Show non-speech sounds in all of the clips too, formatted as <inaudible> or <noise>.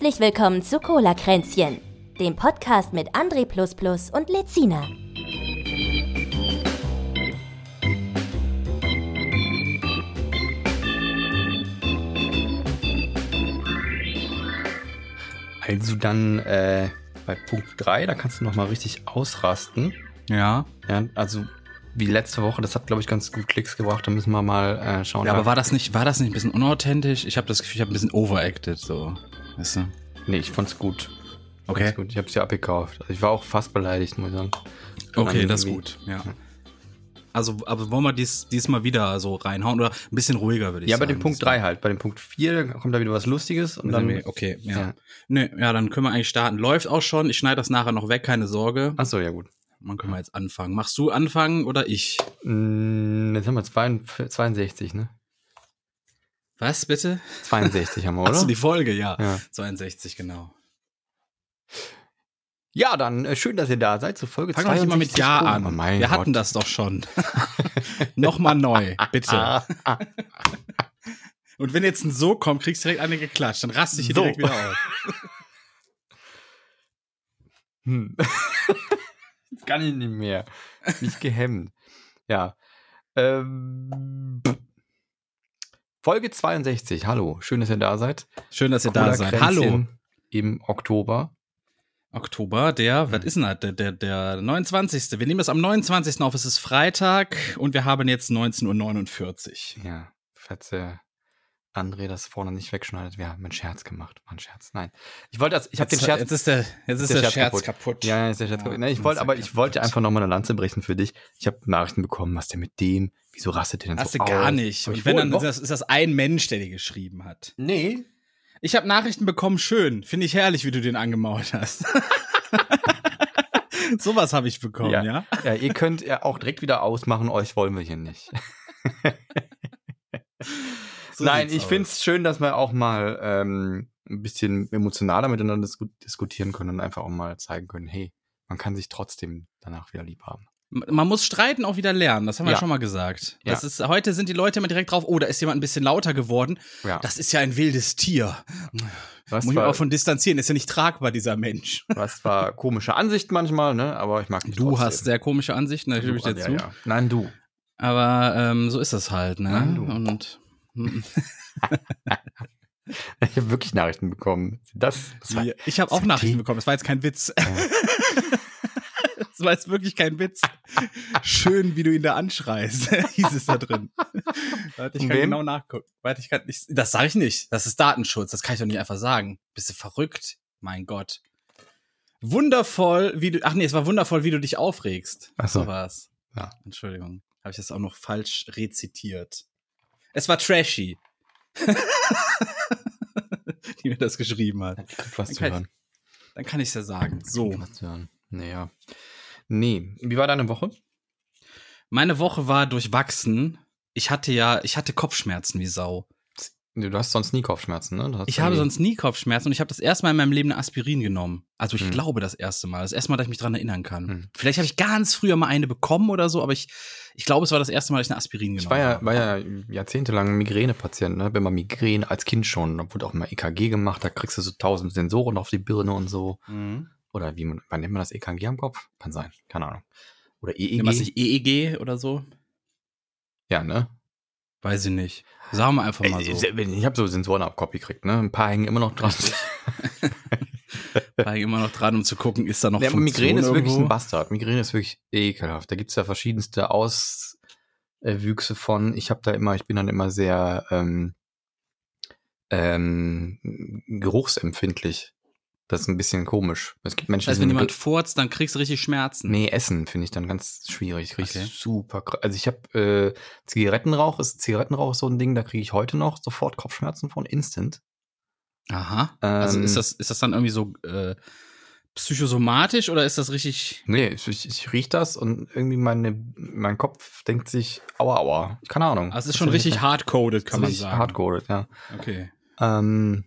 Herzlich willkommen zu Cola Kränzchen, dem Podcast mit André und Lezina. Also dann äh, bei Punkt 3, da kannst du noch mal richtig ausrasten. Ja. Ja, also wie letzte Woche, das hat glaube ich ganz gut Klicks gebracht, da müssen wir mal äh, schauen. Ja, aber war das nicht war das nicht ein bisschen unauthentisch? Ich habe das Gefühl, ich habe ein bisschen overacted so, weißt du? Nee, ich fand's gut. Okay. Fand's gut. Ich habe es ja abgekauft. Also ich war auch fast beleidigt, muss ich sagen. Okay, das ist gut. Ja. Also, aber wollen wir dies, diesmal wieder so reinhauen oder ein bisschen ruhiger, würde ich Ja, sagen. bei dem Punkt 3 halt. Bei dem Punkt 4 kommt da wieder was Lustiges und dann, dann. okay, ja. Ja. Nee, ja, dann können wir eigentlich starten. Läuft auch schon. Ich schneide das nachher noch weg, keine Sorge. Achso, ja gut. Dann können wir jetzt anfangen. Machst du anfangen oder ich? Mm, Jetzt haben wir 62, 62 ne? Was, bitte? 62 haben wir, <laughs> oder? Hast du die Folge? Ja. Ja. 62, genau. Ja, dann äh, schön, dass ihr da seid zur Folge Fang doch nicht mal mit 62. Ja Oh, an. mein Wir Gott. hatten das doch schon. <laughs> Nochmal neu, bitte. <laughs> Und wenn jetzt ein So kommt, kriegst du direkt eine geklatscht. Dann raste ich hier So. direkt wieder auf. Hm. Jetzt kann ich nicht mehr. Nicht gehemmt. Ja. Ähm, Folge 62. Hallo, schön, dass ihr da seid. Schön, dass ihr da Cola seid. Kränzchen Hallo. Im Oktober. Oktober, der, was ist denn das? Der, der, der 29. Wir nehmen das am 29. auf. Es ist Freitag und wir haben jetzt 19.49 Uhr. Ja, der André das vorne nicht wegschneidet. Wir haben einen Scherz gemacht. War ein Scherz. Nein. Ich wollte das, ich habe den Scherz. Jetzt ist der, jetzt ist der, Scherz, kaputt. Ja, ja, ist der Scherz Ja, kaputt. Nein, ich wollte, aber ich kaputt. wollte einfach nochmal eine Lanze brechen für dich. Ich habe Nachrichten bekommen, was der mit dem, wieso rastet der denn Hast so gar aus? nicht. Und ich wenn dann ist das, ist das ein Mensch, der dir geschrieben hat. Nee. Ich habe Nachrichten bekommen, schön. Finde ich herrlich, wie du den angemault hast. <laughs> Sowas habe ich bekommen, Ja. ja? Ja, ihr könnt ja auch direkt wieder ausmachen, euch wollen wir hier nicht. <laughs> So Nein, ich finde es schön, dass wir auch mal ähm, ein bisschen emotionaler miteinander disku diskutieren können und einfach auch mal zeigen können, hey, man kann sich trotzdem danach wieder lieb haben. Man muss streiten auch wieder lernen, das haben wir Ja. schon mal gesagt. Ja. Das ist, heute sind die Leute immer direkt drauf, oh, da ist jemand ein bisschen lauter geworden. Ja. Das ist ja ein wildes Tier. was Muss ich mich auch von distanzieren, ist ja nicht tragbar, dieser Mensch. was war komische Ansicht manchmal, ne? Aber ich mag dich Du trotzdem. hast sehr komische Ansichten, da stimme ich Du, dir ja, zu. ja. Nein, du. Aber ähm, so ist das halt, ne? Nein, du. Und <laughs> Ich habe wirklich Nachrichten bekommen. Das, das war, Ja, ich habe auch Nachrichten die- bekommen. Das war jetzt kein Witz. <laughs> das war jetzt wirklich kein Witz. Schön, wie du ihn da anschreist, <laughs> hieß es da drin. Warte, ich kann wem? genau nachgucken. Warte, ich kann nicht. Das sage ich nicht. Das ist Datenschutz. Das kann ich doch nicht einfach sagen. Bist du verrückt? Mein Gott. Wundervoll, wie du. Ach nee, es war wundervoll, wie du dich aufregst. Ach so. So war's. Ja. Entschuldigung. Habe ich das auch noch falsch rezitiert. Es war trashy. <laughs> Die mir das geschrieben hat. Was Dann zu kann, hören. ich, dann kann ich ja sagen. So. Was zu hören. Naja. Nee. Wie war deine Woche? Meine Woche war durchwachsen. Ich hatte ja, ich hatte Kopfschmerzen wie Sau. Du hast sonst nie Kopfschmerzen, ne? Ich habe sonst nie Kopfschmerzen und ich habe das erste Mal in meinem Leben eine Aspirin genommen. Also ich Hm. glaube das erste Mal. Das erste Mal, dass ich mich dran erinnern kann. Hm. Vielleicht habe ich ganz früher mal eine bekommen oder so, aber ich, ich glaube, es war das erste Mal, dass ich eine Aspirin genommen Ich war ja, habe. war ja jahrzehntelang Migränepatient, ne? Wenn man Migräne als Kind schon, da wurde auch mal EKG gemacht, da kriegst du so tausend Sensoren auf die Birne und so. Mhm. Oder wie man, wann nennt man das EKG am Kopf? Kann sein, keine Ahnung. Oder EEG. Nennt man nicht EEG oder so? Ja, ne? Weiß ich nicht. Sagen wir einfach mal so. Ich habe so Sensoren am Kopf gekriegt, ne? Ein paar hängen immer noch dran. <laughs> War ich immer noch dran, um zu gucken, ist da noch Ja, Migräne ist wirklich irgendwo? ein Bastard. Migräne ist wirklich ekelhaft. Da gibt's ja verschiedenste Auswüchse von. Ich habe da immer, ich bin dann immer sehr ähm, ähm, geruchsempfindlich. Das ist ein bisschen komisch. Es gibt Menschen, Das heißt, die wenn jemand furzt, dann kriegst du richtig Schmerzen. Nee, Essen finde ich dann ganz schwierig. Ich kriege Okay. super. kr- Also ich habe äh, Zigarettenrauch, ist Zigarettenrauch so ein Ding, da kriege ich heute noch sofort Kopfschmerzen von instant. Aha. also Ähm, ist das, ist das dann irgendwie so äh, psychosomatisch oder ist das richtig. Nee, ich, ich, ich riech das und irgendwie meine, mein Kopf denkt sich, aua, aua. Keine Ahnung. Also es ist schon richtig hardcoded, kann man sagen. Hardcore, ja. Okay. Ähm,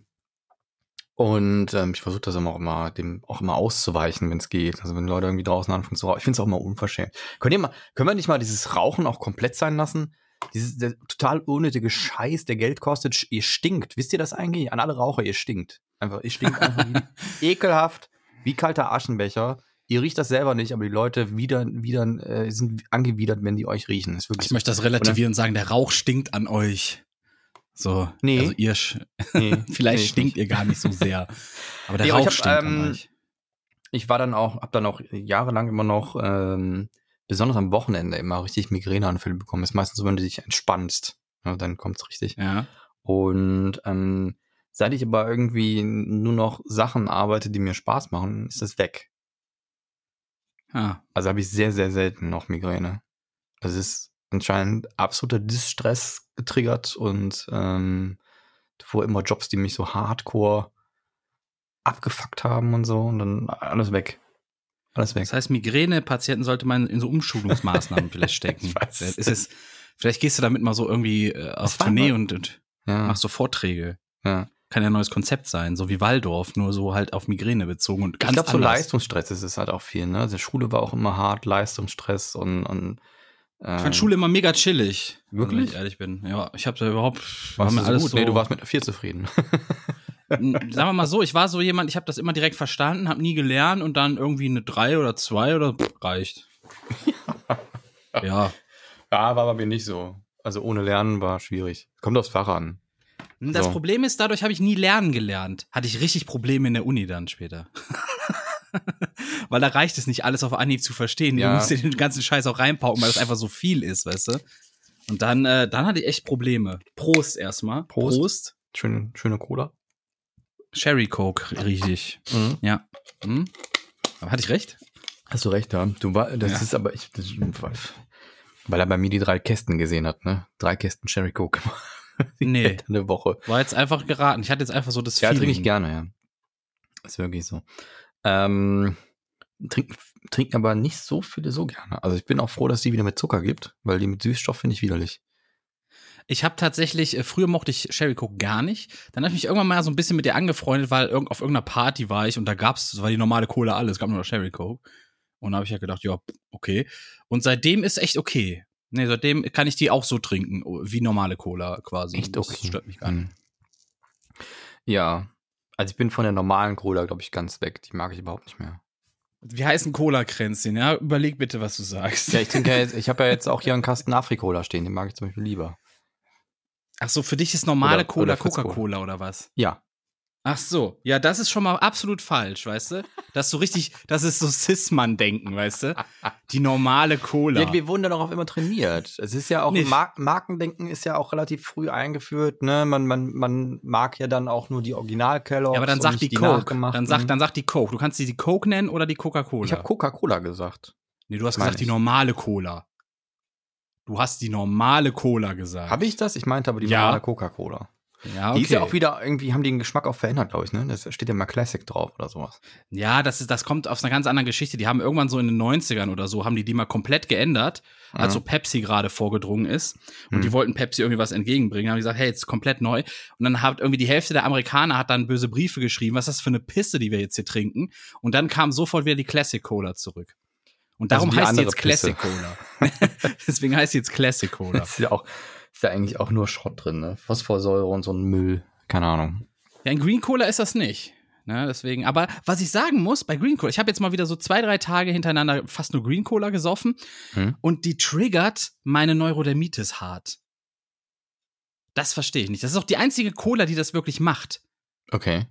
und ähm, ich versuche das immer auch immer, dem auch immer auszuweichen, wenn es geht. Also wenn Leute irgendwie draußen anfangen zu rauchen. Ich finde es auch immer unverschämt. Könnt ihr mal, können wir nicht mal dieses Rauchen auch komplett sein lassen? Dieses der total unnötige Scheiß, der Geld kostet, ihr stinkt. Wisst ihr das eigentlich? An alle Raucher, ihr stinkt. Einfach, ihr stinkt einfach wie, <laughs> ekelhaft, wie kalter Aschenbecher. Ihr riecht das selber nicht, aber die Leute wieder, wieder, äh, sind angewidert, wenn die euch riechen. Ich möchte das relativieren und sagen, der Rauch stinkt an euch. So, Nee. also ihr, <laughs> Nee, vielleicht nee, stinkt ihr gar nicht so sehr. Aber der Nee, Rauch ich hab, stinkt ähm, euch. ich war dann auch, hab dann auch jahrelang immer noch, ähm, besonders am Wochenende immer richtig Migräneanfälle bekommen. ist meistens so, wenn du dich entspannst. Ja, dann kommt's richtig. Ja. Und ähm, seit ich aber irgendwie nur noch Sachen arbeite, die mir Spaß machen, ist das weg. Ah, Also habe ich sehr, sehr selten noch Migräne. Also es ist anscheinend absoluter Distress getriggert und ähm, davor immer Jobs, die mich so hardcore abgefuckt haben und so und dann alles weg. Alles weg. Das heißt, Migräne-Patienten sollte man in so Umschulungsmaßnahmen <laughs> vielleicht stecken. Es ist es, vielleicht gehst du damit mal so irgendwie äh, auf Tournee und, und Ja, machst so Vorträge. ja. Kann ja ein neues Konzept sein, so wie Waldorf, nur so halt auf Migräne bezogen und ganz ich glaube, so. Leistungsstress ist es halt auch viel. Ne? Also Schule war auch immer hart, Leistungsstress und, und Ich fand Schule immer mega chillig. Wirklich? Wenn ich ehrlich bin. Ja, ich habe da überhaupt. war warst mir du so alles gut? So, Nee, du warst mit einer 4 zufrieden. Sagen wir mal so, ich war so jemand, ich habe das immer direkt verstanden, habe nie gelernt und dann irgendwie eine 3 oder 2 oder pff, reicht. <laughs> ja. ja, war bei mir nicht so. Also ohne Lernen war schwierig. Kommt aufs Fach an. Das So. Problem ist, dadurch habe ich nie lernen gelernt. Hatte ich richtig Probleme in der Uni dann später. <laughs> <laughs> weil da reicht es nicht, alles auf Anhieb zu verstehen. Ja. Du musst dir den ganzen Scheiß auch reinpauken, weil das einfach so viel ist, weißt du? Und dann, äh, dann hatte ich echt Probleme. Prost erstmal. Prost. Prost. Schöne, schöne Cola. Sherry Coke, richtig. Ja. Hm? Aber hatte ich recht? Hast du recht, ja. Du war, das Ja. ist aber ich, das, weil er bei mir die drei Kästen gesehen hat, ne? Drei Kästen Cherry Coke. <laughs> Nee. Eine Woche. War jetzt einfach geraten. Ich hatte jetzt einfach so das Ja, Feeling. trinke ich gerne, ja. Ist wirklich so. Ähm, trinken, trinken aber nicht so viele so gerne. Also ich bin auch froh, dass die wieder mit Zucker gibt, weil die mit Süßstoff finde ich widerlich. Ich habe tatsächlich, äh, früher mochte ich Sherry Coke gar nicht. Dann habe ich mich irgendwann mal so ein bisschen mit ihr angefreundet, weil irgend, auf irgendeiner Party war ich und da gab's, das war die normale Cola alles, es gab nur noch Sherry Coke. Und da habe ich ja gedacht, ja, okay. Und seitdem ist echt okay. Nee, seitdem kann ich die auch so trinken, wie normale Cola quasi. Echt Das okay. stört mich gar nicht. Hm. Ja. Also ich bin von der normalen Cola, glaube ich, ganz weg. Die mag ich überhaupt nicht mehr. Wie heißen Cola-Kränzchen, ja? Überleg bitte, was du sagst. Ja, ich trinke ja jetzt, ich habe ja jetzt auch hier einen <laughs> Kasten Afri-Cola stehen, den mag ich zum Beispiel lieber. Ach so, für dich ist normale Oder- Cola. Coca-Cola oder was? Ja. Ach so, ja, das ist schon mal absolut falsch, weißt du? Das ist so richtig, das ist so Cis-Mann-Denken, weißt du? Die normale Cola. Ja, wir wurden dann auch immer trainiert. Es ist ja auch. Mar Markendenken ist ja auch relativ früh eingeführt. Ne? Man, man, man mag ja dann auch nur die Original-Kelloggs. Ja, aber dann sagt nicht die Coke. Dann sagt, dann sagt die Coke. Du kannst die, die Coke nennen oder die Coca-Cola. Ich habe Coca-Cola gesagt. nee, du hast meine gesagt die ich. normale Cola. Du hast die normale Cola gesagt. Habe ich das? Ich meinte aber die Ja. normale Coca-Cola. Ja, okay. Die ist ja auch wieder, irgendwie haben die den Geschmack auch verändert, glaube ich. Ne? Das steht ja mal Classic drauf oder sowas. Ja, das, ist, das kommt aus einer ganz anderen Geschichte. Die haben irgendwann so in den 90ern oder so, haben die die mal komplett geändert, als so Pepsi gerade vorgedrungen ist. Und Mhm. die wollten Pepsi irgendwie was entgegenbringen. Haben die gesagt, hey, jetzt ist komplett neu. Und dann hat irgendwie die Hälfte der Amerikaner hat dann böse Briefe geschrieben, was ist das für eine Pisse, die wir jetzt hier trinken. Und dann kam sofort wieder die Classic Cola zurück. Und darum Also heißt die jetzt Classic Cola. <laughs> <laughs> Deswegen heißt sie jetzt Classic Cola. Das ist ja auch, ist ja eigentlich auch nur Schrott drin, ne? Phosphorsäure und so ein Müll. Keine Ahnung. Ja, in Green Cola ist das nicht. Ne, deswegen, aber was ich sagen muss, bei Green Cola, ich habe jetzt mal wieder so zwei, drei Tage hintereinander fast nur Green Cola gesoffen Hm? und die triggert meine Neurodermitis hart. Das verstehe ich nicht. Das ist auch die einzige Cola, die das wirklich macht. Okay.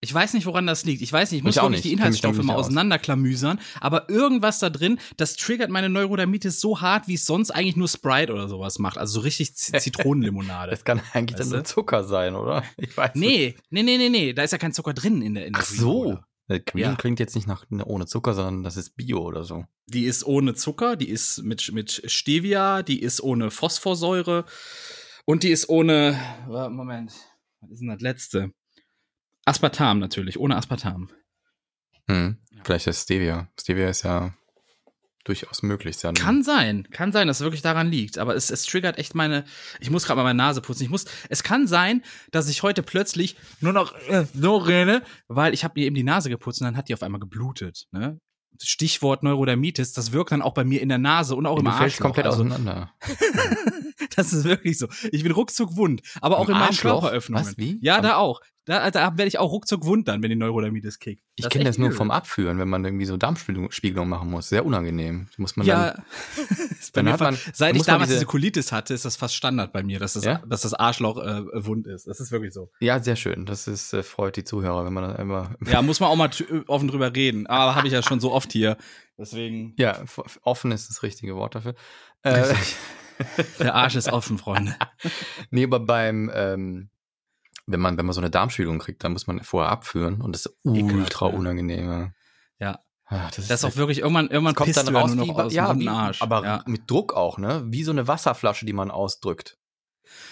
Ich weiß nicht, woran das liegt. Ich weiß nicht, ich muss Ich auch nicht. die Inhaltsstoffe mal auseinanderklamüsern, aber irgendwas da drin, das triggert meine Neurodermitis so hart, wie es sonst eigentlich nur Sprite oder sowas macht. Also so richtig <laughs> Zitronenlimonade. Das kann eigentlich Weißt dann nur? Zucker sein, oder? Ich weiß nicht. nee, nee, nee, nee, nee, da ist ja kein Zucker drin in der, in der Ach so. Cola. Äh, Ja. klingt jetzt nicht nach ne, ohne Zucker, sondern das ist Bio oder so. Die ist ohne Zucker, die ist mit, mit Stevia, die ist ohne Phosphorsäure und die ist ohne. Moment, was ist denn das letzte? Aspartam natürlich, ohne Aspartam. Hm. Ja. Vielleicht ist Stevia. Stevia ist ja durchaus möglich. Ja ein- Kann sein, kann sein, dass es wirklich daran liegt. Aber es, es triggert echt meine. Ich muss gerade mal meine Nase putzen. Ich muss. Es kann sein, dass ich heute plötzlich nur noch äh, so rede, weil ich habe mir eben die Nase geputzt und dann hat die auf einmal geblutet. Ne? Stichwort Neurodermitis, das wirkt dann auch bei mir in der Nase und auch im du fällst Arschloch. komplett also, auseinander. <laughs> Das ist wirklich so. Ich bin ruckzuck wund, aber auch Im in meinen Arschloch? Körperöffnungen. Was, wie? Ja, da auch. Da, da werde ich auch ruckzuck wundern, wenn die Neurodermitis kickt. Ich ist kenne das nur übel. vom Abführen, wenn man irgendwie so Darmspiegelung machen muss. Sehr unangenehm. Muss man Ja, dann, <laughs> dann hat man- seit ich muss man damals diese- diese Colitis hatte, ist das fast Standard bei mir, dass das, Ja? dass das Arschloch äh, wund ist. Das ist wirklich so. ja, sehr schön. Das ist, äh, freut die Zuhörer, wenn man dann immer. Ja, muss man auch mal t- offen drüber reden. Aber habe ich ja schon so oft hier. Deswegen. Ja, offen ist das richtige Wort dafür. Äh, Der Arsch ist offen, Freunde. <laughs> nee, aber beim, ähm, wenn man, wenn man so eine Darmspiegelung kriegt, dann muss man vorher abführen und das ist Ekelhaft, ultra ja. unangenehm. Ja. Ja. Ah, Das ist auch wirklich irgendwann, irgendwann kommt pisst dann du raus nur wie, noch aus ja, dem wie, Arsch. aber ja. mit Druck auch, ne? Wie so eine Wasserflasche, die man ausdrückt.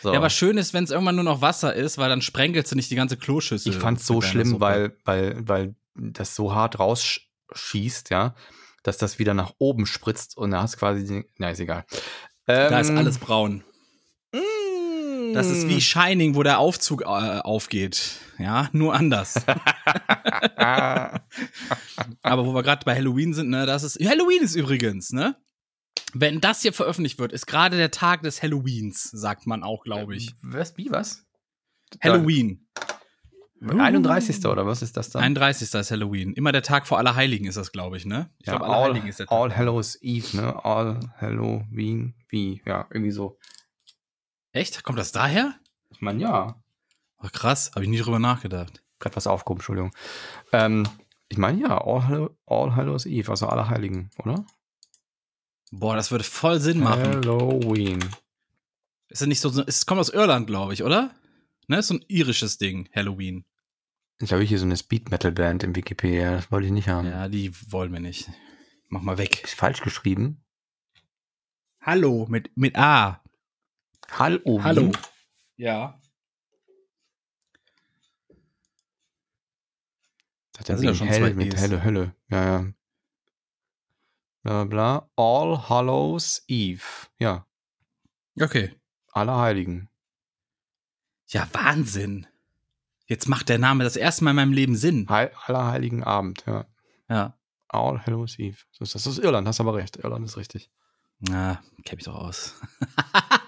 So. ja, aber schön ist, wenn es irgendwann nur noch Wasser ist, weil dann sprenkelst du nicht die ganze Kloschüssel. ich fand's so mit deiner schlimm, Suppe. weil, weil, weil das so hart rausschießt, ja, dass das wieder nach oben spritzt und da hast du quasi, die, na, ist egal. Da ist Ähm, alles braun. Das ist wie Shining, wo der Aufzug äh, aufgeht. Ja, nur anders. <laughs> Aber wo wir gerade bei Halloween sind, ne, das ist. Halloween ist übrigens, ne? Wenn das hier veröffentlicht wird, ist gerade der Tag des Halloweens, sagt man auch, glaube ich. was, wie, was? Halloween. 31. oder was ist das dann? 31. ist Halloween. Immer der Tag vor Allerheiligen ist das, glaube ich, ne? Ich ja, glaube, all, Allerheiligen ist der Tag. all Hallows Eve, ne? All Halloween, wie, ja, irgendwie so. Echt? Kommt das daher? Ich meine, ja. Ach, krass, habe ich nie drüber nachgedacht. Gerade was aufgehoben, Entschuldigung. Ähm, ich meine, ja, All, Hallow, all Hallows Eve, also Allerheiligen, oder? Boah, das würde voll Sinn machen. Halloween. Ist das nicht so, es kommt aus Irland, glaube ich, oder? Ne, ist so ein irisches Ding, Halloween. Ich habe hier so eine Speed-Metal-Band im Wikipedia, das wollte ich nicht haben. Ja, die wollen wir nicht. Mach mal weg. Ist falsch geschrieben. Hallo mit, mit A. Halloween. Ja. Das hat Da ja schon hell zwei mit. Helle, Hölle. Ja, ja. Bla, bla. All Hallows Eve. Ja, Okay. Allerheiligen. Ja, Wahnsinn. Jetzt macht der Name das erste Mal in meinem Leben Sinn. Heil, Allerheiligen Abend, ja. Ja. All Hallows Eve. So ist das. Das ist Irland, hast aber recht. Irland ist richtig. Na, kenn ich doch aus. <laughs>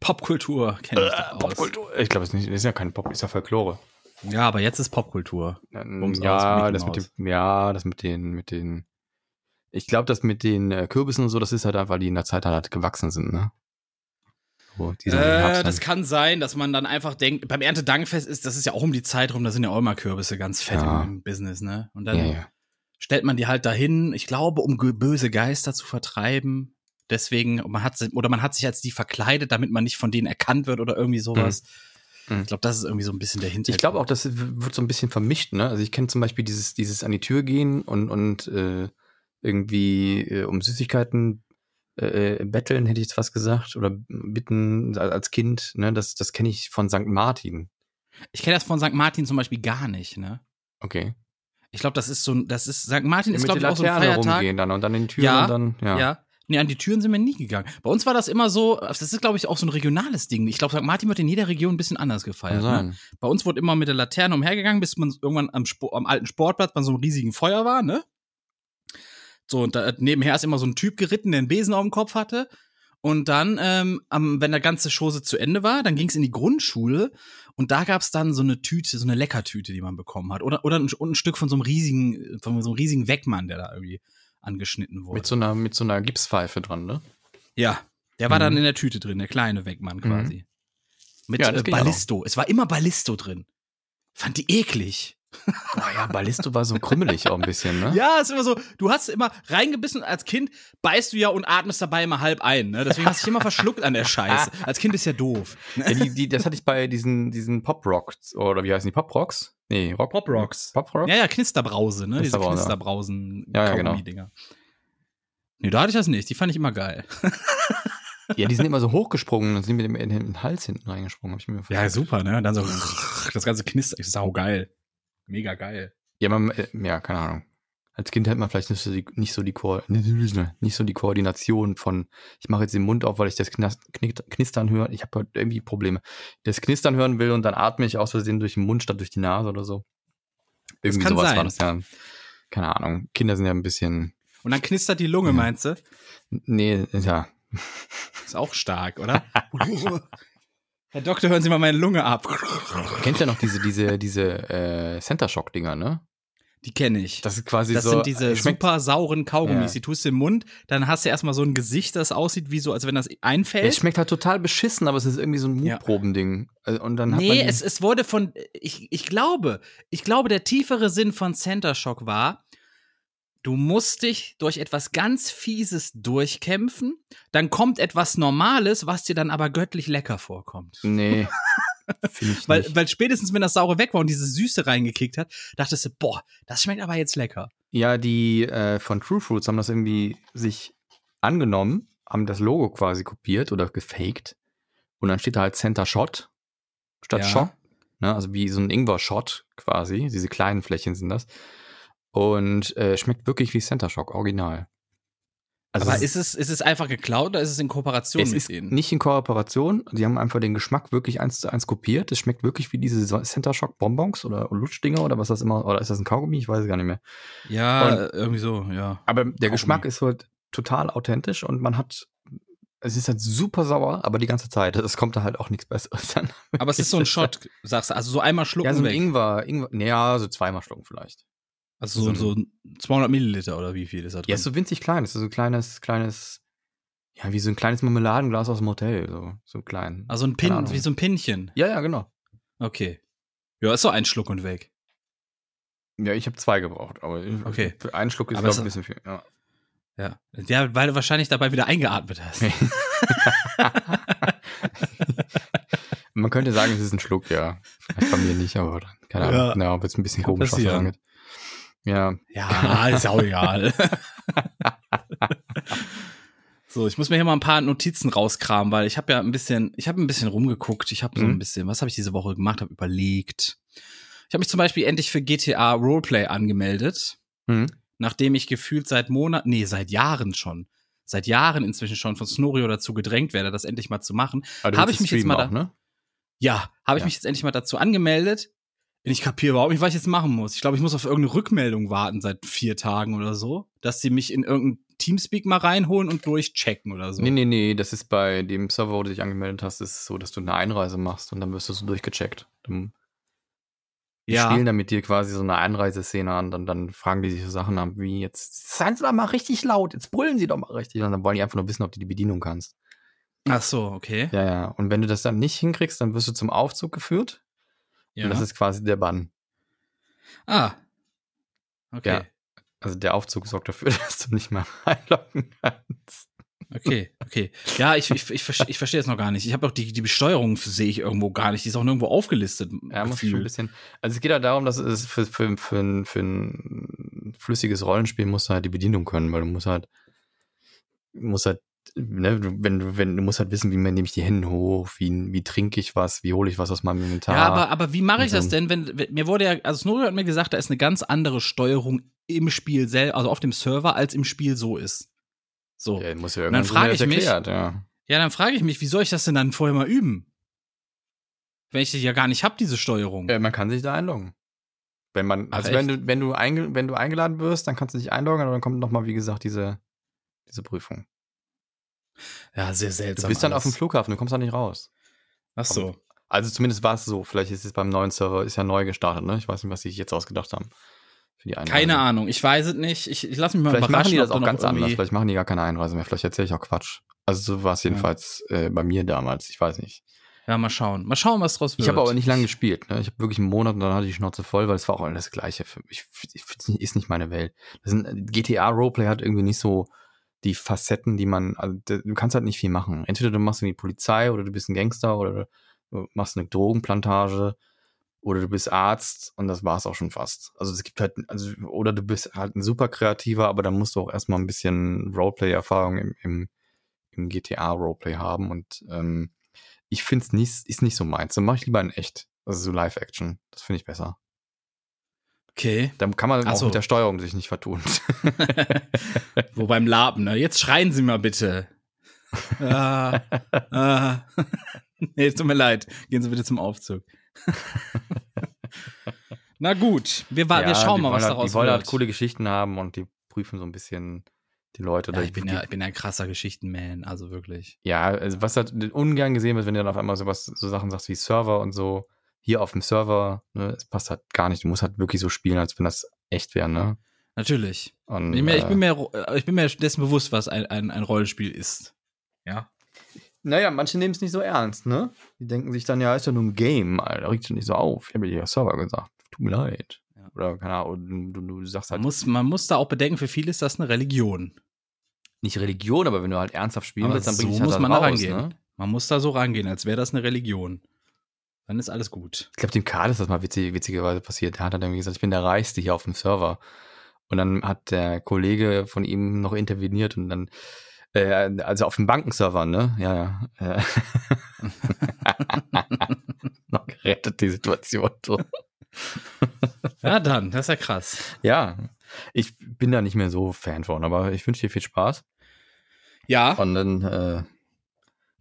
Popkultur kenn ich aus. Popkultur. Ich glaube, es ist, ist ja keine Pop, ist ja Folklore. Ja, aber jetzt ist Popkultur. Ähm, Bums aus, ja, Mickey das mit dem, ja, das mit den, mit den. Ich glaube, das mit den äh, Kürbissen und so, das ist halt einfach, weil die in der Zeit halt gewachsen sind, ne? So, Äh, das kann sein, dass man dann einfach denkt, beim Erntedankfest ist, das ist ja auch um die Zeit rum, da sind ja auch immer Kürbisse ganz fett Ja. im, Business, ne? Und dann ja, ja. stellt man die halt dahin, ich glaube, um böse Geister zu vertreiben. Deswegen, man hat oder man hat sich als die verkleidet, damit man nicht von denen erkannt wird oder irgendwie sowas. Mhm. Ich glaube, das ist irgendwie so ein bisschen der Hintergrund. Ich glaube auch, das wird so ein bisschen vermischt, ne? Also ich kenne zum Beispiel dieses, dieses an die Tür gehen und, und äh, irgendwie äh, um Süßigkeiten äh, betteln, hätte ich jetzt fast gesagt, oder bitten als Kind, ne? Das, das kenne ich von St. Martin. ich kenne das von St. Martin zum Beispiel gar nicht, ne? Okay. Ich glaube, das ist so ein, das ist, St. Martin ist, Mit glaube ich, auch so ein Feiertag. rumgehen dann und dann in die Tür Ja, und dann, ja. Ja. Nee, an die Türen sind wir nie gegangen. Bei uns war das immer so, das ist, glaube ich, auch so ein regionales Ding. Ich glaube, St. Martin wird in jeder Region ein bisschen anders gefeiert. Ne? Bei uns wurde immer mit der Laterne umhergegangen, bis man irgendwann am, Spo am alten Sportplatz bei so einem riesigen Feuer war, ne? So, und da, nebenher ist immer so ein Typ geritten, der einen Besen auf dem Kopf hatte. Und dann, ähm, am, wenn der ganze Chose zu Ende war, dann ging es in die Grundschule und da gab es dann so eine Tüte, so eine Leckertüte, die man bekommen hat. Oder, oder ein, und ein Stück von so einem riesigen, von so einem riesigen Weckmann, der da irgendwie angeschnitten wurde. Mit so einer, mit so einer Gipspfeife dran, ne? Ja, der war Mhm. dann in der Tüte drin, der kleine Weckmann quasi. Mit Ja, äh. Ballisto. Es war immer Ballisto drin. Fand die eklig. Oh ja, Ballisto war so krümmelig auch ein bisschen, ne? Ja, ist immer so, du hast immer reingebissen als Kind, beißt du ja und atmest dabei immer halb ein, ne? Deswegen hast du dich immer verschluckt an der Scheiße. <laughs> Als Kind ist ja doof. Ja, die, die, das hatte ich bei diesen, diesen Pop-Rocks, oder wie heißen die? Pop-Rocks? Nee, Rock Pop-Rocks. Pop-Rocks? Ja, ja, Knisterbrause, ne? Diese Knisterbrause. Knisterbrausen Ja, ja, genau. Kaugummi-Dinger. Nee, da hatte ich das nicht. Die fand ich immer geil. Ja, die sind immer so hochgesprungen und sind mit dem in den Hals hinten reingesprungen, hab ich mir Ja, super, ne? Und dann so <laughs> das ganze Knister, ist sau geil. Mega geil. Ja, man, äh, ja, keine Ahnung. Als Kind hat man vielleicht nicht so die, nicht so die, Ko <laughs> nicht so die Koordination von, ich mache jetzt den Mund auf, weil ich das Knistern höre. Ich habe irgendwie Probleme. Das Knistern hören will und dann atme ich aus Versehen durch den Mund statt durch die Nase oder so. Irgendwie kann sowas sein. war das ja. Keine Ahnung. Kinder sind ja ein bisschen, Und dann knistert die Lunge, Ja. meinst du? nee, ja. Ist auch stark, oder? <laughs> <laughs> Herr Doktor, hören Sie mal meine Lunge ab. Du kennst ja noch diese, diese, diese äh, Center Shock-Dinger, ne? Die kenne ich. Das ist quasi Das so. sind diese super sauren Kaugummis. Ja. Die tust du im Mund, dann hast du erstmal so ein Gesicht, das aussieht wie so, als wenn das einfällt. es schmeckt halt total beschissen, aber es ist irgendwie so ein Ja. Mutprobending. Also, Und dann hat nee, es, es wurde von, ich, ich glaube, ich glaube, der tiefere Sinn von Center Shock war, du musst dich durch etwas ganz Fieses durchkämpfen, dann kommt etwas Normales, was dir dann aber göttlich lecker vorkommt. Nee. <laughs> Weil, weil spätestens, wenn das Saure weg war und diese Süße reingekickt hat, dachtest du, boah, das schmeckt aber jetzt lecker. Ja, die äh, von True Fruits haben das irgendwie sich angenommen, haben das Logo quasi kopiert oder gefaked. Und dann steht da halt Center Shot statt Ja. Shot. Ne? Also wie so ein Ingwer-Shot quasi. Diese kleinen Flächen sind das. Und äh, schmeckt wirklich wie Center Shock, original. Also aber ist es, ist es einfach geklaut oder ist es in Kooperation es mit ist denen? nicht in Kooperation. Die haben einfach den Geschmack wirklich eins zu eins kopiert. Es schmeckt wirklich wie diese Center Shock Bonbons oder Lutschdinger oder was das immer. Oder ist das ein Kaugummi? Ich weiß es gar nicht mehr. Ja, irgendwie so, ja. Aber der Kaugummi. Geschmack ist halt total authentisch und man hat. Es ist halt super sauer, aber die ganze Zeit. Es kommt da halt auch nichts Besseres dann. Aber es ist so ein <laughs> Shot, sagst du, also so einmal schlucken Ja, so ein weg. Ingwer, Ingwer. Ja, so zweimal schlucken vielleicht. Also so, so 200 Milliliter oder wie viel ist da drin? Ja, ist so winzig klein. Das ist so ein kleines, kleines. Ja, wie so ein kleines Marmeladenglas aus dem Hotel. So, so klein. also ein Pin, wie so ein Pinchen. Ja, ja, genau. Okay. Ja, ist so ein Schluck und weg. Ja, ich habe zwei gebraucht, aber Okay. für einen Schluck ist, glaube ich, ein bisschen viel. Ja. Ja. Ja, weil du wahrscheinlich dabei wieder eingeatmet hast. <laughs> Man könnte sagen, es ist ein Schluck, ja. Vielleicht bei mir nicht, aber keine Ja. Ahnung. Ja, wird es ein bisschen komisch, was angeht. Ja, Ja, ist auch egal. <laughs> so, ich muss mir hier mal ein paar Notizen rauskramen, weil ich habe ja ein bisschen, ich habe ein bisschen rumgeguckt. Ich habe so Mhm. ein bisschen, was habe ich diese Woche gemacht? Habe überlegt. Ich habe mich zum Beispiel endlich für GTA Roleplay angemeldet, hm. nachdem ich gefühlt seit Monaten, nee, seit Jahren schon, seit Jahren inzwischen schon von Snorio dazu gedrängt werde, das endlich mal zu machen. Du Habe ich mich jetzt mal auch, da- ne? Ja, habe ich Ja. mich jetzt endlich mal dazu angemeldet. Ich kapiere überhaupt nicht, was ich jetzt machen muss. Ich glaube, ich muss auf irgendeine Rückmeldung warten seit vier Tagen oder so, dass sie mich in irgendein Teamspeak mal reinholen und durchchecken oder so. Nee, nee, nee, das ist bei dem Server, wo du dich angemeldet hast, ist es so, dass du eine Einreise machst und dann wirst du so durchgecheckt. Dann die ja, spielen dann mit dir quasi so eine Einreiseszene an, dann, dann fragen die sich so Sachen an, wie jetzt, seien Sie doch mal richtig laut, jetzt brüllen Sie doch mal richtig. Und dann wollen die einfach nur wissen, ob du die Bedienung kannst. ach so, okay. Ja, ja. Und wenn du das dann nicht hinkriegst, dann wirst du zum Aufzug geführt. Ja. Und das ist quasi der Bann. ah. Okay. Ja. Also der Aufzug sorgt dafür, <laughs> dass du nicht mal <laughs> reinlocken kannst. Okay, okay. Ja, ich, ich, ich, verste- ich verstehe es noch gar nicht. Ich habe auch die, die Besteuerung sehe ich irgendwo gar nicht. Die ist auch nirgendwo aufgelistet. Ja, muss schon ein bisschen. Also es geht halt darum, dass es für, für, für, ein, für ein flüssiges Rollenspiel musst du halt die Bedienung können, weil du musst halt, musst halt, ne, du- wenn du, wenn, du musst halt wissen, wie nehme ich die Hände hoch, wie, wie trinke ich was, wie hole ich was aus meinem Inventar. Ja, aber, aber wie mache ich das denn, wenn, wenn mir wurde ja, also Snorio hat mir gesagt, da ist eine ganz andere Steuerung im Spiel selbst, also auf dem Server, als im Spiel so ist. So. ja, muss ja Und dann frage ich mich- erklärt, ja. Ja, dann frage ich mich, wie soll ich das denn dann vorher mal üben? Wenn ich die ja gar nicht hab, diese Steuerung. Äh, man kann sich da einloggen. Wenn man, Ach, also wenn du, wenn du, einge, wenn du eingeladen wirst, dann kannst du dich einloggen und dann kommt nochmal, wie gesagt, diese, diese Prüfung. Ja, sehr Du seltsam. bist dann auf alles. dem Flughafen, du kommst da nicht raus. Ach so. Also zumindest war es so. Vielleicht ist es beim neuen Server, ist ja neu gestartet, ne? Ich weiß nicht, was sie sich jetzt ausgedacht haben. Für die Einreise. Keine Ahnung, ich weiß es nicht. Ich, ich lasse mich mal Vielleicht machen die das auch ganz anders. Vielleicht machen die gar keine Einreise mehr. Vielleicht erzähle ich auch Quatsch. Also so war es jedenfalls äh, bei mir damals. Ich weiß nicht. Ja, mal schauen. Mal schauen, was draus wird. Ich habe aber nicht lange gespielt. Ne? Ich habe wirklich einen Monat und dann hatte ich die Schnauze voll, weil es war auch alles das Gleiche. Für mich. Ich, ist nicht meine Welt. Das sind, GTA Roleplay hat irgendwie nicht so die Facetten, die man. Also, du kannst halt nicht viel machen. Entweder du machst irgendwie Polizei oder du bist ein Gangster oder du machst eine Drogenplantage oder du bist Arzt und das war's auch schon fast. Also es gibt halt, also, oder du bist halt ein super kreativer, aber dann musst du auch erstmal ein bisschen Roleplay-Erfahrung im, im, im GTA-Roleplay haben und ähm, ich finde es nicht, ist nicht so meins. Dann mache ich lieber in echt. Also so Live-Action. Das finde ich besser. Okay. Dann kann man Ach auch so. mit der Steuerung sich nicht vertun. <laughs> Wo beim Laben, ne? Jetzt schreien Sie mal bitte. ah, ah. <laughs> nee, tut mir leid. Gehen Sie bitte zum Aufzug. <laughs> Na gut, wir, wa- wir Ja, schauen mal, was halt, daraus Die wollen halt coole Geschichten haben und die prüfen so ein bisschen Die Leute. Ja, ich bin die, ja, ich bin ja ein krasser Geschichtenman, also wirklich. Ja, also was halt ungern gesehen wird, wenn du dann auf einmal sowas, so Sachen sagst wie Server und so. Hier auf dem Server, ne, es passt halt gar nicht. Du musst halt wirklich so spielen, als wenn das echt wäre, ne? Natürlich. Und, Ich, bin mir, ich, äh, bin mir, ich bin mir dessen bewusst, was ein, ein, ein Rollenspiel ist. Ja. Naja, manche nehmen es nicht so ernst, ne? Die denken sich dann, ja, ist ja nur ein Game, Alter, regt dich nicht so auf. Ich habe dir ja Server gesagt. Tut mir leid. Ja. Oder, keine Ahnung, du, du, du sagst Man halt muss, man muss da auch bedenken, für viele ist das eine Religion. nicht Religion, aber wenn du halt ernsthaft spielen Aber willst, dann bring so dich halt muss da man da raus, rangehen. ne? Man muss da so rangehen, als wäre das eine Religion. Dann ist alles gut. Ich glaube, dem Karl ist das mal witzig, witzigerweise passiert. Der hat dann irgendwie gesagt, ich bin der Reichste hier auf dem Server. Und dann hat der Kollege von ihm noch interveniert und dann, äh, also auf dem Bankenserver, ne? Ja, ja. Äh. <laughs> noch gerettet die Situation. So. <laughs> Ja, dann, das ist ja krass. Ja, ich bin da nicht mehr so Fan von, aber ich wünsche dir viel Spaß. Ja, Und dann, äh,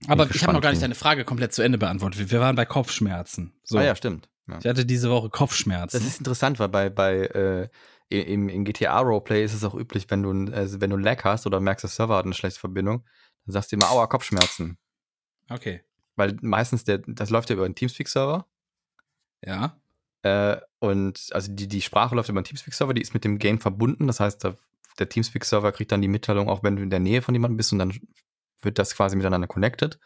aber ich habe noch gar nicht deine Frage komplett zu Ende beantwortet. Wir waren bei Kopfschmerzen. So. ah ja, stimmt. Ja. Ich hatte diese Woche Kopfschmerzen. Das ist interessant, weil bei, bei äh, im, im GTA Roleplay ist es auch üblich, wenn du, also wenn du Lag hast oder merkst, der Server hat eine schlechte Verbindung, dann sagst du immer, aua, Kopfschmerzen. okay. Weil meistens, der, das läuft ja über einen Teamspeak-Server. Ja. Äh, und also die, die Sprache läuft über einen Teamspeak-Server, die ist mit dem Game verbunden. Das heißt, der, der Teamspeak-Server kriegt dann die Mitteilung, auch wenn du in der Nähe von jemandem bist und dann wird das quasi miteinander connected.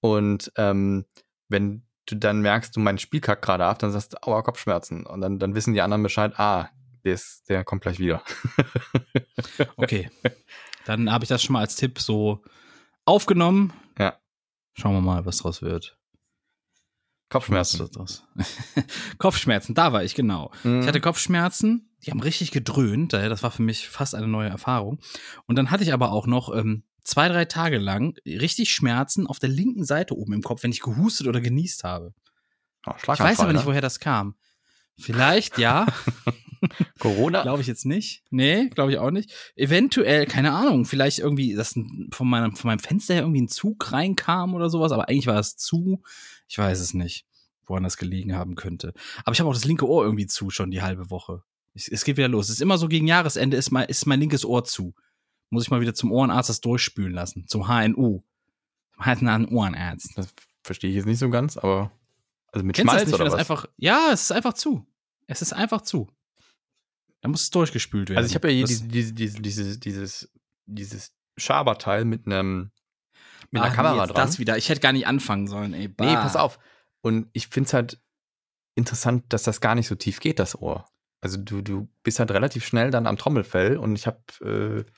Und ähm, wenn du dann merkst, du mein Spiel kackt gerade ab, dann sagst du, aua, Kopfschmerzen. Und dann, dann wissen die anderen Bescheid, ah, der, ist, der kommt gleich wieder. <laughs> Okay. Dann habe ich das schon mal als Tipp so aufgenommen. Ja. Schauen wir mal, was draus wird. Kopfschmerzen. <laughs> Kopfschmerzen, da war ich, genau. Mhm. Ich hatte Kopfschmerzen, die haben richtig gedröhnt, daher, das war für mich fast eine neue Erfahrung. Und dann hatte ich aber auch noch ähm, zwei, drei Tage lang richtig Schmerzen auf der linken Seite oben im Kopf, wenn ich gehustet oder genießt habe. Oh, Ich weiß aber nicht, ne? woher das kam. Vielleicht, ja, <laughs> Corona? glaube ich jetzt nicht. Nee, glaube ich auch nicht. Eventuell, keine Ahnung, vielleicht irgendwie, dass von meinem, von meinem Fenster her irgendwie ein Zug reinkam oder sowas, aber eigentlich war es zu. Ich weiß es nicht, woran das gelegen haben könnte. Aber ich habe auch das linke Ohr irgendwie zu, schon die halbe Woche. Es, es geht wieder los. Es ist immer so gegen Jahresende ist mein, ist mein linkes Ohr zu. Muss ich mal wieder zum Ohrenarzt das durchspülen lassen. Zum HNU. Zum HNU-Ohrenarzt. Das verstehe ich jetzt nicht so ganz, aber also mit Kennst Schmalz nicht, oder das was? einfach, ja, es ist einfach zu. Es ist einfach zu. Da muss es durchgespült werden. also ich habe ja hier diese, diese, diese, dieses, dieses, dieses Schaberteil mit einem mit einer Ach, Kamera nee, dran. Das wieder. Ich hätte gar nicht anfangen sollen, ey. Nee, bah. pass auf. Und ich finde es halt interessant, dass das gar nicht so tief geht, das Ohr. Also du, du bist halt relativ schnell dann am Trommelfell und ich habe äh,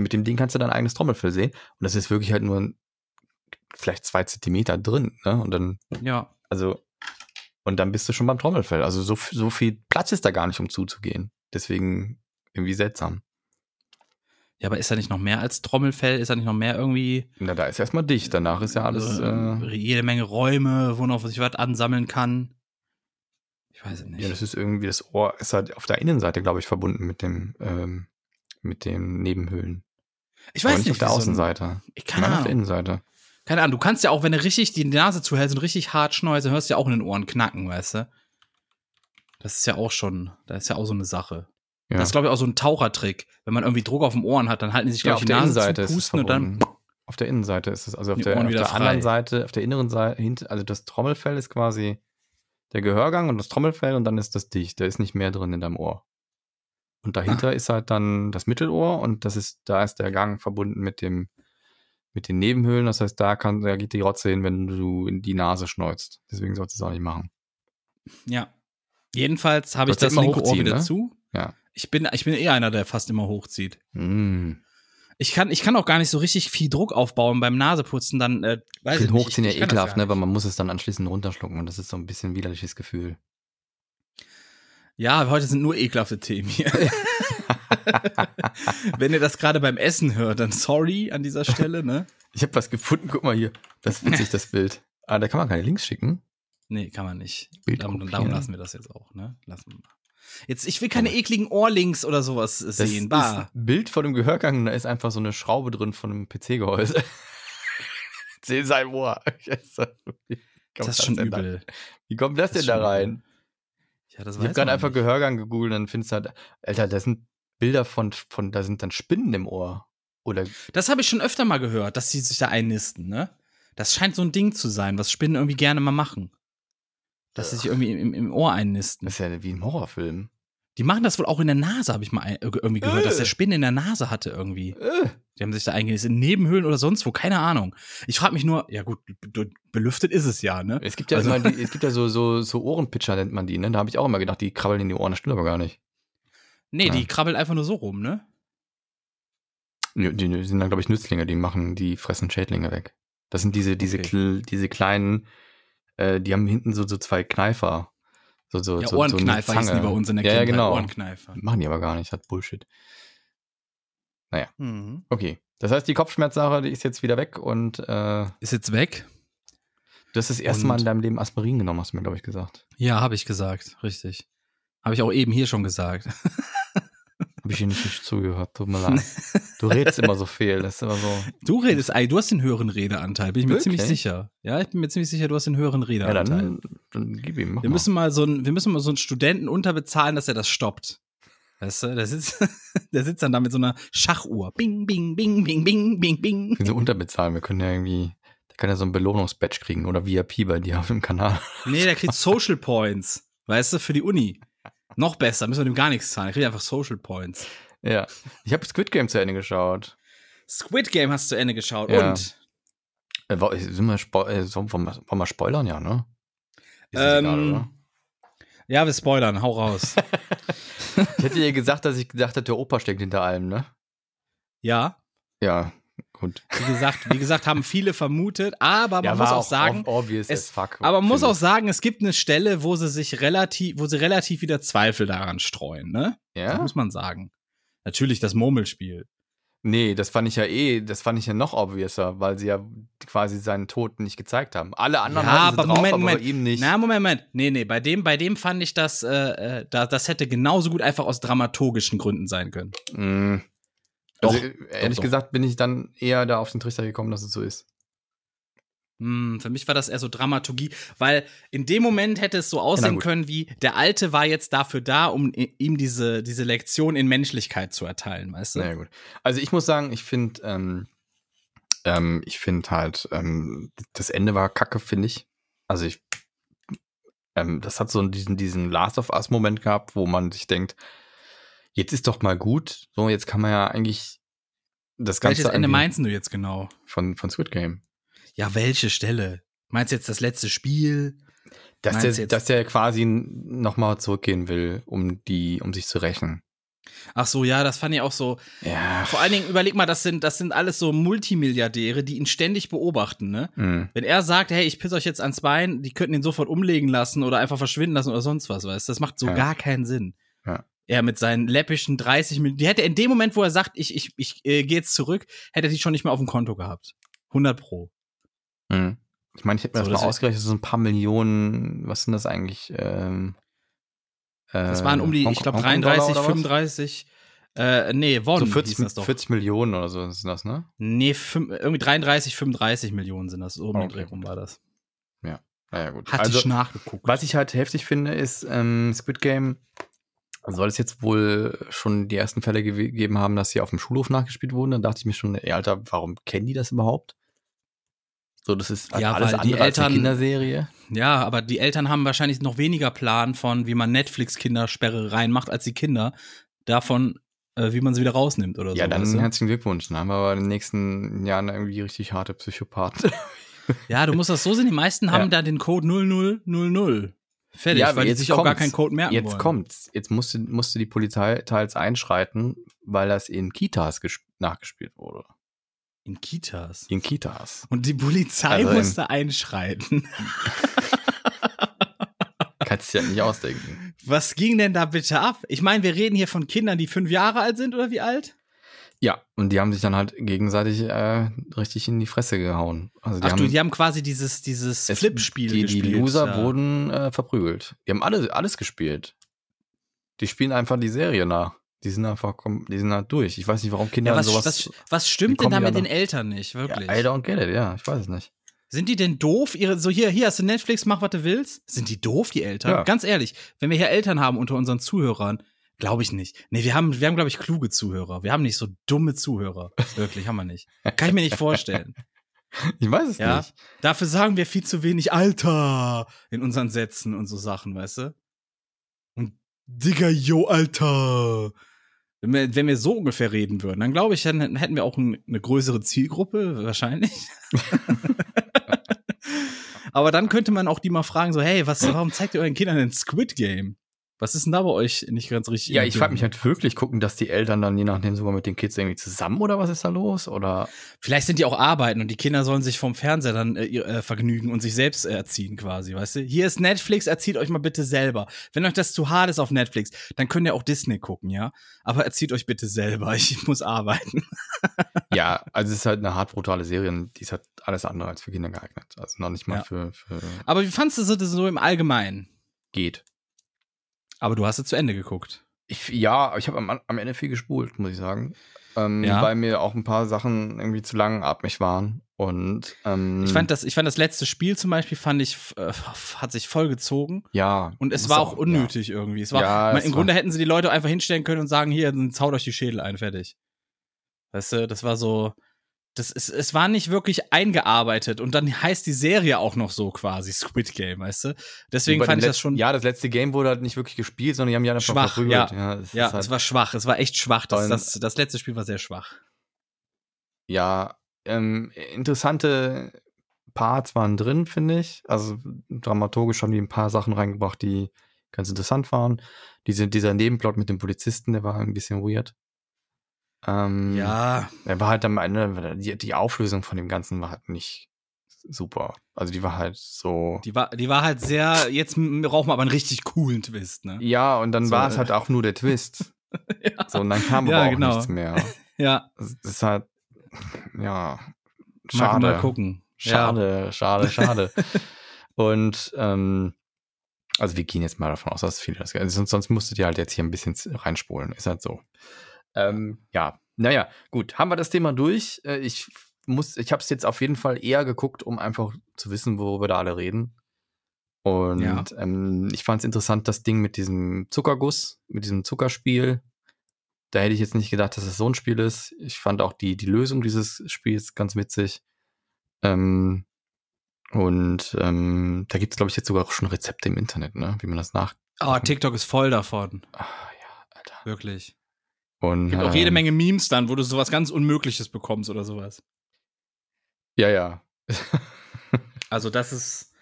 mit dem Ding kannst du dein eigenes Trommelfell sehen und das ist wirklich halt nur ein, vielleicht zwei Zentimeter drin, ne? Und dann, Ja. also, und dann bist du schon beim Trommelfell. Also so, so viel Platz ist da gar nicht, um zuzugehen. Deswegen irgendwie seltsam. Ja, aber ist da nicht noch mehr als Trommelfell? Ist da nicht noch mehr irgendwie Na, da ist erstmal dicht, danach ist ja alles. äh, Äh, jede Menge Räume, wo noch sich was ansammeln kann? Ich weiß es nicht. Ja, das ist irgendwie, das Ohr ist halt auf der Innenseite, glaube ich, verbunden mit dem, ähm, mit den Nebenhöhlen. Ich weiß nicht auf der Außenseite. Ich Keine keine auf der. Innenseite. Keine Ahnung. Du kannst ja auch, wenn du richtig die Nase zuhältst und richtig hart schneust, dann hörst du ja auch in den Ohren knacken, weißt du? Das ist ja auch schon, das ist ja auch so eine Sache. Ja. Das ist, glaube ich, auch so ein Tauchertrick. Wenn man irgendwie Druck auf den Ohren hat, dann halten die sich, ja, glaube auf ich, die der Nase Innenseite zu, pusten und dann. Auf der Innenseite ist es, also auf der, auf der anderen. Seite, auf der inneren Seite, also das Trommelfell ist quasi der Gehörgang und das Trommelfell und dann ist das dicht. Da ist nicht mehr drin in deinem Ohr. Und dahinter ist halt dann das Mittelohr und das ist, da ist der Gang verbunden mit dem, mit den Nebenhöhlen. Das heißt, da kann, da geht die Rotze hin, wenn du in die Nase schneuzt. Deswegen sollst du es auch nicht machen. Ja. Jedenfalls habe ich das immer linke Ohr wieder ne? zu. Ja. Ich bin, ich bin eher einer, der fast immer hochzieht. Mm. Ich kann, ich kann auch gar nicht so richtig viel Druck aufbauen beim Naseputzen, dann, äh, weiß Ich nicht. Hochziehen ja ekelhaft, ne? weil man muss es dann anschließend runterschlucken und das ist so ein bisschen ein widerliches Gefühl. Ja, heute sind nur ekelhafte Themen hier. <laughs> Wenn ihr das gerade beim Essen hört, dann sorry an dieser Stelle, ne? Ich habe was gefunden, guck mal hier. Das ist witzig, das Bild. Ah, da kann man keine Links schicken. Nee, kann man nicht. Bild Darum, darum lassen wir das jetzt auch, ne? Lassen wir mal. Jetzt, ich will keine ekligen Ohrlinks oder sowas Das sehen. ist Bah. ein Bild von dem Gehörgang, da ist einfach so eine Schraube drin von einem PC-Gehäuse. Sehen <laughs> sein Ohr. <laughs> Das ist schon übel. Wie kommt das, Das denn ist da rein? Ja, das Ich habe gerade einfach. Gehörgang gegoogelt und dann findest du halt, Alter, das sind Bilder von, von, da sind dann Spinnen im Ohr. Oder Das habe ich schon öfter mal gehört, dass sie sich da einnisten, ne? Das scheint so ein Ding zu sein, was Spinnen irgendwie gerne mal machen. Dass sie sich irgendwie im, im Ohr einnisten. das ist ja wie ein Horrorfilm. Die machen das wohl auch in der Nase, habe ich mal ein, irgendwie gehört, dass der Äh. Spinnen in der Nase hatte irgendwie. Äh. Die haben sich da eingenistet, in Nebenhöhlen oder sonst wo, keine Ahnung. Ich frage mich nur, ja gut, be- belüftet ist es ja, ne? Es gibt ja Also- immer die, <laughs> es gibt ja so, so, so Ohrenpitcher, nennt man die, ne? Da habe ich auch immer gedacht, die krabbeln in die Ohren, das stimmt aber gar nicht. Nee, die Ja. krabbelt einfach nur so rum, ne? Die, die sind dann, glaube ich, Nützlinge, die machen, die fressen Schädlinge weg. Das sind diese, diese, Okay. diese kleinen, äh, die haben hinten so, so zwei Kneifer. So, so, Ja, so, Ohrenkneifer so eine hießen die bei uns in der ja, ja, Kindheit. genau. Ohrenkneifer. Machen die aber gar nicht, ist Bullshit. Mhm. Okay. Das heißt, die Kopfschmerzsache, die ist jetzt wieder weg und äh, du Ist jetzt weg? hast das erste Und- Mal in deinem Leben Aspirin genommen, hast du mir, glaube ich, gesagt. Ja, habe ich gesagt, richtig. Habe ich auch eben hier schon gesagt. <laughs> Habe ich dir nicht, nicht zugehört, tut mir leid. <laughs> Du redest immer so viel, das ist immer so. Du redest, ey, du hast den höheren Redeanteil, bin ich mir Wirklich? ziemlich sicher. Ja, ich bin mir ziemlich sicher, du hast den höheren Ja, Redeanteil. dann, dann gib ihm, mach wir mal. müssen mal so einen, wir müssen mal so einen Studenten unterbezahlen, dass er das stoppt. Weißt du, der sitzt, <laughs> der sitzt dann da mit so einer Schachuhr. Bing, bing, bing, bing, bing, bing, bing. Wir unterbezahlen, wir können ja irgendwie, der kann ja so ein Belohnungsbadge kriegen oder VIP bei dir auf dem Kanal. Nee, der kriegt <laughs> Social Points. Weißt du, für die Uni. Noch besser, müssen wir dem gar nichts zahlen. Er kriegt einfach Social Points. Ja. Ich habe Squid Game zu Ende geschaut. Squid Game hast du zu Ende geschaut. Ja. Und? Äh, wa- sind wir Spo äh, so- wollen, wir, wollen wir spoilern, ja, ne? Ist das egal, Ähm, oder? Ja, wir spoilern, hau raus. <laughs> Ich hätte dir gesagt, dass ich gedacht hätte, der Opa steckt hinter allem, ne? ja, Ja, gut. wie gesagt, wie gesagt, haben viele vermutet, aber man ja, muss auch sagen, ob- obvious es- as fuck. aber man muss auch sagen, es gibt eine Stelle, wo sie sich relativ, wo sie relativ wieder Zweifel daran streuen, ne? ich. Das Ja? muss man sagen. Natürlich das Murmelspiel. Nee, das fand ich ja eh, das fand ich ja noch obviouser, weil sie ja quasi seinen Tod nicht gezeigt haben. Alle anderen Ja, sie aber drauf, Moment, aber Moment. bei ihm nicht. Na, Moment, Moment. Nee, nee, bei dem, bei dem fand ich das, äh, äh, da, das hätte genauso gut einfach aus dramaturgischen Gründen sein können. Mm. Doch, also, ehrlich doch. gesagt bin ich dann eher da auf den Trichter gekommen, dass es so ist. Hm, für mich war das eher so Dramaturgie, weil in dem Moment hätte es so aussehen können, wie der Alte war jetzt dafür da, um ihm diese, diese Lektion in Menschlichkeit zu erteilen, weißt du? Naja, gut. Also ich muss sagen, ich finde, ähm, ähm, ich finde halt, ähm, das Ende war kacke, finde ich. Also ich, ähm, das hat so diesen, diesen Last of Us-Moment gehabt, wo man sich denkt, jetzt ist doch mal gut. So, jetzt kann man ja eigentlich das Ganze Welches Ende meinst du jetzt genau? von, von Squid Game. Ja, welche Stelle? Meinst du jetzt das letzte Spiel? Dass Meinst der, dass der quasi nochmal zurückgehen will, um die, um sich zu rächen. Ach so, ja, das fand ich auch so. Ja. Vor allen Dingen, überleg mal, das sind, das sind alles so Multimilliardäre, die ihn ständig beobachten, ne? Mhm. Wenn er sagt, hey, ich piss euch jetzt ans Bein, die könnten ihn sofort umlegen lassen oder einfach verschwinden lassen oder sonst was, weißt du? Das macht so Ja. gar keinen Sinn. Ja. Er mit seinen läppischen 30 Millionen, die hätte in dem Moment, wo er sagt, ich, ich, ich äh, gehe jetzt zurück, hätte er die schon nicht mehr auf dem Konto gehabt. 100 pro. Mhm. Ich meine, ich hätte mir So, das mal das- ausgerechnet, so ein paar Millionen, was sind das eigentlich? Ähm, Das äh, waren um die, Hong- ich glaube, Hongkong-Dollar 33, oder was? 35, äh, nee, Won So hieß 40, das doch. 40 Millionen oder so sind das, ne? Nee, irgendwie 33, 35 Millionen sind das. So um den Okay, Dreh rum war das. Naja, gut. Hatte also, ich nachgeguckt. was ich halt heftig finde, ist, ähm, Squid Game soll es jetzt wohl schon die ersten Fälle gegeben haben, dass sie auf dem Schulhof nachgespielt wurden. Dann dachte ich mir schon, ey, Alter, warum kennen die das überhaupt? So, das ist halt Ja, alles weil die andere als eine Eltern- Kinderserie. Ja, aber die Eltern haben wahrscheinlich noch weniger Plan von, wie man Netflix-Kindersperre reinmacht, als die Kinder davon, äh, wie man sie wieder rausnimmt oder Ja, so. dann weißt du? herzlichen Glückwunsch. Dann haben wir aber in den nächsten Jahren irgendwie richtig harte Psychopathen. ja, du musst das so sehen, die meisten <laughs> haben da den Code 0000. Fertig, Ja, weil jetzt sich auch gar keinen Code merken Jetzt wollen. kommt's. Jetzt musste, musste die Polizei teils einschreiten, weil das in Kitas gesp- nachgespielt wurde. In Kitas. In Kitas. Und die Polizei Also musste einschreiten. <laughs> Kannst du ja nicht ausdenken. Was ging denn da bitte ab? Ich meine, wir reden hier von Kindern, die fünf Jahre alt sind oder wie alt? Ja, und die haben sich dann halt gegenseitig äh, richtig in die Fresse gehauen. Also die Ach haben, du, die haben quasi dieses, dieses es- Flip-Spiel die, gespielt. Die Loser ja. wurden äh, verprügelt. Die haben alle, alles gespielt. Die spielen einfach die Serie nach. Die sind einfach, die sind halt durch. Ich weiß nicht, warum Kinder Ja, was, sowas. was, was stimmt denn da mit den Eltern nicht, wirklich? ja, I don't get it, ja, ich weiß es nicht. Sind die denn doof? Ihre, so hier, hier hast du Netflix, mach was du willst. Sind die doof, die Eltern? Ja. Ganz ehrlich, wenn wir hier Eltern haben unter unseren Zuhörern, Glaube ich nicht. Nee, wir haben, wir haben, glaube ich, kluge Zuhörer. Wir haben nicht so dumme Zuhörer. Wirklich, haben wir nicht. Kann ich mir nicht vorstellen. <laughs> Ich weiß es Ja. nicht. Dafür sagen wir viel zu wenig Alter in unseren Sätzen und so Sachen, weißt du? Und Digga, yo, Alter. Wenn wir, wenn wir so ungefähr reden würden, dann glaube ich, dann hätten wir auch ein, eine größere Zielgruppe, wahrscheinlich. <laughs> Aber dann könnte man auch die mal fragen, so, hey, was, warum zeigt ihr euren Kindern ein Squid Game? Was ist denn da bei euch nicht ganz richtig? Ja, ich frage mich halt wirklich, gucken dass die Eltern dann je nachdem sogar mit den Kids irgendwie zusammen oder was ist da los? Oder Vielleicht sind die auch arbeiten und die Kinder sollen sich vom Fernseher dann äh, äh, vergnügen und sich selbst äh, erziehen quasi, weißt du? Hier ist Netflix, erzieht euch mal bitte selber. Wenn euch das zu hart ist auf Netflix, dann könnt ihr auch Disney gucken, ja? Aber erzieht euch bitte selber, <laughs> ich muss arbeiten. ja, also es ist halt eine hart brutale Serie, und die ist halt alles andere als für Kinder geeignet. Also noch nicht mal Ja. für, für Aber wie fandst du das so im Allgemeinen? geht. Aber du hast es zu Ende geguckt. Ich, ja, ich habe am, am Ende viel gespult, muss ich sagen. Ähm, Ja? Weil mir auch ein paar Sachen irgendwie zu langatmig waren. Und ähm, Ich fand das, ich fand das letzte Spiel zum Beispiel, fand ich, äh, hat sich voll gezogen. ja. Und es war auch unnötig irgendwie. Es war, Ja, man, es im war- Grunde hätten sie die Leute einfach hinstellen können und sagen, hier, dann zaut euch die Schädel ein, fertig. Weißt du, das war so, das ist, es war nicht wirklich eingearbeitet und dann heißt die Serie auch noch so quasi Squid Game, weißt du? Deswegen fand ich das schon Ja, das letzte Game wurde halt nicht wirklich gespielt, sondern die haben ja einfach Schwach, verprügelt. ja. Ja, es ja, halt, es war schwach, es war echt schwach. Das, das, das letzte Spiel war sehr schwach. ja ähm, interessante Parts waren drin, finde ich. Also dramaturgisch haben die ein paar Sachen reingebracht, die ganz interessant waren. Diese, dieser Nebenplot mit dem Polizisten, der war ein bisschen weird. Ähm, Ja, Er war halt am Ende, die, die Auflösung von dem Ganzen war halt nicht super. Also die war halt so. die war, die war halt sehr, jetzt brauchen wir aber einen richtig coolen Twist, ne? ja, und dann So, war es äh, halt auch nur der Twist. <laughs> Ja, So, und dann kam Ja, aber auch genau. nichts mehr. <laughs> ja Das ist halt, ja, mal, schade. mal gucken. Schade, schade, schade. <laughs> und ähm, also wir gehen jetzt mal davon aus, dass viele das also sonst, sonst musstet ihr halt jetzt hier ein bisschen reinspulen. Ist halt so. Ähm, ja, naja, gut, haben wir das Thema durch. Äh, Ich muss, ich habe es jetzt auf jeden Fall eher geguckt, um einfach zu wissen, worüber da alle reden. Und Ja. ähm, ich fand es interessant, das Ding mit diesem Zuckerguss, mit diesem Zuckerspiel. Da hätte ich jetzt nicht gedacht, dass es so ein Spiel ist. Ich fand auch die, die Lösung dieses Spiels ganz witzig. Ähm, und ähm, da gibt es, glaube ich, jetzt sogar auch schon Rezepte im Internet, ne? Wie man das nach. Oh, TikTok ist voll davon. Ah, ja, Alter. Wirklich. Und, Gibt auch jede ähm, Menge Memes dann, wo du sowas ganz Unmögliches bekommst oder sowas. Ja, ja. <laughs> Also das ist,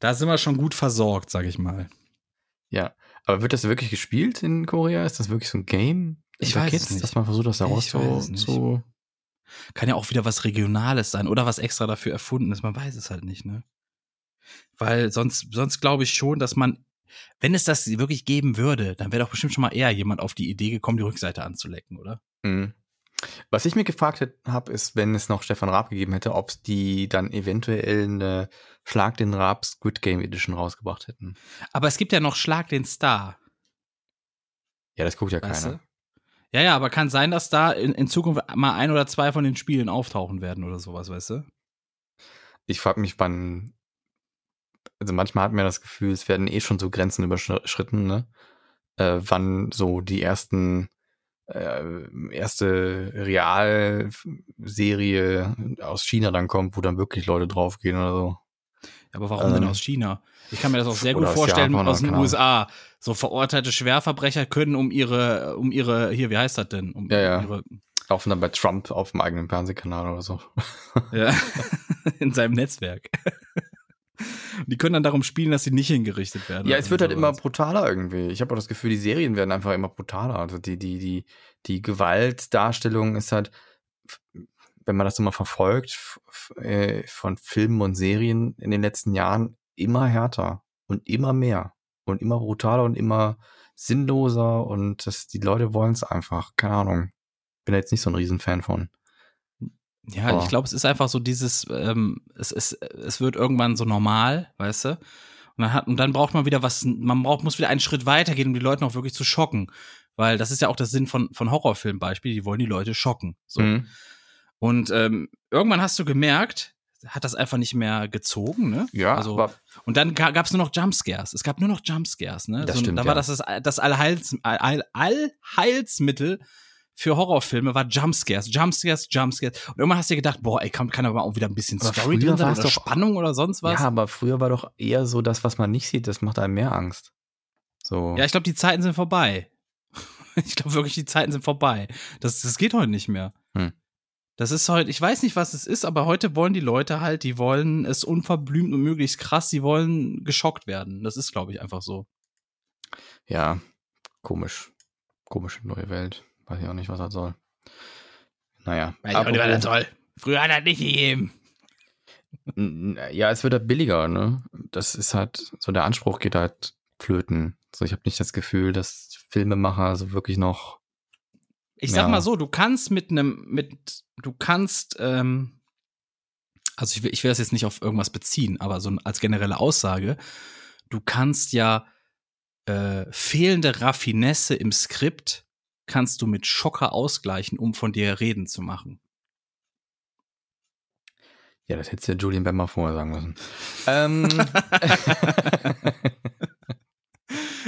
da sind wir schon gut versorgt, sag ich mal. ja. Aber wird das wirklich gespielt in Korea? Ist das wirklich so ein Game? Ich weiß Kids, es nicht. Dass man versucht, das da Ich raus weiß zu, zu. Kann ja auch wieder was Regionales sein oder was extra dafür erfunden ist. Man weiß es halt nicht, ne? Weil sonst, sonst glaube ich schon, dass man, wenn es das wirklich geben würde, dann wäre doch bestimmt schon mal eher jemand auf die Idee gekommen, die Rückseite anzulecken, oder? Mhm. Was ich mir gefragt habe, ist, wenn es noch Stefan Raab gegeben hätte, ob es die dann eventuell eine Schlag den Raab Squid Game Edition rausgebracht hätten. Aber es gibt ja noch Schlag den Star. Ja, das guckt ja Weißt keiner. du? Ja, ja, aber kann sein, dass da in, in Zukunft mal ein oder zwei von den Spielen auftauchen werden oder sowas, weißt du? Ich frage mich, wann. Also manchmal hat man das Gefühl, es werden eh schon so Grenzen überschritten, ne? Äh, wann so die ersten äh, erste Realserie aus China dann kommt, wo dann wirklich Leute draufgehen oder so. Aber warum denn Ähm, aus China? Ich kann mir das auch sehr gut aus vorstellen aus oder den USA. So verurteilte Schwerverbrecher können um ihre, um ihre, hier, wie heißt das denn? Um Ja, ja. Ihre, Laufen dann bei Trump auf dem eigenen Fernsehkanal oder so. ja, <laughs> <laughs> in seinem Netzwerk. Die können dann darum spielen, dass sie nicht hingerichtet werden. Ja, es wird halt immer brutaler irgendwie. Ich habe auch das Gefühl, die Serien werden einfach immer brutaler. Also die, die, die, die Gewaltdarstellung ist halt, wenn man das so mal verfolgt, äh, von Filmen und Serien in den letzten Jahren immer härter und immer mehr und immer brutaler und immer sinnloser und das, die Leute wollen es einfach. Keine Ahnung. Bin da jetzt nicht so ein Riesenfan von. Ja, Boah. ich glaube, es ist einfach so dieses, ähm, es, es, es wird irgendwann so normal, weißt du? Und dann, hat, und dann braucht man wieder was, man braucht, muss wieder einen Schritt weitergehen, um die Leute noch wirklich zu schocken. Weil das ist ja auch der Sinn von, von Horrorfilmen Beispiel, die wollen die Leute schocken. So. Mhm. Und ähm, irgendwann hast du gemerkt, hat das einfach nicht mehr gezogen, ne? Ja, also, und dann ga, gab es nur noch Jumpscares. Es gab nur noch Jumpscares, ne? Das so, stimmt, da ja. war das das, das Allheils, All, Allheilsmittel für Horrorfilme war Jumpscares, Jumpscares, Jumpscares. Und irgendwann hast du dir gedacht, boah, ey, kann, kann aber auch wieder ein bisschen Aber Story drin sein oder doch- Spannung oder sonst was. ja, aber früher war doch eher so das, was man nicht sieht, das macht einem mehr Angst. So. Ja, ich glaube, die Zeiten sind vorbei. <laughs> Ich glaube wirklich, die Zeiten sind vorbei. Das, das geht heute nicht mehr. Hm. Das ist heute, ich weiß nicht, was es ist, aber heute wollen die Leute halt, die wollen es unverblümt und möglichst krass, die wollen geschockt werden. Das ist, glaube ich, einfach so. Ja, komisch. Komische neue Welt. Weiß ich auch nicht, was das soll. Naja. apropos- toll. Früher hat er nicht gegeben. Ja, es wird halt billiger, ne? Das ist halt, so der Anspruch geht halt flöten. So, ich habe nicht das Gefühl, dass Filmemacher so wirklich noch. Ich sag Ja. mal so, du kannst mit einem, mit, du kannst, ähm, also ich will, ich will das jetzt nicht auf irgendwas beziehen, aber so als generelle Aussage, du kannst ja äh, fehlende Raffinesse im Skript kannst du mit Schocker ausgleichen, um von dir reden zu machen. Ja, das hättest du ja Julian Bam mal vorher sagen müssen. ähm, <laughs>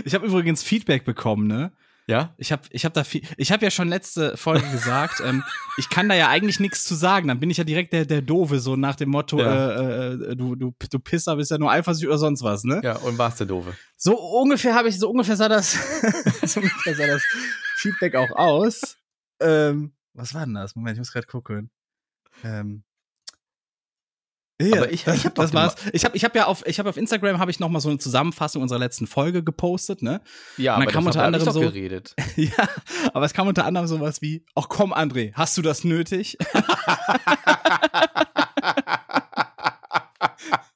Ich habe übrigens Feedback bekommen, ne? ja? Ich habe ich hab da viel, ich habe ja schon letzte Folge gesagt, ähm, ich kann da ja eigentlich nichts zu sagen. Dann bin ich ja direkt der, der Doofe, so nach dem Motto, Ja. äh, äh, du, du, du Pisser bist ja nur eifersüchtig oder sonst was, ne? Ja, und warst du doofe. So ungefähr habe ich, so ungefähr sah das, <laughs> so ungefähr sah das Feedback auch aus. Ähm, was war denn das? Moment, ich muss gerade gucken. Ähm, ja, Aber ich- das, ich hab doch das war's. Ich habe ich hab ja auf, ich habe auf Instagram habe ich noch mal so eine Zusammenfassung unserer letzten Folge gepostet, ne? Ja, Und dann aber kam das unter anderem doch so- geredet. <laughs> Ja, aber es kam unter anderem sowas wie, ach komm, André, hast du das nötig? <laughs>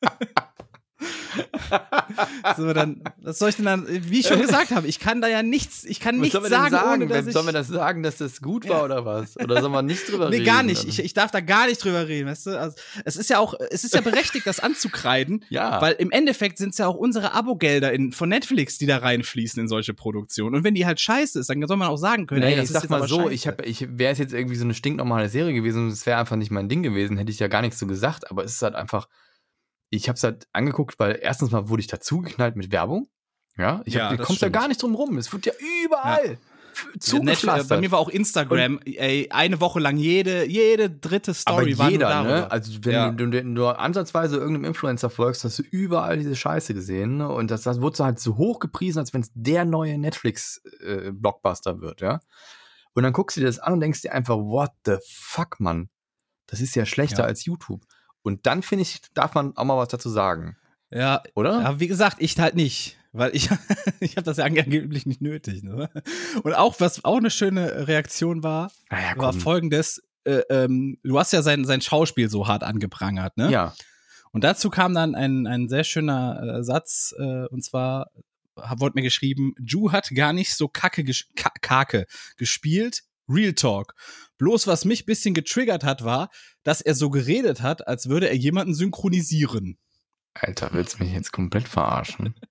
<laughs> <laughs> so, dann, was soll ich denn dann, wie ich schon gesagt habe, ich kann da ja nichts, ich kann Was nichts sollen sagen, sagen? ohne dass Sollen wir das sagen, dass das gut war oder was? Oder soll man nicht drüber <laughs> Nee, reden? gar nicht. Ich, ich darf da gar nicht drüber reden, weißt du? Also, es ist ja auch, es ist ja berechtigt, das anzukreiden, <laughs> ja. weil im Endeffekt sind es ja auch unsere Abogelder in, von Netflix, die da reinfließen in solche Produktionen. Und wenn die halt scheiße ist, dann soll man auch sagen können, Nee, ey, das ich sag mal so, scheiße. ich, hab- ich wäre es jetzt irgendwie so eine stinknormale Serie gewesen und es wäre einfach nicht mein Ding gewesen, hätte ich ja gar nichts so gesagt, aber es ist halt einfach, ich habe es halt angeguckt, weil erstens mal wurde ich dazugeknallt mit Werbung. Ja, ich Ja, hab, du das kommst ja gar nicht drum rum. Es wird ja überall f- Netflix, äh, bei mir war auch Instagram, ey, eine Woche lang jede, jede dritte Story aber war jeder, darüber. ne? Also wenn Ja. du, du nur ansatzweise irgendeinem Influencer folgst, hast du überall diese Scheiße gesehen. Ne? Und das, das wurde so halt so hoch gepriesen, als wenn es der neue Netflix-Blockbuster wird, ja. Und dann guckst du dir das an und denkst dir einfach, what the fuck, Mann? Das ist ja schlechter Ja. als YouTube. Und dann finde ich, darf man auch mal was dazu sagen, ja, oder? ja, wie gesagt, ich halt nicht. Weil ich, <laughs> ich habe das ja angeblich nicht nötig. Ne? Und auch, was auch eine schöne Reaktion war, Naja, war folgendes. Äh, ähm, du hast ja sein, sein Schauspiel so hart angeprangert, ne? Ja, Und dazu kam dann ein, ein sehr schöner äh, Satz, äh, und zwar hab- wurde mir geschrieben, Ju hat gar nicht so kacke, ges ka kake gespielt. Real Talk. Bloß was mich bisschen getriggert hat, war, dass er so geredet hat, als würde er jemanden synchronisieren. Alter, willst du mich jetzt komplett verarschen? <laughs>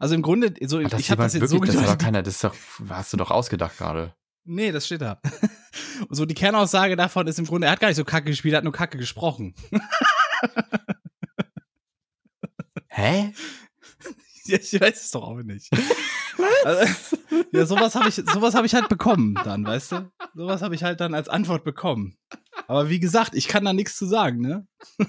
Also im Grunde, so, das ich habe das jetzt so wirklich, das hat doch gedeutet. keiner, das doch, hast du doch ausgedacht gerade. Nee, das steht da. <laughs> so die Kernaussage davon ist im Grunde, er hat gar nicht so kacke gespielt, er hat nur kacke gesprochen. <laughs> Hä? <laughs> Ich weiß es doch auch nicht. <laughs> Also, ja, sowas habe ich, sowas habe ich halt bekommen dann, weißt du? Sowas habe ich halt dann als Antwort bekommen. Aber wie gesagt, ich kann da nichts zu sagen, ne? <laughs>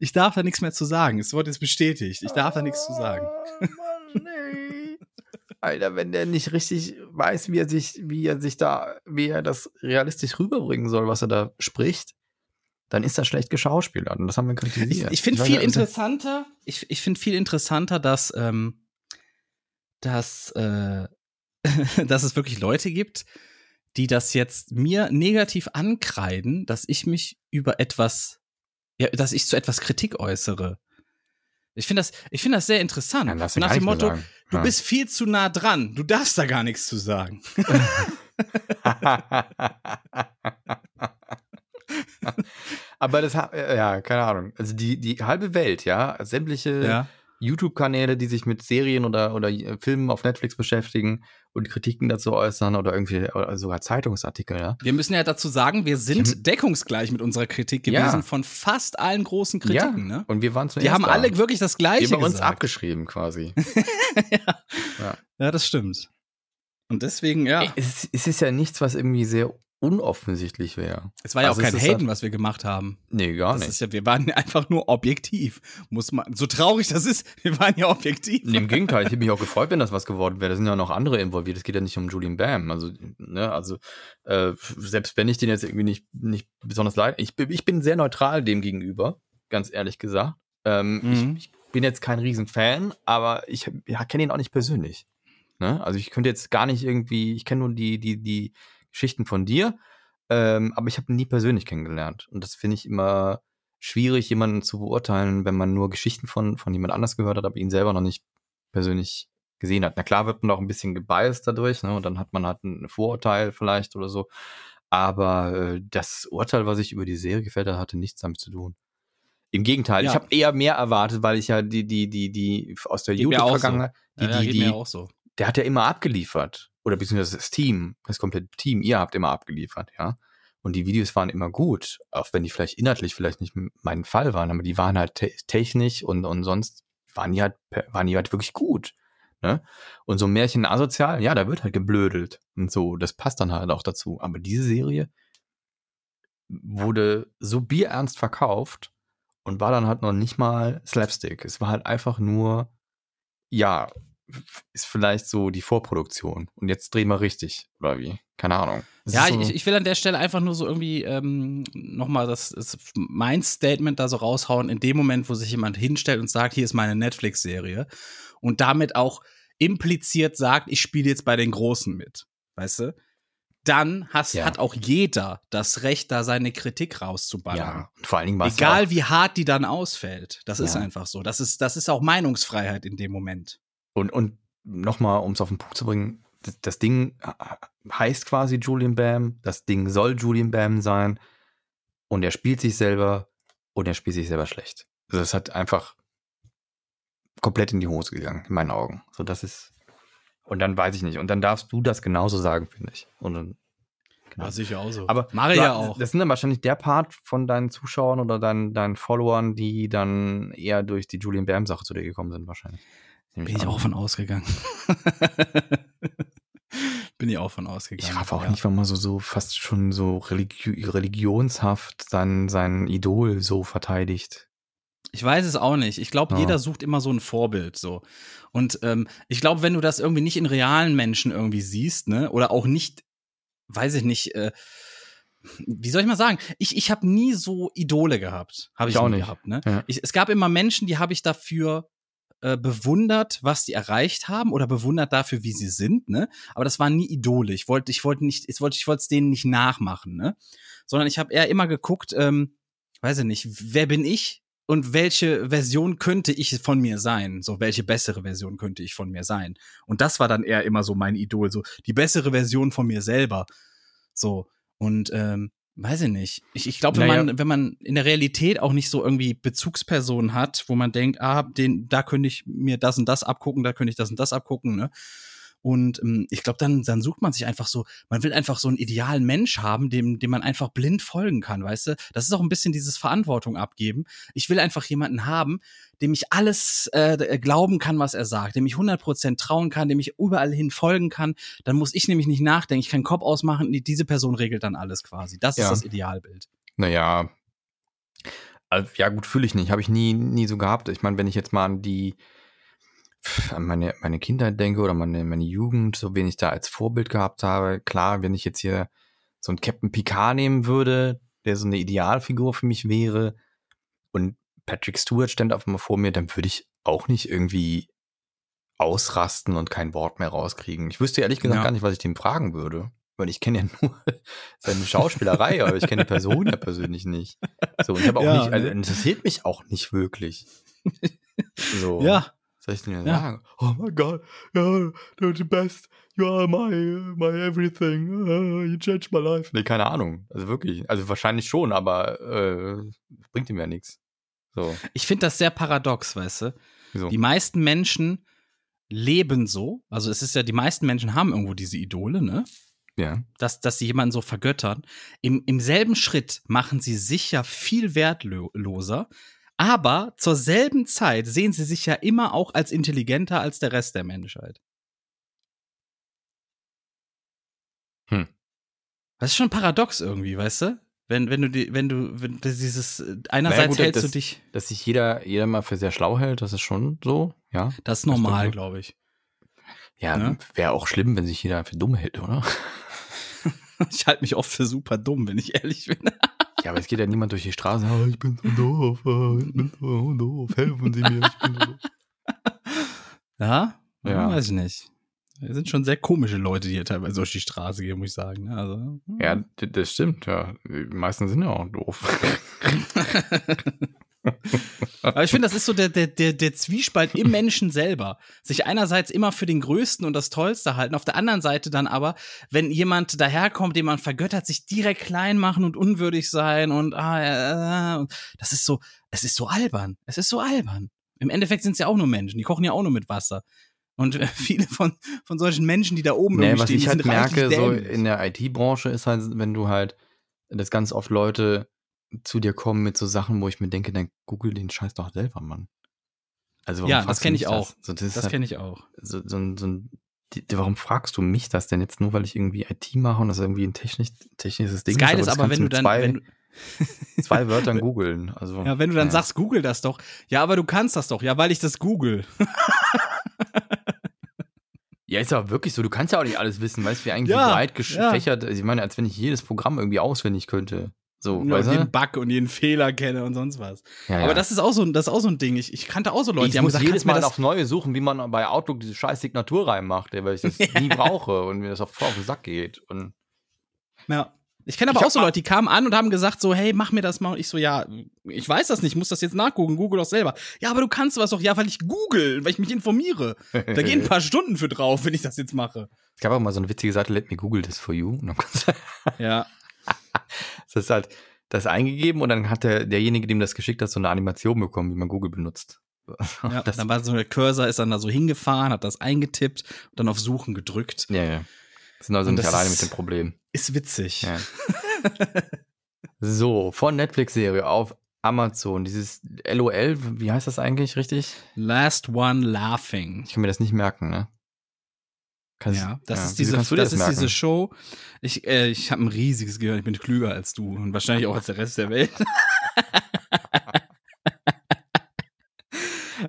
Ich darf da nichts mehr zu sagen. Es wurde jetzt bestätigt. Ich darf da nichts zu sagen. Oh, Mann, ey. Alter, wenn der nicht richtig weiß, wie er sich, wie er sich da, wie er das realistisch rüberbringen soll, was er da spricht, dann ist das schlecht geschauspielert. Und das haben wir Ich, kritisiert. ich finde weiß viel ja, interessanter, ich, ich finde viel interessanter, dass, ähm, dass, äh, <laughs> dass es wirklich Leute gibt, die das jetzt mir negativ ankreiden, dass ich mich über etwas, ja, dass ich zu etwas Kritik äußere. Ich finde das, ich finde das sehr interessant. Du Nach dem Motto, sagen. du Ja. bist viel zu nah dran, du darfst da gar nichts zu sagen. <laughs> <laughs> <laughs> Aber das, äh, ja, keine Ahnung. Also die, die halbe Welt, ja, sämtliche Ja. YouTube-Kanäle, die sich mit Serien oder, oder äh, Filmen auf Netflix beschäftigen und Kritiken dazu äußern oder irgendwie oder sogar Zeitungsartikel, ja. Wir müssen ja dazu sagen, wir sind deckungsgleich mit unserer Kritik gewesen Ja. von fast allen großen Kritiken, ne? Und wir waren zuerst Die haben da. alle wirklich das die Gleiche haben uns gesagt. abgeschrieben quasi. <laughs> Ja, das stimmt. Und deswegen, ja. es, es ist ja nichts, was irgendwie sehr unoffensichtlich wäre. Es war ja Also auch kein Haten, halt- was wir gemacht haben. Nee, gar Das nicht. ja, wir waren einfach nur objektiv. Muss man, so traurig das ist, <laughs> wir waren ja objektiv. Nee, Im Gegenteil, ich hätte mich auch gefreut, wenn das was geworden wäre. Da sind ja noch andere involviert. Es geht ja nicht um Julian Bam. Also, ne, also äh, selbst wenn ich den jetzt irgendwie nicht, nicht besonders leid, ich, bin- ich bin sehr neutral dem gegenüber, ganz ehrlich gesagt. Ähm, Mhm. ich, ich bin jetzt kein Riesenfan, aber ich ja, kenne ihn auch nicht persönlich. Ne? Also ich könnte jetzt gar nicht irgendwie, ich kenne nur die, die, die Geschichten von dir, ähm, aber ich habe ihn nie persönlich kennengelernt. Und das finde ich immer schwierig, jemanden zu beurteilen, wenn man nur Geschichten von, von jemand anders gehört hat, aber ihn selber noch nicht persönlich gesehen hat. Na klar wird man auch ein bisschen gebiased dadurch, ne? Und dann hat man halt ein Vorurteil vielleicht oder so. Aber äh, das Urteil, was ich über die Serie gefällt hat, hatte nichts damit zu tun. Im Gegenteil, Ja. ich habe eher mehr erwartet, weil ich ja die, die, die, die aus der mir auch so. Die, ja, die, die, so. der hat ja immer abgeliefert. Oder beziehungsweise das Team, das komplette Team, ihr habt immer abgeliefert, ja. Und die Videos waren immer gut, auch wenn die vielleicht inhaltlich vielleicht nicht mein Fall waren, aber die waren halt te technisch und, und sonst waren die halt, waren die halt wirklich gut. Ne? Und so Märchen asozial, ja, da wird halt geblödelt und so, das passt dann halt auch dazu. Aber diese Serie wurde so bierernst verkauft und war dann halt noch nicht mal Slapstick. Es war halt einfach nur, ja, ist vielleicht so die Vorproduktion. Und jetzt drehen wir richtig, oder wie? Keine Ahnung. Es Ja, ist so, ich, ich will an der Stelle einfach nur so irgendwie ähm, nochmal das, das mein Statement da so raushauen, in dem Moment, wo sich jemand hinstellt und sagt, hier ist meine Netflix-Serie und damit auch impliziert sagt, ich spiele jetzt bei den Großen mit, weißt du? Dann hast, Ja. hat auch jeder das Recht, da seine Kritik rauszuballern. ja, und vor allen Dingen Egal wie hart die dann ausfällt. Das ist Ja. einfach so. Das ist, das ist auch Meinungsfreiheit in dem Moment. Und, und nochmal, um es auf den Punkt zu bringen, das, das Ding heißt quasi Julian Bam, das Ding soll Julian Bam sein und er spielt sich selber und er spielt sich selber schlecht. Also es hat einfach komplett in die Hose gegangen, in meinen Augen. So, das ist, und dann weiß ich nicht. Und dann darfst du das genauso sagen, finde ich. Und dann, genau. sicher auch so. Aber Mache du- ja auch. Das sind dann wahrscheinlich der Part von deinen Zuschauern oder deinen, deinen Followern, die dann eher durch die Julian Bam-Sache zu dir gekommen sind, wahrscheinlich. <laughs> Bin ich auch von ausgegangen. Bin ich auch von ausgegangen. Ich raff auch ja. nicht, warum man so, so fast schon so religi religionshaft sein, sein Idol so verteidigt. Ich weiß es auch nicht. Ich glaube, Ja. jeder sucht immer so ein Vorbild so. Und ähm, ich glaube, wenn du das irgendwie nicht in realen Menschen irgendwie siehst, ne, oder auch nicht, weiß ich nicht, äh, wie soll ich mal sagen? Ich, ich habe nie so Idole gehabt. Habe ich, Ich auch nie nicht. gehabt, ne? Ja. Ich, es gab immer Menschen, die habe ich dafür äh, bewundert, was die erreicht haben oder bewundert dafür, wie sie sind, ne? Aber das waren nie Idole. Ich wollte, ich wollte nicht, ich wollte, ich wollte es denen nicht nachmachen, ne? Sondern ich habe eher immer geguckt, ähm, weiß ich nicht, wer bin ich und welche Version könnte ich von mir sein? So, welche bessere Version könnte ich von mir sein? Und das war dann eher immer so mein Idol, so die bessere Version von mir selber. So. Und ähm, weiß ich nicht. Ich, ich glaube, wenn Naja. man, wenn man in der Realität auch nicht so irgendwie Bezugspersonen hat, wo man denkt, ah, den, da könnte ich mir das und das abgucken, da könnte ich das und das abgucken, ne? Und ähm, ich glaube, dann, dann sucht man sich einfach so, man will einfach so einen idealen Mensch haben, dem, dem man einfach blind folgen kann, weißt du? Das ist auch ein bisschen dieses Verantwortung abgeben. Ich will einfach jemanden haben, dem ich alles äh, glauben kann, was er sagt, dem ich 100% trauen kann, dem ich überall hin folgen kann. Dann muss ich nämlich nicht nachdenken, ich kann Kopf ausmachen, die- diese Person regelt dann alles quasi. Das Ja. ist das Idealbild. Naja, also, ja gut, fühle ich nicht. Habe ich nie, nie so gehabt. Ich meine, wenn ich jetzt mal an die an meine, meine Kindheit denke oder meine, meine Jugend, so wen ich da als Vorbild gehabt habe, klar, wenn ich jetzt hier so einen Captain Picard nehmen würde, der so eine Idealfigur für mich wäre und Patrick Stewart stand auf einmal vor mir, dann würde ich auch nicht irgendwie ausrasten und kein Wort mehr rauskriegen. Ich wüsste ehrlich gesagt Ja. gar nicht, was ich dem fragen würde. Weil ich kenne ja <laughs> nur seine Schauspielerei, aber ich kenne die Person ja persönlich nicht. So, und ich habe auch Ja, nicht, also ne? interessiert mich auch nicht wirklich. <laughs> So. Ja, soll ich denn Ja. sagen? Oh my god, you're the best. You are my, my everything. Uh, you changed my life. Nee, keine Ahnung. Also wirklich. Also wahrscheinlich schon, aber äh, bringt ihm ja nichts. So. ich finde das sehr paradox, weißt du? Wieso? Die meisten Menschen leben so. Also es ist ja, die meisten Menschen haben irgendwo diese Idole, ne? Ja. Dass, dass sie jemanden so vergöttern. Im, Im selben Schritt machen sie sich ja viel wertloser. Aber zur selben Zeit sehen sie sich ja immer auch als intelligenter als der Rest der Menschheit. Hm. Das ist schon paradox irgendwie, weißt du? Wenn, wenn du die, wenn du, wenn du dieses einerseits gut, hältst das- du dich. Dass sich jeder, jeder mal für sehr schlau hält, das ist schon so, ja. Das ist normal, glaube ich. Ja, Ne? wäre auch schlimm, wenn sich jeder für dumm hält, oder? <laughs> Ich halte mich oft für super dumm, wenn ich ehrlich bin. Ja, aber es geht ja niemand durch die Straße. Ah, ich bin so doof, ah, ich bin so doof, helfen Sie mir, ich bin so doof. <laughs> Ja? Ja. Weiß ich nicht. Es sind schon sehr komische Leute, die hier teilweise durch die Straße gehen, muss ich sagen. ne? Also, hm. Ja, das stimmt, ja. Die meisten sind ja auch doof. <laughs> Aber ich finde, das ist so der, der, der, der Zwiespalt im Menschen selber. Sich einerseits immer für den Größten und das Tollste halten, auf der anderen Seite dann aber, wenn jemand daherkommt, den man vergöttert, sich direkt klein machen und unwürdig sein und, ah, äh, das ist so, es ist so albern. Es ist so albern. Im Endeffekt sind es ja auch nur Menschen, die kochen ja auch nur mit Wasser. Und äh, <laughs> viele von, von solchen Menschen, die da oben Nee, was stehen, ich halt merke, so in der IT-Branche ist halt, wenn du halt, dass ganz oft Leute zu dir kommen mit so Sachen, wo ich mir denke, dann google den Scheiß doch selber, Mann. Also warum Ja, das fragst du kenn mich ich auch. So, das ist Das halt kenne ich auch. so, so, ein- so ein, die, warum fragst du mich das denn jetzt nur, weil ich irgendwie IT mache und das irgendwie ein technisch, technisches Ding Das Geile ist das aber, wenn du dann, zwei, wenn du, <laughs> zwei Wörtern <laughs> googeln. Also, Ja, wenn du dann ja. sagst, google das doch. Ja, aber du kannst das doch. Ja, weil ich das google. Ja, ist ja wirklich so. Du kannst ja auch nicht alles wissen, weißt du, wie eigentlich Ja, breit ja. gefächert. Ich meine, als wenn ich jedes Programm irgendwie auswendig könnte. So, weißt du? jeden Bug und jeden Fehler kenne und sonst was. Ja, Aber ja. das ist auch so, ein- das ist auch so ein Ding. Ich, ich kannte auch so Leute, ich die haben muss gesagt, jedes Mal aufs Neue suchen, wie man bei Outlook diese scheiß Signatur reinmacht, weil ich das <laughs> nie brauche und mir das voll auf den Sack geht. Und Ja. Ich kenne aber Ich auch so Leute, die kamen an und haben gesagt so, hey, mach mir das mal. Und ich so, ja, ich weiß das nicht, ich muss das jetzt nachgucken, google doch selber. Ja, aber du kannst was doch. Ja, weil ich google, weil ich mich informiere. Da gehen ein paar <laughs> Stunden für drauf, wenn ich das jetzt mache. es gab auch mal so eine witzige Seite, let me google this for you. Ja. Das ist halt das eingegeben und dann hat der, derjenige, dem das geschickt hat, so eine Animation bekommen, wie man Google benutzt. <laughs> ja das, dann war so der Cursor, ist dann da so hingefahren, hat das eingetippt und dann auf Suchen gedrückt. ja, ja. Sind also Und nicht alleine ist- mit dem Problem. Ist witzig. Ja. <laughs> so, von Netflix-Serie auf Amazon, dieses LOL, wie heißt das eigentlich richtig? Last One Laughing. Ich kann mir das nicht merken, ne? Kannst, Ja, das ist wieso diese, dir das ist merken? diese Show. Ich, äh, ich habe ein riesiges Gehirn, ich bin klüger als du und wahrscheinlich auch als der Rest der Welt. <laughs>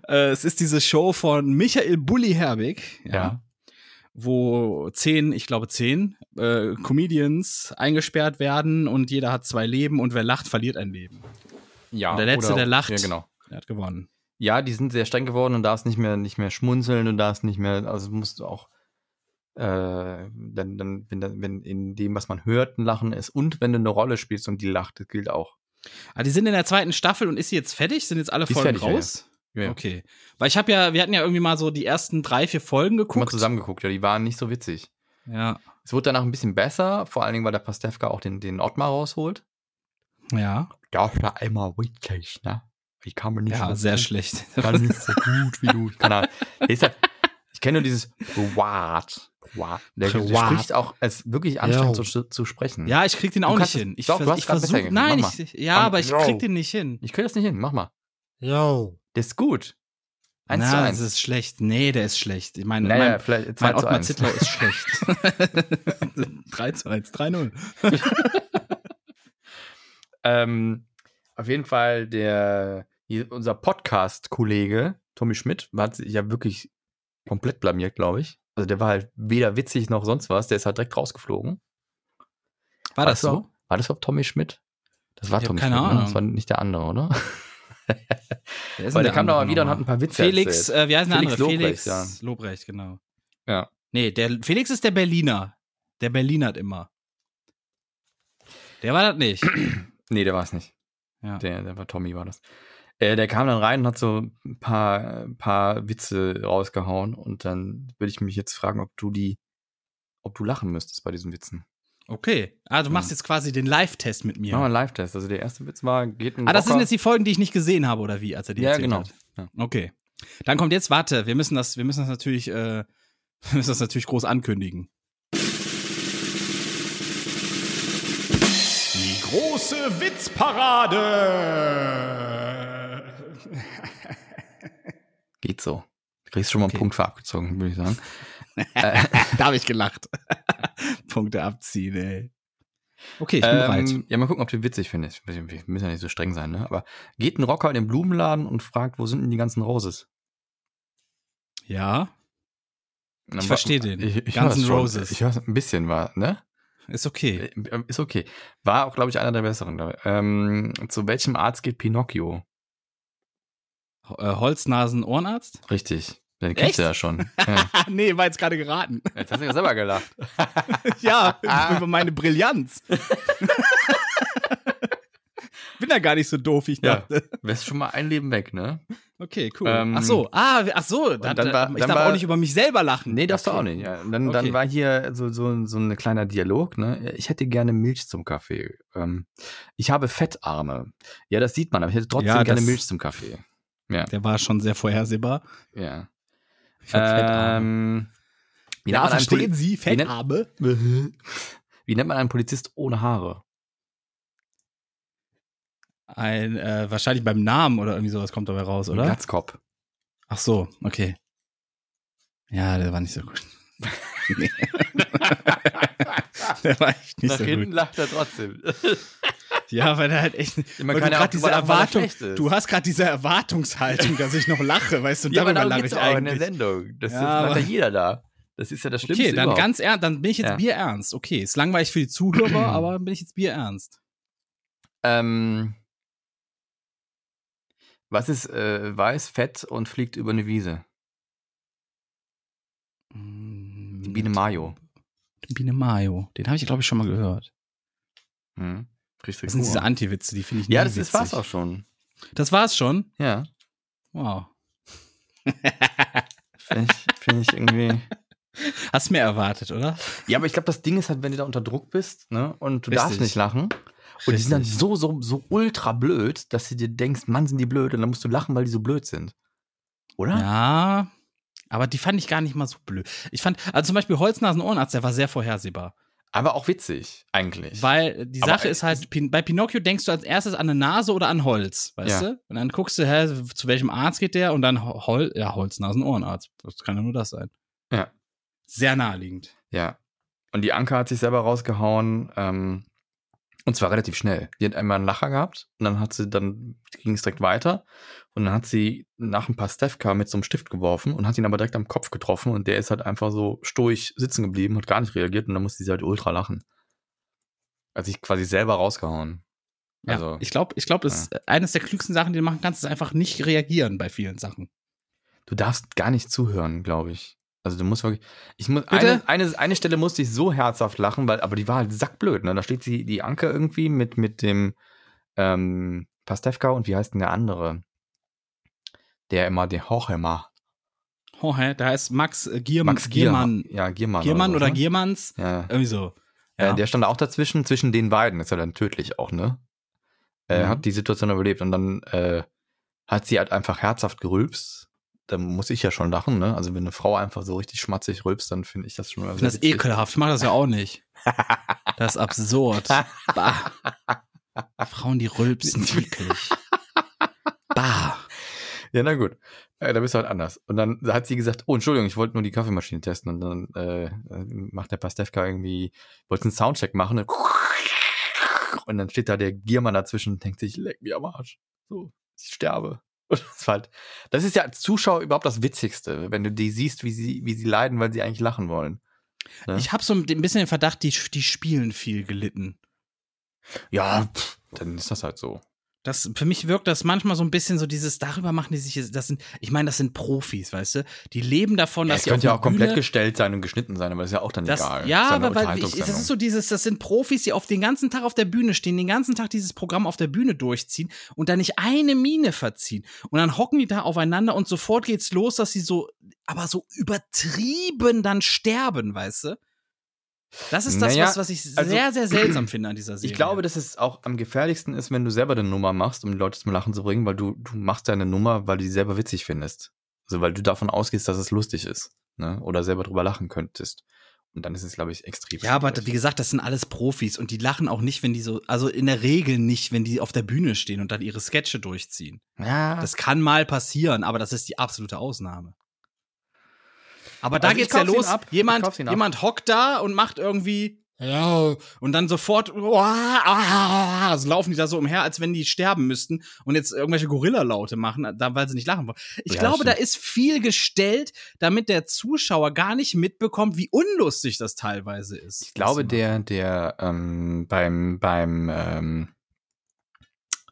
äh, es ist diese Show von Michael Bulli Herbig, ja, Ja. wo zehn, ich glaube zehn äh, Comedians eingesperrt werden und jeder hat zwei Leben und wer lacht, verliert ein Leben. Ja, Und der Letzte, oder- der lacht. Ja, genau. Er hat gewonnen. Ja, die sind sehr streng geworden und darfst nicht mehr, nicht mehr schmunzeln und darfst nicht mehr, also musst du auch, dann, dann, wenn, wenn in dem, was man hört, ein Lachen ist und wenn du eine Rolle spielst und die lacht, das gilt auch. Ah, die sind in der zweiten Staffel und ist sie jetzt fertig? Sind jetzt alle Die Folgen fertig, ja, raus? Ja, ja. Okay. Weil ich habe ja, wir hatten ja irgendwie mal so die ersten drei, vier Folgen Guck mal geguckt. zusammengeguckt, ja, die waren nicht so witzig. Ja. Es wurde danach ein bisschen besser, vor allen Dingen, weil der Pastewka auch den, den Ottmar rausholt. Ja. Das war einmal witzig, ne? Ich kann mir nicht Ja, so sehr schlecht. Gar nicht so gut wie du. <laughs> Keine Ahnung. Ich kenne nur dieses What. What. Der, der spricht auch als wirklich anstrengend zu, zu sprechen. Ja, ich krieg den auch nicht hin. Ich, doch, vers- ich grad besser versuch, hingekriegt. nein, ich, ja, Komm, aber ich yo. krieg den nicht hin. Ich kriege das nicht hin. Mach mal. Yo. Der ist gut. Eins Na, zu das eins. ist schlecht. Nee, der ist schlecht. Ich meine, naja, mein, vielleicht 2 mein Ottmar 1. Zittler ist schlecht. <laughs> <laughs> 3 zu 1, 3-0. <laughs> Ähm, auf jeden Fall der, unser Podcast-Kollege, Tommy Schmidt, hat sich ja wirklich komplett blamiert, glaube ich. Also der war halt weder witzig noch sonst was. Der ist halt direkt rausgeflogen. War das War so? War das überhaupt Tommy Schmidt? Das war Ich Tommy keine Schmidt, ne? Ahnung. Das war nicht der andere, oder? <laughs> Ist Weil der kam doch mal wieder und hat ein paar Witze Felix, erzählt. äh, wie heißt der Felix andere? Lobrecht, Felix ja. Lobrecht, genau. Ja. Nee, der Felix ist der Berliner. Der Berlinert immer. Der war das nicht. <clears throat> Nee, der war es nicht. Ja. Der, der war Tommy, war das. Äh, der kam dann rein und hat so ein paar, ein paar Witze rausgehauen und dann würde ich mich jetzt fragen, ob du die, ob du lachen müsstest bei diesen Witzen. Okay. Ah, du machst Ja. jetzt quasi den Live-Test mit mir. Machen wir einen Live-Test. Also der erste Witz war, geht ein Ah, das sind Rocker- jetzt die Folgen, die ich nicht gesehen habe, oder wie, als er die Ja, erzählt genau. hat? Ja. Okay. Dann kommt jetzt, warte, wir müssen das, wir müssen das natürlich, äh, <laughs> wir müssen das natürlich groß ankündigen. Die große Witzparade. <laughs> Geht so. Du kriegst schon mal einen Okay. Punkt für abgezogen, würde ich sagen. <laughs> da habe ich gelacht. <laughs> Punkte abziehen, ey. Okay, ich bin bereit. Ähm, ja, mal gucken, ob du witzig findest. Wir müssen ja nicht so streng sein, ne? Aber geht ein Rocker in den Blumenladen und fragt, wo sind denn die ganzen Roses? Ja, Ich war- versteh den. Ich, ich Guns hör's N' schon. Roses. Ich höre ein bisschen, war, ne? ist okay. Äh, Ist okay. War auch, glaube ich, einer der besseren. Ähm, zu welchem Arzt geht Pinocchio? Äh, Holznasen Ohrenarzt? Richtig. Den kennst Echt? du ja schon. <laughs> Ja. nee, war jetzt gerade geraten. Jetzt hast du ja selber gelacht. <laughs> ja, <laughs> über meine Brillanz. Bin da gar nicht so doof, wie ich Ja. dachte. Wärst schon mal ein Leben weg, ne? Okay, cool. Ähm, ach so, ah, ach so, da, dann war- ich dann darf war- auch nicht über mich selber lachen. Nee, darfst okay. du auch nicht. Ja. Dann, Okay. dann war hier so, so, so ein kleiner Dialog. Ne? Ich hätte gerne Milch zum Kaffee. Ähm, ich habe Fettarme. Ja, das sieht man, aber ich hätte trotzdem Ja, gerne Milch zum Kaffee. Ja. Der war schon sehr vorhersehbar. ja. Ich hab Fettarme. Ähm, wie, ja, nennt man einen verstehen Sie, wie Fettarme? <laughs> wie nennt man einen Polizist ohne Haare? Ein, äh, wahrscheinlich beim Namen oder irgendwie sowas kommt dabei raus, oder? Glatzkopf. Ach so, okay. Ja, der war nicht so gut. <laughs> <laughs> Nee. <laughs> der war echt nicht Nach so hinten gut. lacht er trotzdem. <laughs> Ja, weil der halt echt. Immer weil du keine gerade diese er Erwartung, ist. du hast gerade diese Erwartungshaltung, dass ich noch lache, weißt du, und ja, aber darüber lache ich auch in der eigentlich. Sendung. Das, Ja, das macht ja jeder da. Das ist ja das Schlimmste Okay, dann überhaupt. ganz ernst, dann bin ich jetzt Ja. bierernst. Okay, ist langweilig für die Zuhörer, <clears throat> aber bin ich jetzt bierernst. Ähm, was ist äh, weiß, fett und fliegt über eine Wiese? Die Biene Mayo. Biene Mayo. Den habe ich, glaube ich, schon mal gehört. Hm. Kriegst du Das sind Kur. diese Anti-Witze, die finde ich Ja, das ist witzig. war's auch schon. Das war's schon? Ja. Wow. <laughs> Finde ich, find ich irgendwie. <laughs> Hast mehr erwartet, oder? Ja, aber ich glaube, das Ding ist halt, wenn du da unter Druck bist, ne, und du Richtig. darfst nicht lachen. Und die sind dann Richtig. so, so, so ultra blöd, dass du dir denkst, Mann, sind die blöd. Und dann musst du lachen, weil die so blöd sind. Oder? Ja. Aber die fand ich gar nicht mal so blöd. Ich fand, also zum Beispiel Holznasen Ohrenarzt, der war sehr vorhersehbar. Aber auch witzig, eigentlich. Weil die Aber Sache ist halt, bei Pinocchio denkst du als erstes an eine Nase oder an Holz, weißt Ja. du? Und dann guckst du, hä, zu welchem Arzt geht der? Und dann Hol ja, Holznasen-Ohrenarzt. Das kann ja nur das sein. Ja. Sehr naheliegend. Ja. Und die Anke hat sich selber rausgehauen, ähm, und zwar relativ schnell. Die hat einmal einen Lacher gehabt und dann hat sie, dann ging es direkt weiter und dann hat sie nach ein paar Stefka mit so einem Stift geworfen und hat ihn aber direkt am Kopf getroffen und der ist halt einfach so stoisch sitzen geblieben, hat gar nicht reagiert und dann musste sie halt ultra lachen. Hat sich quasi selber rausgehauen. Ja, Also, ich glaube, ich glaube, das ist eines der klügsten Sachen, die du machen kannst, ist einfach nicht reagieren bei vielen Sachen. du darfst gar nicht zuhören, glaube ich. Also du musst wirklich. Ich muss eine, eine, eine Stelle musste ich so herzhaft lachen, weil, aber die war halt sackblöd, ne? Da steht sie, die Anke irgendwie mit, mit dem ähm, Pastewka und wie heißt denn der andere? Der immer, der Hochheimer. Oh, hä? Da heißt Max äh, Gier Max Giermann. Gier, ja, Giermann. Giermann oder so, ne? Giermanns? Ja. Irgendwie so. Äh, der stand da auch dazwischen, zwischen den beiden. Ist ja dann tödlich auch, ne? Äh, Mhm. Hat die Situation überlebt und dann äh, hat sie halt einfach herzhaft gerülpst. Da muss ich ja schon lachen, ne? Also wenn eine Frau einfach so richtig schmatzig rülpst, dann finde ich das schon mal Ich finde das ekelhaft. Ich mache das ja auch nicht. <laughs> Das ist absurd. Bah. Frauen, die rülpsen, <laughs> eklig. Bah. Ja, na gut. Äh, da bist du halt anders. Und dann hat sie gesagt, oh, Entschuldigung, ich wollte nur die Kaffeemaschine testen. Und dann äh, macht der Pastewka irgendwie, wollte einen Soundcheck machen. Und dann steht da der Giermann dazwischen und denkt sich, leck mich am Arsch. So, ich sterbe. Und das, halt, das ist ja als Zuschauer überhaupt das Witzigste, wenn du die siehst, wie sie, wie sie leiden, weil sie eigentlich lachen wollen. Ja. Ich habe so ein bisschen den Verdacht, die, die spielen viel gelitten. Ja, pff, dann ist das halt so. Das, für mich wirkt das manchmal so ein bisschen so dieses, darüber machen die sich, das sind, ich meine, das sind Profis, weißt du? Die leben davon, Ja, dass es sie könnte ja auch der komplett Bühne, gestellt sein und geschnitten sein, aber das ist ja auch dann das, egal. Ja, ja aber weil ich, das ist so dieses, das sind Profis, die auf den ganzen Tag auf der Bühne stehen, den ganzen Tag dieses Programm auf der Bühne durchziehen und da nicht eine Miene verziehen. Und dann hocken die da aufeinander und sofort geht's los, dass sie so, aber so übertrieben dann sterben, weißt du? Das ist das, Naja, was, was ich also- sehr, sehr seltsam <clears throat> finde an dieser Serie. Ich glaube, dass es auch am gefährlichsten ist, wenn du selber eine Nummer machst, um die Leute zum Lachen zu bringen, weil du, du machst deine Nummer, weil du die selber witzig findest. Also weil du davon ausgehst, dass es lustig ist, ne? Oder selber drüber lachen könntest. Und dann ist es, glaube ich, extrem Ja, aber schwierig. wie gesagt, das sind alles Profis und die lachen auch nicht, wenn die so, also in der Regel nicht, wenn die auf der Bühne stehen und dann ihre Sketche durchziehen. ja, Das kann mal passieren, aber das ist die absolute Ausnahme. Aber da Also geht's ja los. Jemand, jemand hockt da und macht irgendwie ja, und dann sofort ah, so laufen die da so umher, als wenn die sterben müssten und jetzt irgendwelche Gorilla-Laute machen, da, weil sie nicht lachen wollen. Ich Ja, glaube, da ist viel gestellt, damit der Zuschauer gar nicht mitbekommt, wie unlustig das teilweise ist. ich glaube, der, der ähm, beim, beim, ähm,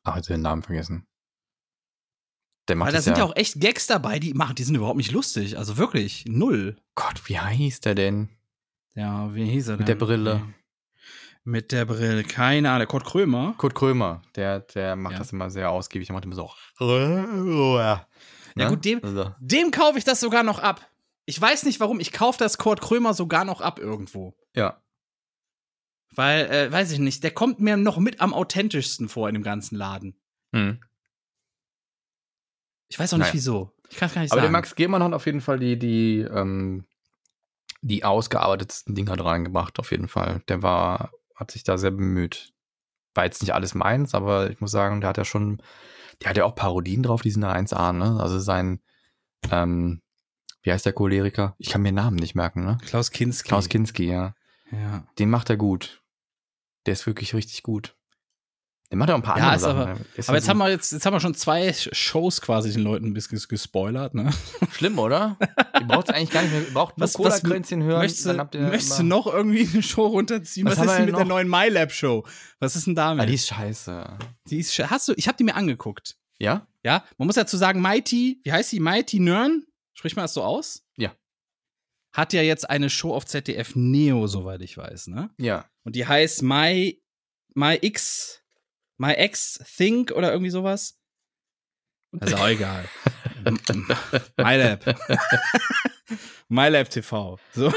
ach, ich den Namen vergessen. Der macht Weil da sind ja ja auch echt Gags dabei, die machen, die sind überhaupt nicht lustig. Also wirklich, null. Gott, wie heißt der denn? Ja, wie hieß er denn? Mit der Brille. Mit der Brille, keine Ahnung. Kurt Krömer. Kurt Krömer, der, der macht Ja. das immer sehr ausgiebig. Der macht immer so. Ja, Ja, gut, dem- Also, Dem kaufe ich das sogar noch ab. Ich weiß nicht warum, ich kaufe das Kurt Krömer sogar noch ab irgendwo. ja. Weil, äh, weiß ich nicht, der kommt mir noch mit am authentischsten vor in dem ganzen Laden. Hm. Ich weiß auch nicht Naja. wieso. Ich kann es gar nicht Aber der sagen. Max Gehmann hat auf jeden Fall die, die, ähm, die ausgearbeitetsten Dinger da reingebracht, auf jeden Fall. Der war, hat sich da sehr bemüht. War jetzt nicht alles meins, aber ich muss sagen, der hat ja schon, der hat ja auch Parodien drauf, die sind da 1A, ne? Also sein, ähm, wie heißt der Choleriker? Ich kann mir den Namen nicht merken, ne? Klaus Kinski. Klaus Kinski, ja. Ja. Den macht er gut. Der ist wirklich richtig gut. Der macht ja auch ein paar Ja, andere ist Sachen. aber- ne? Aber jetzt so haben wir jetzt, jetzt haben wir schon zwei Shows quasi den Leuten ein bisschen gespoilert, ne? schlimm, oder? Ihr braucht eigentlich gar nicht mehr, ihr braucht nur Was- was Cola-Kränzchen hören. möchtest du, dann habt ihr möchtest du noch irgendwie eine Show runterziehen? Was Was, ist denn mit der noch? neuen MyLab-Show? Was ist denn damit? Ah, die ist scheiße. Die ist, sch- hast du, ich habe die mir angeguckt. Ja? Ja, man muss dazu sagen, Mighty, wie heißt die? Mighty Nern? Spricht man das so aus? Ja. Hat ja jetzt eine Show auf ZDF Neo, soweit ich weiß, ne? Ja. Und die heißt My, My X, My X Think oder irgendwie sowas. Das ist auch egal. MyLab. <laughs> MyLab TV. So.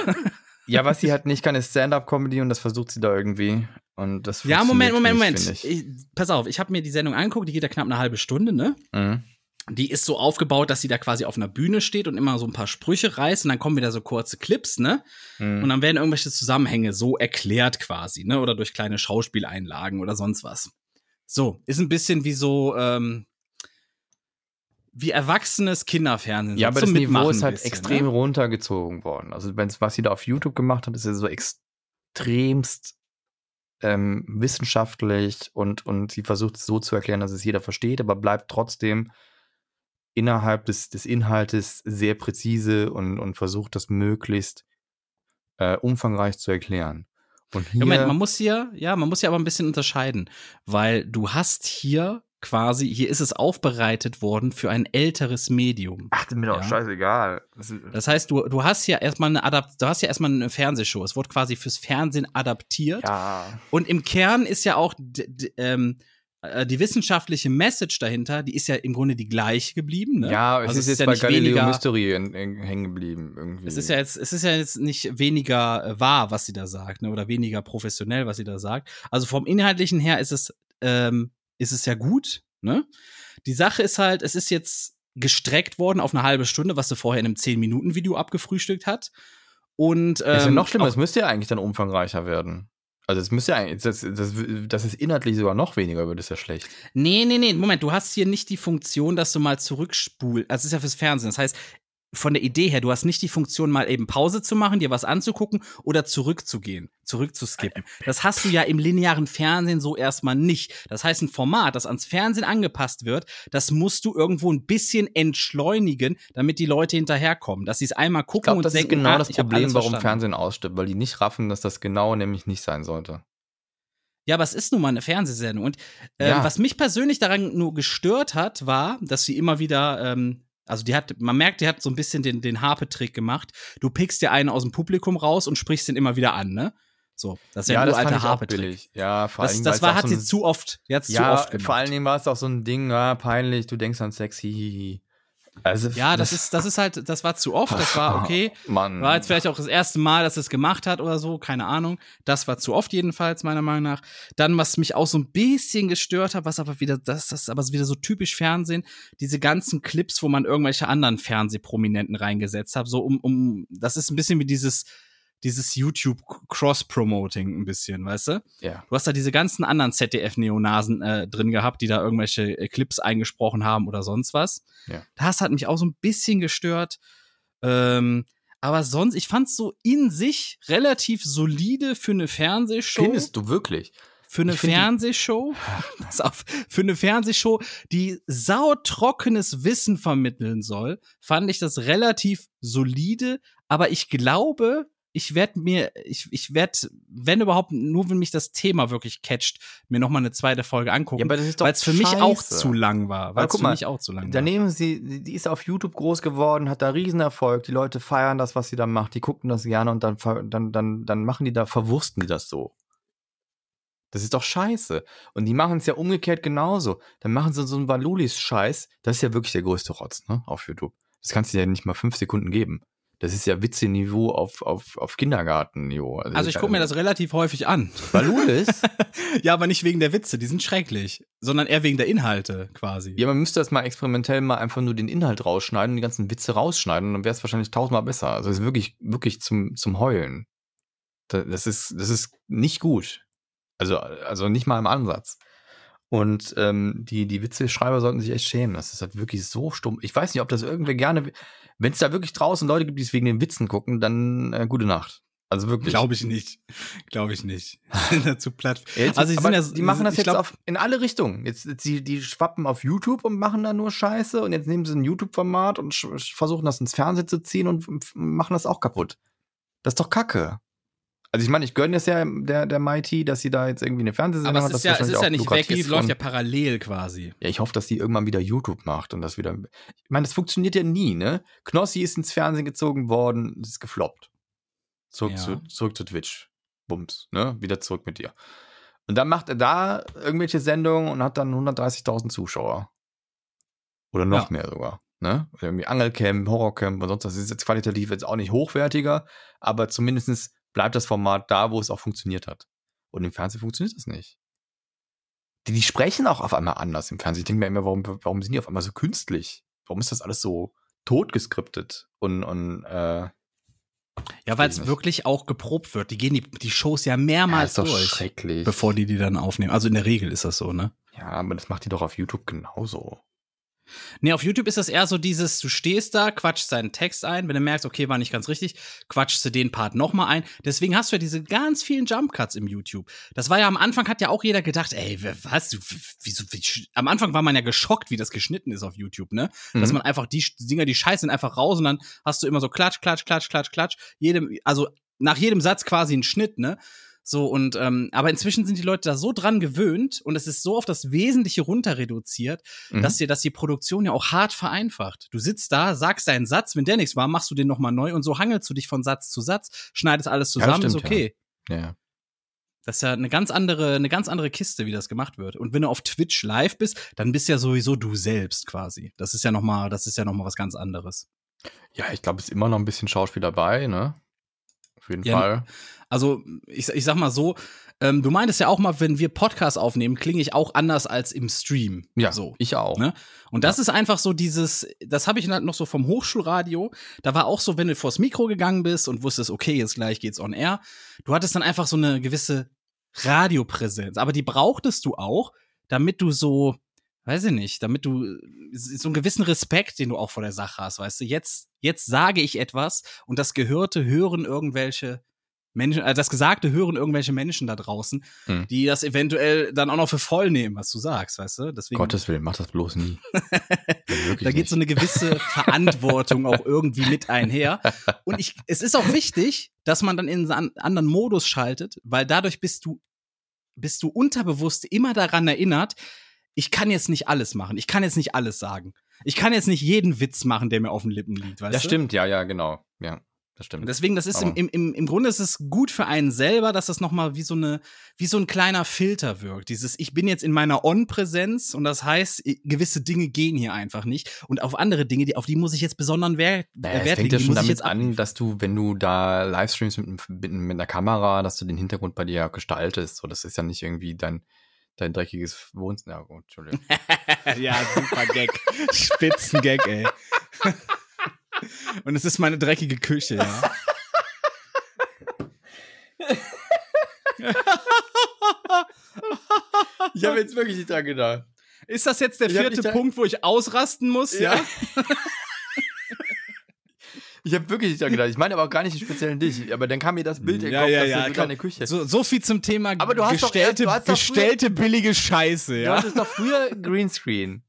Ja, was sie halt nicht kann, ist Stand-Up-Comedy und das versucht sie da irgendwie. Und das Ja, Moment, Moment, nicht, Moment. Ich. Ich, pass auf, ich habe mir die Sendung angeguckt, die geht ja knapp eine halbe Stunde, ne? Mhm. die ist so aufgebaut, dass sie da quasi auf einer Bühne steht und immer so ein paar Sprüche reißt und dann kommen wieder so kurze Clips, ne? Mhm. Und dann werden irgendwelche Zusammenhänge so erklärt quasi, ne? Oder durch kleine Schauspieleinlagen oder sonst was. So, ist ein bisschen wie so, ähm, wie erwachsenes Kinderfernsehen. ja, so aber das Niveau ist halt bisschen, extrem Ne? runtergezogen worden. Also, wenn's, was sie da auf YouTube gemacht hat, ist ja so extremst ähm, wissenschaftlich und, und sie versucht es so zu erklären, dass es jeder versteht, aber bleibt trotzdem innerhalb des, des Inhaltes sehr präzise und, und versucht das möglichst äh, umfangreich zu erklären. Und hier, Ja, Moment, man muss hier, ja, man muss hier aber ein bisschen unterscheiden, weil du hast hier quasi, hier ist es aufbereitet worden für ein älteres Medium. ach, das ist mir doch Ja. scheißegal. Das Das heißt, du, du hast ja erstmal eine Adapt du hast ja erstmal eine Fernsehshow. Es wurde quasi fürs Fernsehen adaptiert. ja, Und im Kern ist ja auch ähm, äh, die wissenschaftliche Message dahinter, die ist ja im Grunde die gleiche geblieben. Ne? ja, es Also ist jetzt ja bei nicht Galileo weniger- Mystery hängen geblieben irgendwie. Es ist ja jetzt, es ist ja jetzt nicht weniger äh, wahr, was sie da sagt, ne? Oder weniger professionell, was sie da sagt. Also vom Inhaltlichen her ist es, ähm, ist es ja gut, ne? Die Sache ist halt, es ist jetzt gestreckt worden auf eine halbe Stunde, was sie vorher in einem 10-Minuten-Video abgefrühstückt hat. Und ähm, ist ja noch schlimmer, auch- es müsste ja eigentlich dann umfangreicher werden. Also es müsste ja eigentlich, das, das, das ist inhaltlich sogar noch weniger, wird es ja schlecht. Nee, nee, nee, Moment, du hast hier nicht die Funktion, dass du mal zurückspulst. Also, das ist ja fürs Fernsehen. Das heißt, von der Idee her, du hast nicht die Funktion, mal eben Pause zu machen, dir was anzugucken oder zurückzugehen, zurückzuskippen. Das hast du ja im linearen Fernsehen so erstmal nicht. Das heißt, ein Format, das ans Fernsehen angepasst wird, das musst du irgendwo ein bisschen entschleunigen, damit die Leute hinterherkommen. Dass sie es einmal Ich gucken glaube, und das ist denken, genau ah, das ich Problem, warum. Fernsehen ausstirbt, weil die nicht raffen, dass das genau nämlich nicht sein sollte. Ja, aber es ist nun mal eine Fernsehsendung. Und ähm, Ja. was mich persönlich daran nur gestört hat, war, dass sie immer wieder, ähm, also die hat, man merkt, die hat so ein bisschen den, den Harpe-Trick gemacht. Du pickst dir einen aus dem Publikum raus und sprichst den immer wieder an, ne? So, das ist ja, ein das fand alter Harpe-Trick. Ja, vor Das, allem, das weil's war, hat so sie zu oft, die hat's zu Ja, oft gemacht. vor allen Dingen war es auch so ein Ding, ja, peinlich, du denkst an Sex, hihihi. Also, Ja, das ist, das ist halt, das war zu oft, das war <laughs> okay. Mann. War jetzt vielleicht auch das erste Mal, dass es gemacht hat oder so, keine Ahnung. Das war zu oft jedenfalls, meiner Meinung nach. Dann, was mich auch so ein bisschen gestört hat, was aber wieder, das, das ist aber wieder so typisch Fernsehen, diese ganzen Clips, wo man irgendwelche anderen Fernsehprominenten reingesetzt hat, so um, um, das ist ein bisschen wie dieses, dieses YouTube-Cross-Promoting ein bisschen, weißt du? ja. Du hast da diese ganzen anderen ZDF-Neonasen äh, drin gehabt, die da irgendwelche äh, Clips eingesprochen haben oder sonst was. Ja. Das hat mich auch so ein bisschen gestört. Ähm, aber sonst, ich fand's so in sich relativ solide für eine Fernsehshow. Findest du wirklich? Für eine Fernsehshow, <laughs> <laughs> auf, für eine Fernsehshow, die sautrockenes Wissen vermitteln soll, fand ich das relativ solide. Aber ich glaube, ich werde mir, ich, ich werde, wenn überhaupt, nur wenn mich das Thema wirklich catcht, mir noch mal eine zweite Folge angucken, ist weil es für mich auch zu lang war. Weil es für mal, mich auch zu lang Da war. nehmen sie, die ist auf YouTube groß geworden, hat da Riesenerfolg, die Leute feiern das, was sie da macht, die gucken das gerne und dann, dann, dann, dann machen die da, verwursten die das so. Das ist doch scheiße. Und die machen es ja umgekehrt genauso. Dann machen sie so einen Valulis-Scheiß. Das ist ja wirklich der größte Rotz, ne, auf YouTube. Das kannst du ja nicht mal fünf Sekunden geben. Das ist ja Witzeniveau auf, auf, auf Kindergartenniveau. Also ich gucke mir das relativ häufig an. Valulis? <laughs> ja, aber nicht wegen der Witze, die sind schrecklich, sondern eher wegen der Inhalte quasi. Ja, man müsste das mal experimentell mal einfach nur den Inhalt rausschneiden und die ganzen Witze rausschneiden und dann wäre es wahrscheinlich tausendmal besser. Also es ist wirklich, wirklich zum, zum Heulen. Da- Das ist, das ist nicht gut. Also, also nicht mal im Ansatz. Und ähm, die, die Witzeschreiber sollten sich echt schämen. Das ist halt wirklich so stumm. Ich weiß nicht, ob das irgendwer gerne. Wenn es da wirklich draußen Leute gibt, die es wegen den Witzen gucken, dann äh, gute Nacht. Also wirklich. Glaube ich nicht. Glaube ich nicht. <laughs> Sind dazu platt. Jetzt, Also, ja- die machen das jetzt glaub- auf, in alle Richtungen. Jetzt, jetzt die, die schwappen auf YouTube und machen da nur Scheiße und jetzt nehmen sie ein YouTube-Format und versuchen das ins Fernsehen zu ziehen und machen das auch kaputt. Das ist doch Kacke. Also ich meine, ich gönne es ja der, der Mighty, dass sie da jetzt irgendwie eine Fernsehsendung Aber es hat, ist das ja, es ist ja nicht weg, es läuft ja parallel quasi. ja, ich hoffe, dass die irgendwann wieder YouTube macht und das wieder. Ich meine, das funktioniert ja nie, ne? Knossi ist ins Fernsehen gezogen worden, das ist gefloppt. Zurück, Ja. zu, zurück zu Twitch. Bums, ne? Wieder zurück mit dir. Und dann macht er da irgendwelche Sendungen und hat dann 130.000 Zuschauer. Oder noch Ja. mehr sogar. Ne? Irgendwie Angelcamp, Horrorcamp und sonst was. Das ist jetzt qualitativ jetzt auch nicht hochwertiger, aber zumindest bleibt das Format da, wo es auch funktioniert hat. Und im Fernsehen funktioniert das nicht. Die, die sprechen auch auf einmal anders im Fernsehen. Ich denke mir immer, warum, warum sind die auf einmal so künstlich? Warum ist das alles so totgeskriptet und, und äh, Ja, weil es wirklich auch geprobt wird. Die gehen die, die Shows ja ja, mehrmals ist doch durch, schrecklich. bevor die die dann aufnehmen. Also in der Regel ist das so, ne? ja, aber das macht die doch auf YouTube genauso. Nee, auf YouTube ist das eher so dieses, du stehst da, quatschst deinen Text ein, wenn du merkst, okay, war nicht ganz richtig, quatschst du den Part nochmal ein. Deswegen hast du ja diese ganz vielen Jump Cuts im YouTube. Das war ja am Anfang, hat ja auch jeder gedacht, ey, was, du, wieso, wie, am Anfang war man ja geschockt, wie das geschnitten ist auf YouTube, ne? Dass Mhm. man einfach die Dinger, die scheißen einfach raus und dann hast du immer so klatsch, klatsch, klatsch, klatsch, klatsch. Jedem, also nach jedem Satz quasi ein Schnitt, ne? So, und, ähm, aber inzwischen sind die Leute da so dran gewöhnt und es ist so auf das Wesentliche runter reduziert, Mhm. dass dir, dass die Produktion ja auch hart vereinfacht. Du sitzt da, sagst deinen Satz, wenn der nichts war, machst du den nochmal neu und so hangelst du dich von Satz zu Satz, schneidest alles Ja, zusammen, ist stimmt, okay. ja. Das ist ja eine ganz andere, eine ganz andere Kiste, wie das gemacht wird. Und wenn du auf Twitch live bist, dann bist ja sowieso du selbst quasi. Das ist ja noch mal, das ist ja noch mal was ganz anderes. ja, ich glaube, es ist immer noch ein bisschen Schauspiel dabei, ne? Auf jeden Ja, Fall. Also ich, ich sag mal so, ähm, du meintest ja auch mal, wenn wir Podcasts aufnehmen, klinge ich auch anders als im Stream. Ja, so. ich auch. Ne? Und das ist einfach so dieses, das habe ich halt noch so vom Hochschulradio. Da war auch so, wenn du vors Mikro gegangen bist und wusstest, okay, jetzt gleich geht's on air. Du hattest dann einfach so eine gewisse Radiopräsenz. Aber die brauchtest du auch, damit du so, weiß ich nicht, damit du so einen gewissen Respekt, den du auch vor der Sache hast, weißt du, jetzt, jetzt sage ich etwas und das Gehörte hören irgendwelche Menschen, äh, das Gesagte hören irgendwelche Menschen da draußen, Hm. die das eventuell dann auch noch für voll nehmen, was du sagst, weißt du? Deswegen, Gottes Willen, mach das bloß nie. <laughs> Da geht so eine gewisse Verantwortung auch irgendwie mit einher. Und ich, es ist auch wichtig, dass man dann in einen anderen Modus schaltet, weil dadurch bist du, bist du unterbewusst immer daran erinnert, ich kann jetzt nicht alles machen. Ich kann jetzt nicht alles sagen. Ich kann jetzt nicht jeden Witz machen, der mir auf den Lippen liegt, weißt Ja, du? stimmt, ja, ja, genau. Ja. das stimmt. Und deswegen, das ist im, im, im, im Grunde ist es gut für einen selber, dass das nochmal wie so eine, wie so ein kleiner Filter wirkt. Dieses, ich bin jetzt in meiner On-Präsenz und das heißt, gewisse Dinge gehen hier einfach nicht. Und auf andere Dinge, die, auf die muss ich jetzt besonderen Wert, Naja, äh, es Wert fängt legen, ja schon damit an, dass du, wenn du da Livestreams mit, mit, mit einer Kamera, dass du den Hintergrund bei dir gestaltest. So, das ist ja nicht irgendwie dein, dein dreckiges Wohnzimmer. Ja, gut, Entschuldigung. <laughs> ja, super Gag. <laughs> Spitzengag, ey. Und es ist meine dreckige Küche, ja. <laughs> ich habe jetzt wirklich nicht dran gedacht. Ist das jetzt der Ich vierte Punkt, wo ich ausrasten muss? Ja. Ich habe wirklich nicht dran gedacht. Ich meine aber auch gar nicht speziell dich. Aber dann kam mir das Bild in den Ja, Kopf, ja, dass ja, du komm. deine Küche. So, so viel zum Thema Aber du hast doch gestellte, erst- du hast doch früher- gestellte billige Scheiße, Du ja. hattest doch früher Greenscreen.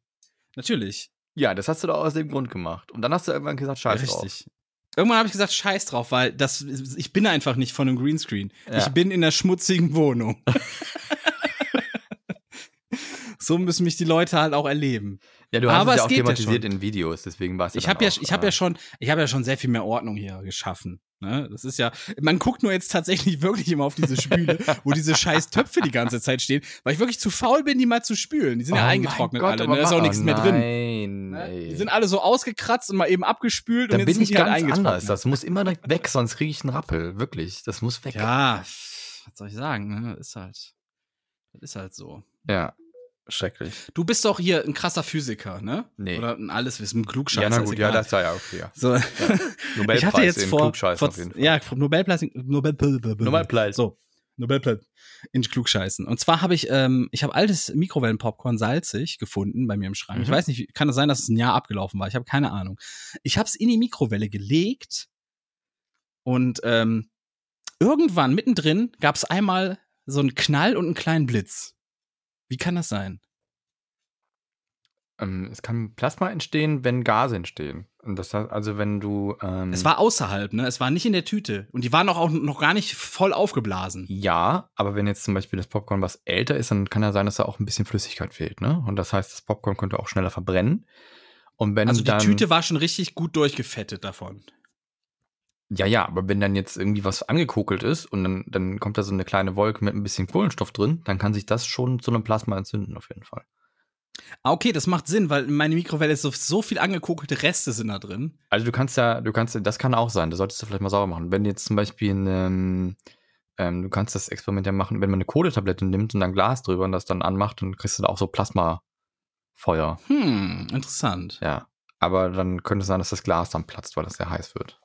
Natürlich. Ja, das hast du doch aus dem Grund gemacht. Und dann hast du irgendwann gesagt, scheiß drauf. Richtig. Irgendwann habe ich gesagt, scheiß drauf, weil das, ich bin einfach nicht von einem Greenscreen. Ja. Ich bin in einer schmutzigen Wohnung. <laughs> so müssen mich die Leute halt auch erleben. Ja, du hast Aber es ja auch geht ja thematisiert schon. in Videos, deswegen war es Ich dann habe ja, ich habe ja äh, schon, ich habe ja schon sehr viel mehr Ordnung hier geschaffen. Ne? Das ist ja, man guckt nur jetzt tatsächlich <laughs> wirklich immer auf diese Spüle, wo diese <laughs> scheiß Töpfe die ganze Zeit stehen, weil ich wirklich zu faul bin, die mal zu spülen. Die sind ja Oh mein eingetrocknet Gott, alle, ne? da ist auch nichts oh mehr drin. Nein, Ne? Die sind alle so ausgekratzt und mal eben abgespült da und jetzt bin sind ich die halt ganz eingetrocknet. anders. Das muss immer weg, sonst kriege ich einen Rappel. Wirklich. Das muss weg. Ja, was soll ich sagen? Ne? Ist halt, das ist halt so. Ja. Schrecklich. Du bist doch hier ein krasser Physiker, ne? Nee. Oder ein Alleswissen, ein Klugscheißer. Ja, na gut, ja, das war ja okay. Ja. So. Nobelpreis <laughs> ich hatte jetzt in vor, Klugscheißen vor auf jeden Fall. ja, Nobelpreis, Nobel, Nobelpreis. So, Nobelpreis in Klugscheißen. Und zwar habe ich, ähm, ich habe altes Mikrowellenpopcorn salzig gefunden bei mir im Schrank. Ich Mhm. weiß nicht, kann es sein, dass es ein Jahr abgelaufen war? Ich habe keine Ahnung. Ich habe es in die Mikrowelle gelegt und ähm, irgendwann mittendrin gab es einmal so einen Knall und einen kleinen Blitz. Wie kann das sein? Ähm, es kann Plasma entstehen, wenn Gase entstehen. Und das heißt, also wenn du. Ähm, Es war außerhalb, ne? Es war nicht in der Tüte. Und die waren auch, auch noch gar nicht voll aufgeblasen. Ja, aber wenn jetzt zum Beispiel das Popcorn was älter ist, dann kann ja sein, dass da auch ein bisschen Flüssigkeit fehlt, ne? Und das heißt, das Popcorn könnte auch schneller verbrennen. Und wenn Also die dann, Tüte war schon richtig gut durchgefettet davon. Ja, ja, aber wenn dann jetzt irgendwie was angekokelt ist und dann, dann kommt da so eine kleine Wolke mit ein bisschen Kohlenstoff drin, dann kann sich das schon zu einem Plasma entzünden, auf jeden Fall. Ah, okay, das macht Sinn, weil meine Mikrowelle ist so, so viel angekokelte Reste sind da drin. Also du kannst ja, du kannst, das kann auch sein, das solltest du vielleicht mal sauber machen. Wenn jetzt zum Beispiel ähm, ähm, du kannst das Experiment ja machen, wenn man eine Kohletablette nimmt und dann Glas drüber und das dann anmacht, dann kriegst du da auch so Plasmafeuer. Hm, interessant. Ja. Aber dann könnte es sein, dass das Glas dann platzt, weil das sehr heiß wird.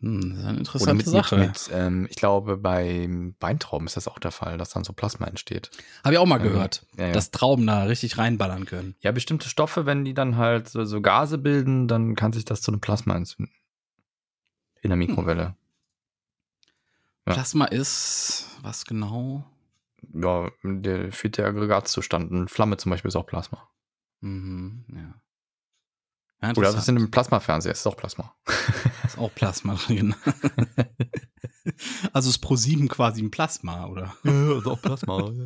Hm, das ist eine Oder interessante mit, Sache. mit, ähm, ich glaube, bei Weintrauben ist das auch der Fall, dass dann so Plasma entsteht. Habe ich auch mal Ähm, gehört, ja, ja. dass Trauben da richtig reinballern können. Ja, bestimmte Stoffe, wenn die dann halt so, so Gase bilden, dann kann sich das zu einem Plasma entzünden. In der Mikrowelle. Ja. Plasma ist was genau? Ja, der führt der Aggregatzustand. Eine Flamme zum Beispiel ist auch Plasma. Mhm, ja. Ja Oder ist in einem Plasmafernseher? Ist auch Plasma. ist auch Plasma drin. <laughs> also ist Pro7 quasi ein Plasma, oder? ist auch Plasma. <laughs>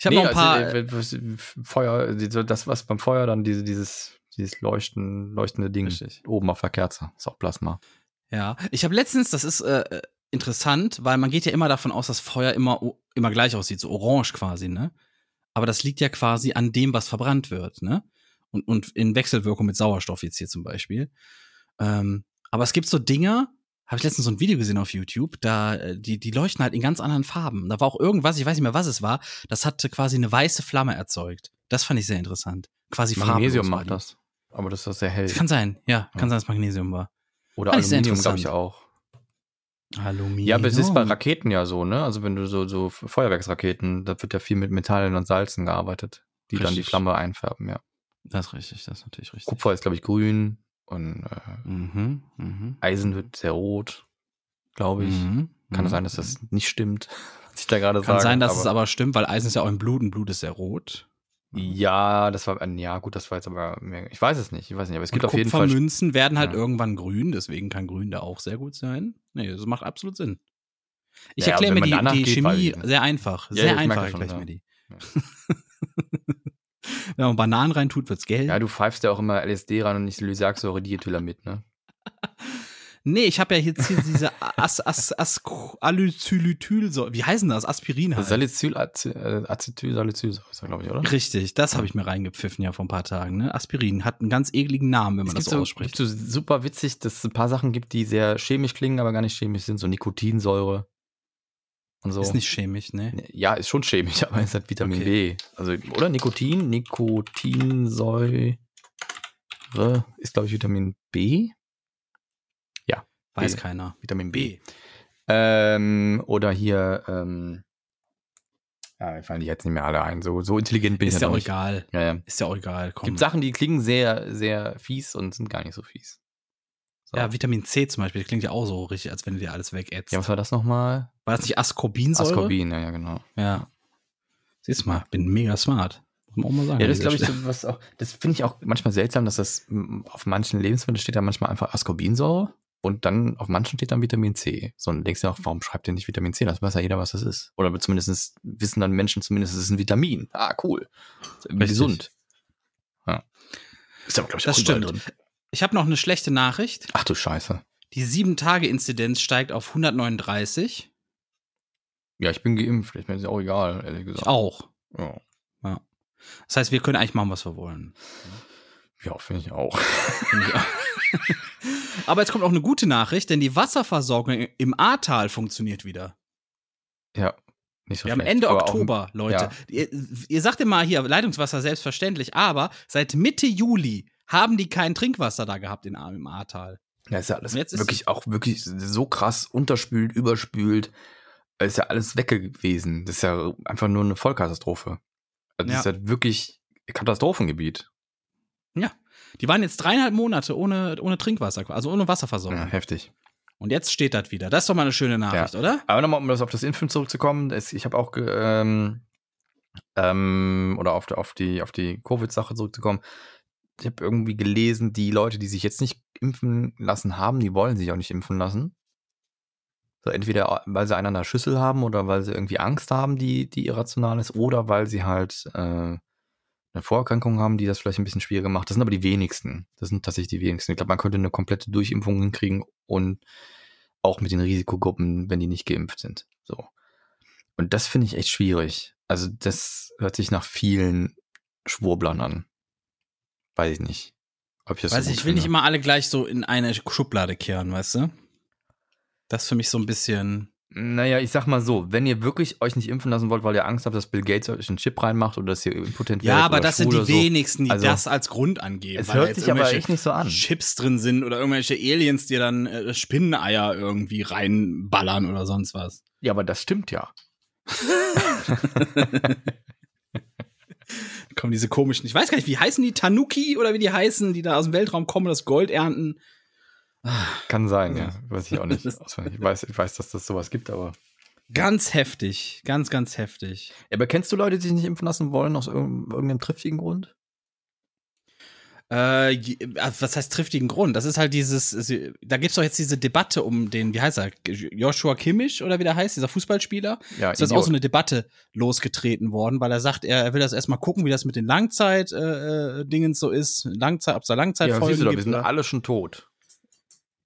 Ich habe noch ein paar. Also, äh, was- Feuer, das, was beim Feuer dann diese, dieses, dieses Leuchten, leuchtende Ding Richtig. oben auf der Kerze, ist auch Plasma. Ja, ich habe letztens, das ist äh, äh, interessant, weil man geht ja immer davon aus, dass Feuer immer, immer gleich aussieht, so orange quasi, ne? Aber das liegt ja quasi an dem, was verbrannt wird, ne? Und, und in Wechselwirkung mit Sauerstoff jetzt hier zum Beispiel. Ähm, aber es gibt so Dinger, habe ich letztens so ein Video gesehen auf YouTube, da äh, die, die leuchten halt in ganz anderen Farben. Da war auch irgendwas, ich weiß nicht mehr, was es war, das hatte quasi eine weiße Flamme erzeugt. Das fand ich sehr interessant. Quasi Magnesium macht das. Aber das ist sehr hell. Das kann sein, ja, kann Ja. sein, dass Magnesium war. Oder Fand Aluminium, glaube ich, auch. Aluminium. Ja, aber es ist bei Raketen ja so, ne? Also wenn du so, so Feuerwerksraketen, da wird ja viel mit Metallen und Salzen gearbeitet, die dann die Richtig. Flamme einfärben, ja. Das ist richtig, das ist natürlich richtig. Kupfer ist, glaube ich, grün und äh, Mhm, mhm. Eisen wird sehr rot, glaube ich. Mhm, Kann mhm. es sein, dass das nicht stimmt, <laughs> was ich da gerade sage? Kann sein, dass es aber stimmt, weil Eisen ist ja auch im Blut und Blut ist ja rot. Ja, das war, ja gut, das war jetzt aber, mehr, ich weiß es nicht, ich weiß nicht, aber es gibt und auf jeden Fall, Kupfermünzen werden halt Ja. irgendwann grün, deswegen kann grün da auch sehr gut sein. Nee, das macht absolut Sinn. Ich Ja, erkläre mir die, die geht, Chemie sehr einfach. Ja, Sehr einfach erkläre ich mir die. <laughs> <laughs> Wenn man Bananen reintut, wird's gelb. ja, du pfeifst ja auch immer LSD ran und nicht Lysergsäure Diethylamid, ne? <laughs> Nee, ich habe ja jetzt hier diese As, As, As, Alycylytyl, wie heißen das? Aspirin halt. Salicyl, äh, glaube ich, oder? Richtig, das habe ich mir reingepfiffen ja vor ein paar Tagen. Ne? Aspirin hat einen ganz ekligen Namen, wenn man es das so ausspricht. Es gibt so super witzig, dass es ein paar Sachen gibt, die sehr chemisch klingen, aber gar nicht chemisch sind. So Nikotinsäure und so. Ist nicht chemisch, ne? Ja, ist schon chemisch, <laughs> aber es hat Vitamin okay. B. Also, oder Nikotin, Nikotinsäure ist, glaube ich, Vitamin B. Ja. Weiß B. keiner. Vitamin B. Ähm, oder hier, ähm, ja, mir fallen die jetzt nicht mehr alle ein. So, so intelligent bin ist ich ja auch egal. Ja, ja. Ist ja auch egal. Komm. Gibt Sachen, die klingen sehr, sehr fies und sind gar nicht so fies. So. Ja, Vitamin C zum Beispiel, das klingt ja auch so richtig, als wenn du dir alles wegätzt. Ja, was war das nochmal? War das nicht Ascorbinsäure? Ascorbin, ja, ja, genau. Ja. Siehst du mal, bin mega smart. Muss man auch mal sagen. Ja, das glaube ich, so, was auch, das finde ich auch manchmal seltsam, dass das auf manchen Lebensmitteln steht da manchmal einfach Ascorbinsäure und dann auf manchen steht dann Vitamin C. So, und denkst du auch, warum schreibt ihr nicht Vitamin C? Das weiß ja jeder, was das ist. Oder zumindest wissen dann Menschen zumindest, es ist ein Vitamin. Ah, cool. Gesund. Ja. Ist aber, glaube ich, das stimmt. Drin. Ich habe noch eine schlechte Nachricht. Ach du Scheiße. Die 7-Tage-Inzidenz steigt auf 139. Ja, ich bin geimpft. Ich mir ist auch egal, ehrlich gesagt. Ich auch. Ja. ja. Das heißt, wir können eigentlich machen, was wir wollen. Ja, finde ich auch. Find ich auch. <laughs> Aber jetzt kommt auch eine gute Nachricht, denn die Wasserversorgung im Ahrtal funktioniert wieder. Ja, nicht so Wir schlecht, haben Ende Oktober, auch, Leute. Ja. Ihr, ihr sagt immer hier Leitungswasser selbstverständlich, aber seit Mitte Juli haben die kein Trinkwasser da gehabt in, im Ahrtal. Ja, ist ja alles wirklich auch wirklich so krass unterspült, überspült. Ist ja alles weg gewesen. Das ist ja einfach nur eine Vollkatastrophe. Also das ist halt wirklich Katastrophengebiet. Ja. Die waren jetzt dreieinhalb Monate ohne, ohne Trinkwasser, also ohne Wasserversorgung. Ja, heftig. Und jetzt steht das wieder. Das ist doch mal eine schöne Nachricht, ja. oder? Aber nochmal, um das auf das Impfen zurückzukommen, ich habe auch ähm, ähm, oder auf, auf die, auf die Covid-Sache zurückzukommen, ich habe irgendwie gelesen, die Leute, die sich jetzt nicht impfen lassen haben, die wollen sich auch nicht impfen lassen. So entweder weil sie einen an der Schüssel haben oder weil sie irgendwie Angst haben, die, die irrational ist, oder weil sie halt äh, eine Vorerkrankung haben, die das vielleicht ein bisschen schwieriger macht. Das sind aber die wenigsten. Das sind tatsächlich die wenigsten. Ich glaube, man könnte eine komplette Durchimpfung hinkriegen und auch mit den Risikogruppen, wenn die nicht geimpft sind. So. Und das finde ich echt schwierig. Also, das hört sich nach vielen Schwurblern an. Weiß ich nicht. Ob ich das Weiß so ich, ich will finde. nicht immer alle gleich so in eine Schublade kehren, weißt du? Das ist für mich so ein bisschen. Naja, ich sag mal so, wenn ihr wirklich euch nicht impfen lassen wollt, weil ihr Angst habt, dass Bill Gates euch einen Chip reinmacht oder dass ihr impotent Ja, aber das sind die so. wenigsten, die also, das als Grund angeben. Es hört sich aber echt nicht so an. Chips drin sind oder irgendwelche Aliens, die dann äh, Spinneneier irgendwie reinballern oder sonst was. Ja, aber das stimmt ja. <laughs> <laughs> kommen diese komischen, ich weiß gar nicht, wie heißen die Tanuki oder wie die heißen, die da aus dem Weltraum kommen, das Gold ernten. Kann sein, ja. <laughs> Weiß ich auch nicht. <laughs> Ich weiß, ich weiß, dass das sowas gibt, aber. Ganz heftig. Ganz, ganz heftig. Ja, aber kennst du Leute, die sich nicht impfen lassen wollen, aus irgendeinem triftigen Grund? Äh, äh, was heißt triftigen Grund? Das ist halt dieses, da gibt es doch jetzt diese Debatte um den, wie heißt er, Joshua Kimmich oder wie der heißt, dieser Fußballspieler. Ja, ist das auch so eine Debatte losgetreten worden, weil er sagt, er, will das erstmal gucken, wie das mit den Langzeit-Dingens äh, so ist. Langzeit, ob es da Langzeitfolgen ja, gibt. Wir sind alle schon tot.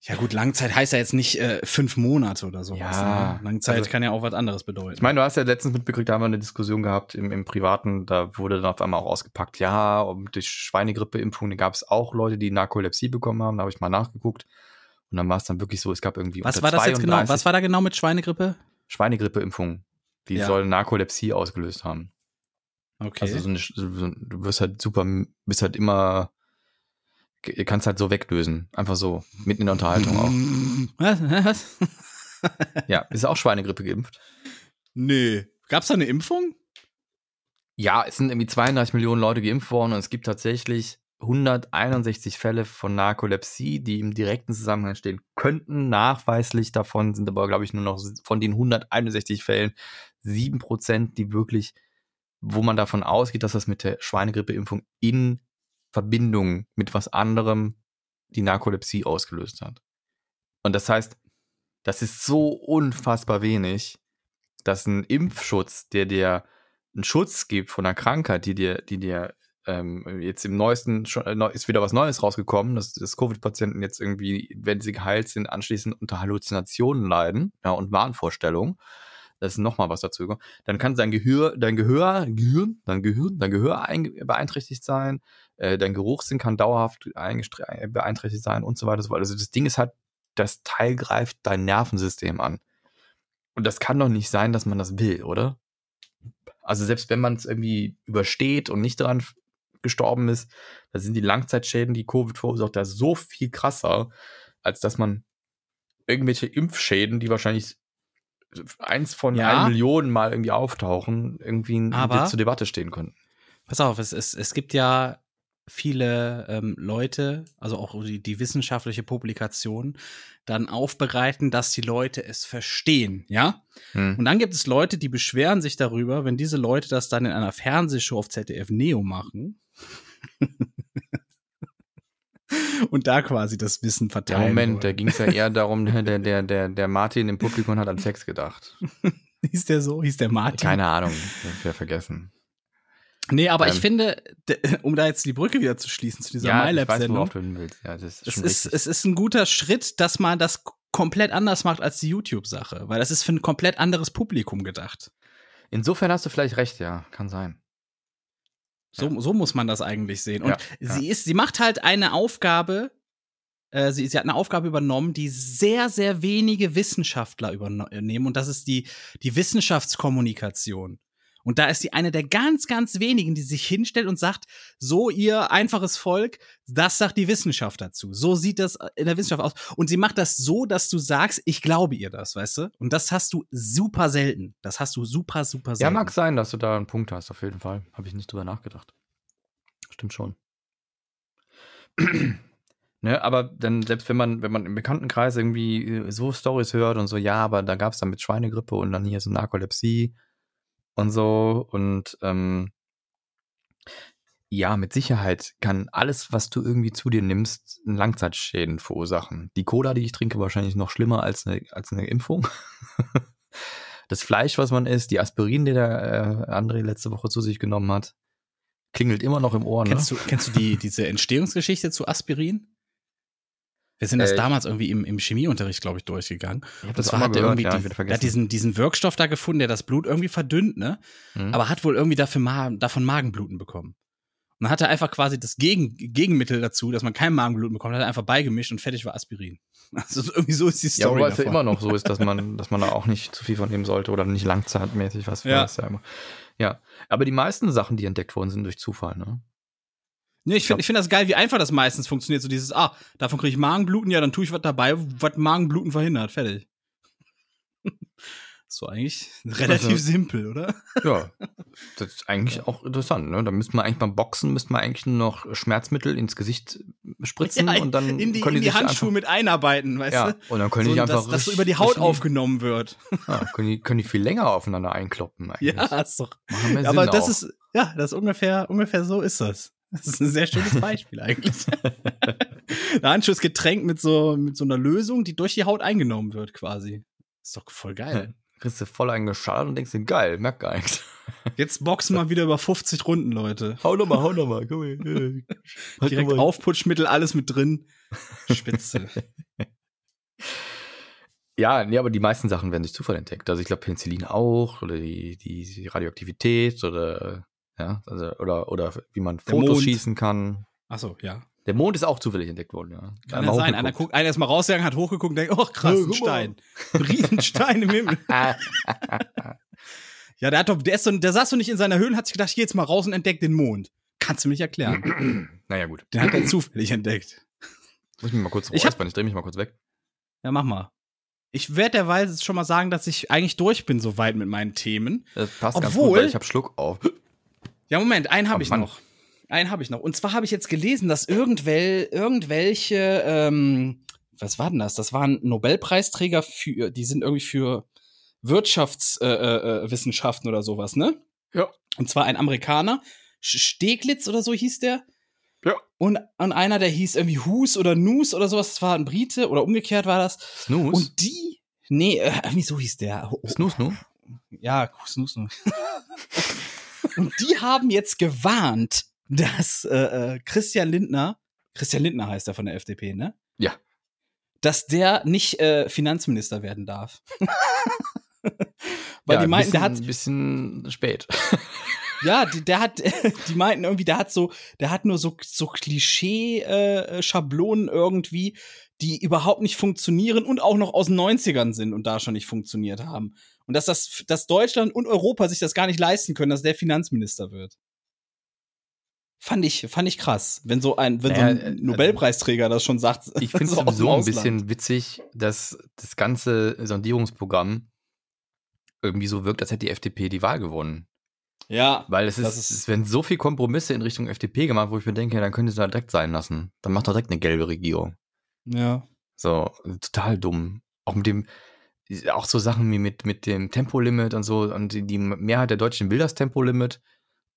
Ja gut, Langzeit heißt ja jetzt nicht äh, fünf Monate oder sowas. Ja, ne? Langzeit also, kann ja auch was anderes bedeuten. Ich meine, du hast ja letztens mitbekriegt, da haben wir eine Diskussion gehabt im, im Privaten, da wurde dann auf einmal auch ausgepackt, ja, um die Schweinegrippeimpfung, da gab es auch Leute, die Narkolepsie bekommen haben, da habe ich mal nachgeguckt. Und dann war es dann wirklich so, es gab irgendwie Was war das jetzt genau? Was war da genau mit Schweinegrippe? Schweinegrippeimpfung. Die ja. soll Narkolepsie ausgelöst haben. Okay. Also so eine, so, du wirst halt super, bist halt immer ihr kannst halt so weglösen. Einfach so, mitten in der Unterhaltung auch. <laughs> Was? Was? <laughs> ja, ist auch Schweinegrippe geimpft? Nee. Gab's da eine Impfung? Ja, es sind irgendwie 32 Millionen Leute geimpft worden und es gibt tatsächlich 161 Fälle von Narkolepsie, die im direkten Zusammenhang stehen könnten. Nachweislich davon sind aber, glaube ich, nur noch von den 161 Fällen 7%, die wirklich, wo man davon ausgeht, dass das mit der Schweinegrippeimpfung in Verbindung mit was anderem die Narkolepsie ausgelöst hat. Und das heißt, das ist so unfassbar wenig, dass ein Impfschutz, der dir einen Schutz gibt von einer Krankheit, die dir, die dir ähm, jetzt im neuesten äh, ist wieder was Neues rausgekommen, dass, dass Covid-Patienten jetzt irgendwie, wenn sie geheilt sind, anschließend unter Halluzinationen leiden ja, und Wahnvorstellungen. Das ist nochmal was dazu. Dann kann dein Gehör, dein Gehör, Gehirn, dein Gehirn, dein Gehör ein, beeinträchtigt sein, äh, dein Geruchssinn kann dauerhaft beeinträchtigt sein und so weiter. So also das Ding ist halt, das Teil greift dein Nervensystem an. Und das kann doch nicht sein, dass man das will, oder? Also selbst wenn man es irgendwie übersteht und nicht daran gestorben ist, da sind die Langzeitschäden, die Covid verursacht, da so viel krasser, als dass man irgendwelche Impfschäden, die wahrscheinlich eins von ja. einer Million Mal irgendwie auftauchen, irgendwie Aber, zur Debatte stehen könnten. Pass auf, es, es, es gibt ja viele ähm, Leute, also auch die, die wissenschaftliche Publikation, dann aufbereiten, dass die Leute es verstehen, ja? Hm. Und dann gibt es Leute, die beschweren sich darüber, wenn diese Leute das dann in einer Fernsehshow auf ZDF Neo machen. <laughs> und da quasi das Wissen verteilen. Ja, Moment, wollen. da ging es ja eher darum, <laughs> der, der, der, der Martin im Publikum hat an Sex gedacht. Hieß der so? Hieß der Martin? Keine Ahnung, ich werde vergessen. Nee, aber ähm, ich finde, <laughs> um da jetzt die Brücke wieder zu schließen zu dieser ja, MyLab-Sendung. Ja, das ist es, ist, es ist ein guter Schritt, dass man das komplett anders macht als die YouTube-Sache, weil das ist für ein komplett anderes Publikum gedacht. Insofern hast du vielleicht recht, ja, kann sein. So, ja. so muss man das eigentlich sehen. Und ja, sie ist, sie macht halt eine Aufgabe, äh, sie, sie hat eine Aufgabe übernommen, die sehr, sehr wenige Wissenschaftler übernehmen, und das ist die, die Wissenschaftskommunikation. Und da ist sie eine der ganz, ganz wenigen, die sich hinstellt und sagt, so ihr einfaches Volk, das sagt die Wissenschaft dazu. So sieht das in der Wissenschaft aus. Und sie macht das so, dass du sagst, ich glaube ihr das, weißt du? Und das hast du super selten. Das hast du super, super selten. Ja, mag sein, dass du da einen Punkt hast, auf jeden Fall. Habe ich nicht drüber nachgedacht. Stimmt schon. <clears throat> ne, aber dann, selbst wenn man, wenn man im Bekanntenkreis irgendwie äh, so Stories hört und so, ja, aber da gab es dann mit Schweinegrippe und dann hier so Narkolepsie und so. Und ähm, ja, mit Sicherheit kann alles, was du irgendwie zu dir nimmst, Langzeitschäden verursachen. Die Cola, die ich trinke, wahrscheinlich noch schlimmer als eine, als eine Impfung. <laughs> das Fleisch, was man isst, die Aspirin, die der äh, André letzte Woche zu sich genommen hat, klingelt immer noch im Ohr. Kennst, ne? du, kennst du die, diese Entstehungsgeschichte zu Aspirin? Wir sind das äh, damals irgendwie im, im Chemieunterricht, glaube ich, durchgegangen. Ich das, das war hat gehört, irgendwie ja, die, der hat diesen, diesen Wirkstoff da gefunden, der das Blut irgendwie verdünnt, ne? Mhm. Aber hat wohl irgendwie dafür Ma davon Magenbluten bekommen. Und dann hat er einfach quasi das Gegen Gegenmittel dazu, dass man kein Magenbluten bekommt, hat er einfach beigemischt und fertig war Aspirin. <laughs> Also irgendwie so ist die Story. Ja, wobei es ja immer noch so ist, dass man, <laughs> dass man da auch nicht zu viel von nehmen sollte oder nicht langzeitmäßig was ja. ja immer. Ja, aber die meisten Sachen, die entdeckt worden sind durch Zufall, ne? Nee, ich finde ich find das geil, wie einfach das meistens funktioniert. So dieses, ah, davon kriege ich Magenbluten, ja, dann tue ich was dabei, was Magenbluten verhindert. Fertig. <laughs> so eigentlich relativ also, simpel, oder? <laughs> Ja. Das ist eigentlich ja. auch interessant, ne? Da müsste man eigentlich beim Boxen, müsste man eigentlich nur noch Schmerzmittel ins Gesicht spritzen ja, und dann in die, können in die, die Handschuhe mit einarbeiten, weißt ja, du? Und dann können so, die einfach. Dass, dass so über die Haut aufgenommen wird. <laughs> Ja, können die, können die viel länger aufeinander einkloppen eigentlich. Ja, ist doch. Aber das auch. ist, ja, das ungefähr, ungefähr so ist das. Das ist ein sehr schönes Beispiel eigentlich. Ist getränkt mit so, mit so einer Lösung, die durch die Haut eingenommen wird, quasi. Ist doch voll geil. Kriegst du voll eingeschallert und denkst dir, geil, merk gar nichts. Jetzt boxen wir wieder über 50 Runden, Leute. Hau noch mal, hau noch mal, komm her. Halt Direkt Aufputschmittel, alles mit drin. Spitze. Ja, nee, aber die meisten Sachen werden durch Zufall entdeckt. Also ich glaube Penicillin auch oder die, die Radioaktivität oder ja, also, oder, oder wie man Der Fotos Mond. schießen kann. Achso, ja. Der Mond ist auch zufällig entdeckt worden, ja. Kann ja sein. Einer, guckt, einer ist mal rausgegangen, hat hochgeguckt und denkt, oh krass, ein Stein. Ein Riesenstein im Himmel. <laughs> ja, der, hat doch, der, ist so, der saß so nicht in seiner Höhle und hat sich gedacht, ich geh jetzt mal raus und entdeckt den Mond. Kannst du mir nicht erklären. <clears throat> naja, gut. Den hat er zufällig entdeckt. Muss ich mich mal kurz ich, hab, ich dreh mich mal kurz weg. Ja, mach mal. Ich werde derweise schon mal sagen, dass ich eigentlich durch bin soweit mit meinen Themen. Das passt Obwohl, ganz gut, weil ich habe Schluck auf. Ja, Moment, einen habe oh, ich Mann. noch. Einen habe ich noch. Und zwar habe ich jetzt gelesen, dass irgendwel, irgendwelche, ähm, was war denn das? Das waren Nobelpreisträger für, die sind irgendwie für Wirtschaftswissenschaften äh, äh, oder sowas, ne? Ja. Und zwar ein Amerikaner, Steglitz oder so hieß der. Ja. Und, und einer, der hieß irgendwie Hus oder Nus oder sowas, das war ein Brite oder umgekehrt war das. Snus? Und die, nee, äh, irgendwie so hieß der. Snus, nu? Ja, Snus, <laughs> nu. Und die haben jetzt gewarnt, dass äh, äh, Christian Lindner, Christian Lindner heißt er von der FDP, ne? Ja. Dass der nicht äh, Finanzminister werden darf. <laughs> Weil ja, die meinten, bisschen, der hat, ein bisschen spät. <laughs> ja, die, der hat, <laughs> die meinten irgendwie, der hat so, der hat nur so, so Klischee-Schablonen irgendwie, die überhaupt nicht funktionieren und auch noch aus den 90ern sind und da schon nicht funktioniert haben. Und dass das, dass Deutschland und Europa sich das gar nicht leisten können, dass der Finanzminister wird. Fand ich, fand ich krass, wenn so ein, wenn Naja, so äh, ein Nobelpreisträger das schon sagt. Ich <laughs> finde es so sowieso ein bisschen witzig, dass das ganze Sondierungsprogramm irgendwie so wirkt, als hätte die FDP die Wahl gewonnen. Ja, Weil es ist, ist- es werden so viele Kompromisse in Richtung FDP gemacht, wo ich mir denke, dann könnte es da direkt sein lassen. Dann macht doch direkt eine gelbe Regierung. ja. So, total dumm. Auch mit dem, auch so Sachen wie mit, mit dem Tempolimit und so. Und die, die Mehrheit der Deutschen will das Tempolimit.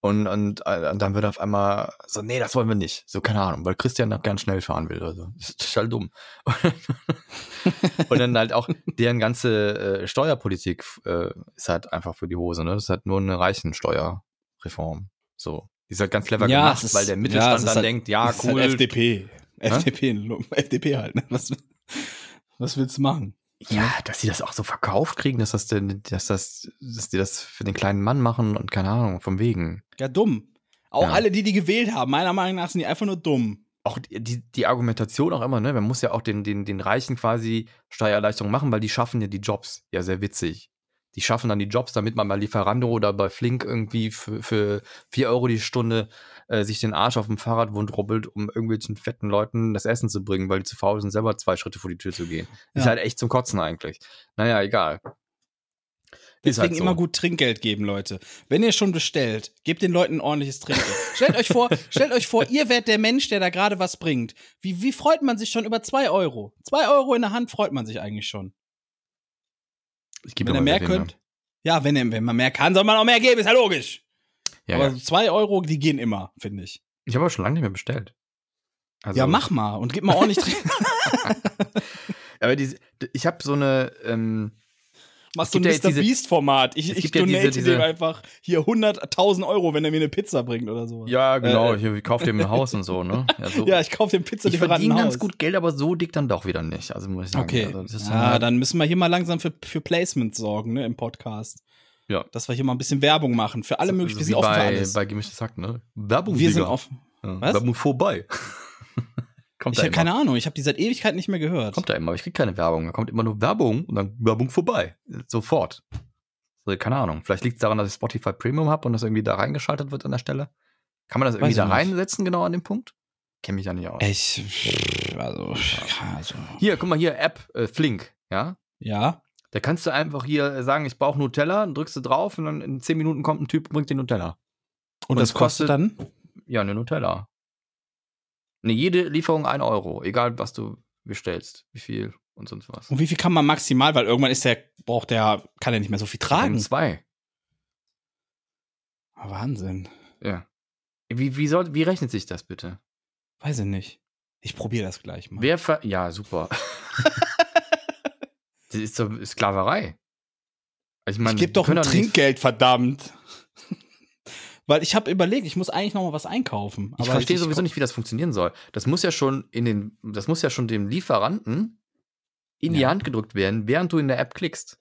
Und, und, äh, und dann wird auf einmal so, nee, das wollen wir nicht. So, keine Ahnung, weil Christian da gern schnell fahren will. Also, das ist total dumm. <laughs> und dann halt auch deren ganze äh, Steuerpolitik äh, ist halt einfach für die Hose. Ne? Das ist halt nur eine Reichensteuerreform. So. Die ist halt ganz clever Ja, gemacht, ist- weil der ja, Mittelstand ist dann halt- denkt, ja, halt cool. FDP. FDP, FDP halt, ne? Was, was willst du machen? Ja, dass sie das auch so verkauft kriegen, dass das denn, dass das, dass die das für den kleinen Mann machen und keine Ahnung, vom Wegen. Ja, dumm. Auch Ja. alle, die die gewählt haben, meiner Meinung nach sind die einfach nur dumm. Auch die, die, Argumentation auch immer, ne? Man muss ja auch den, den, den Reichen quasi Steuererleichterung machen, weil die schaffen ja die Jobs. Ja, sehr witzig. Die schaffen dann die Jobs, damit man bei Lieferando oder bei Flink irgendwie für, für 4 Euro die Stunde äh, sich den Arsch auf dem Fahrrad wundrubbelt, um irgendwelchen fetten Leuten das Essen zu bringen, weil die zu faul sind, selber zwei Schritte vor die Tür zu gehen. Ist Ja. halt echt zum Kotzen eigentlich. Naja, egal. Ist Deswegen halt so. immer gut Trinkgeld geben, Leute. Wenn ihr schon bestellt, gebt den Leuten ein ordentliches Trinkgeld. stellt euch vor, <laughs> stellt euch vor, ihr werdet der Mensch, der da gerade was bringt. Wie, wie freut man sich schon über zwei Euro? Zwei Euro in der Hand freut man sich eigentlich schon. Ich gebe Wenn ihr mehr könnt. Ja, wenn, wenn man mehr kann, soll man auch mehr geben, ist ja logisch. Ja, Aber ja. zwei Euro, die gehen immer, finde ich. Ich habe aber schon lange nicht mehr bestellt. Also, ja, mach mal und gib mal ordentlich <laughs> Trinkgeld. Aber diese, ich habe so eine, ähm, Machst du ein Mr. Beast-Format. Ich, ich gibt ja diese- donate diese- dem einfach hier 100.000 Euro, wenn er mir eine Pizza bringt oder so. ja genau, Äh, ich, ich kaufe dem ein Haus und so, ne? Ja, so. <laughs> Ja, ich kaufe den ich Pizzalieferanten verdiene ganz gut Geld, aber so dick dann doch wieder nicht. Also muss ich sagen. Okay. Also, ja, halt- dann müssen wir hier mal langsam für, für Placement sorgen, ne, im Podcast. Ja. Dass wir hier mal ein bisschen Werbung machen. Für alle möglichen. so wir sind offen für bei, alles. bei gemischtes Hack, ne? Werbung, wir sind offen. Ja, Was? Werbung vorbei. Kommt Ich habe keine Ahnung, ich habe die seit Ewigkeit nicht mehr gehört. Kommt da immer, aber ich krieg keine Werbung. Da kommt immer nur Werbung und dann Werbung vorbei. Sofort. So, keine Ahnung. Vielleicht liegt es daran, dass ich Spotify Premium habe und das irgendwie da reingeschaltet wird an der Stelle. Kann man das irgendwie Weiß da reinsetzen, genau an dem Punkt? Kenne mich ja nicht aus. Ich, also, also, Hier, guck mal hier, App, äh, Flink, ja? ja. Da kannst du einfach hier sagen, ich brauche Nutella, dann drückst du drauf und dann in 10 Minuten kommt ein Typ und bringt dir Nutella. Und, Und das kostet kostet- dann? Ja, eine Nutella. Ne, jede Lieferung 1 Euro, egal was du bestellst, wie viel und sonst was. Und wie viel kann man maximal, weil irgendwann ist der, braucht der, kann er nicht mehr so viel tragen. Um zwei. Ah, Wahnsinn. Ja. Wie, wie, soll, wie rechnet sich das bitte? Weiß ich nicht. Ich probiere das gleich mal. Wer ver ja, super. <laughs> das ist so Sklaverei. Also ich meine, gebe die doch ein Trinkgeld, verdammt. Weil ich habe überlegt, ich muss eigentlich noch mal was einkaufen. Ich verstehe sowieso nicht, wie das funktionieren soll. Das muss ja schon in den, das muss ja schon dem Lieferanten in die Ja. Hand gedrückt werden, während du in der App klickst.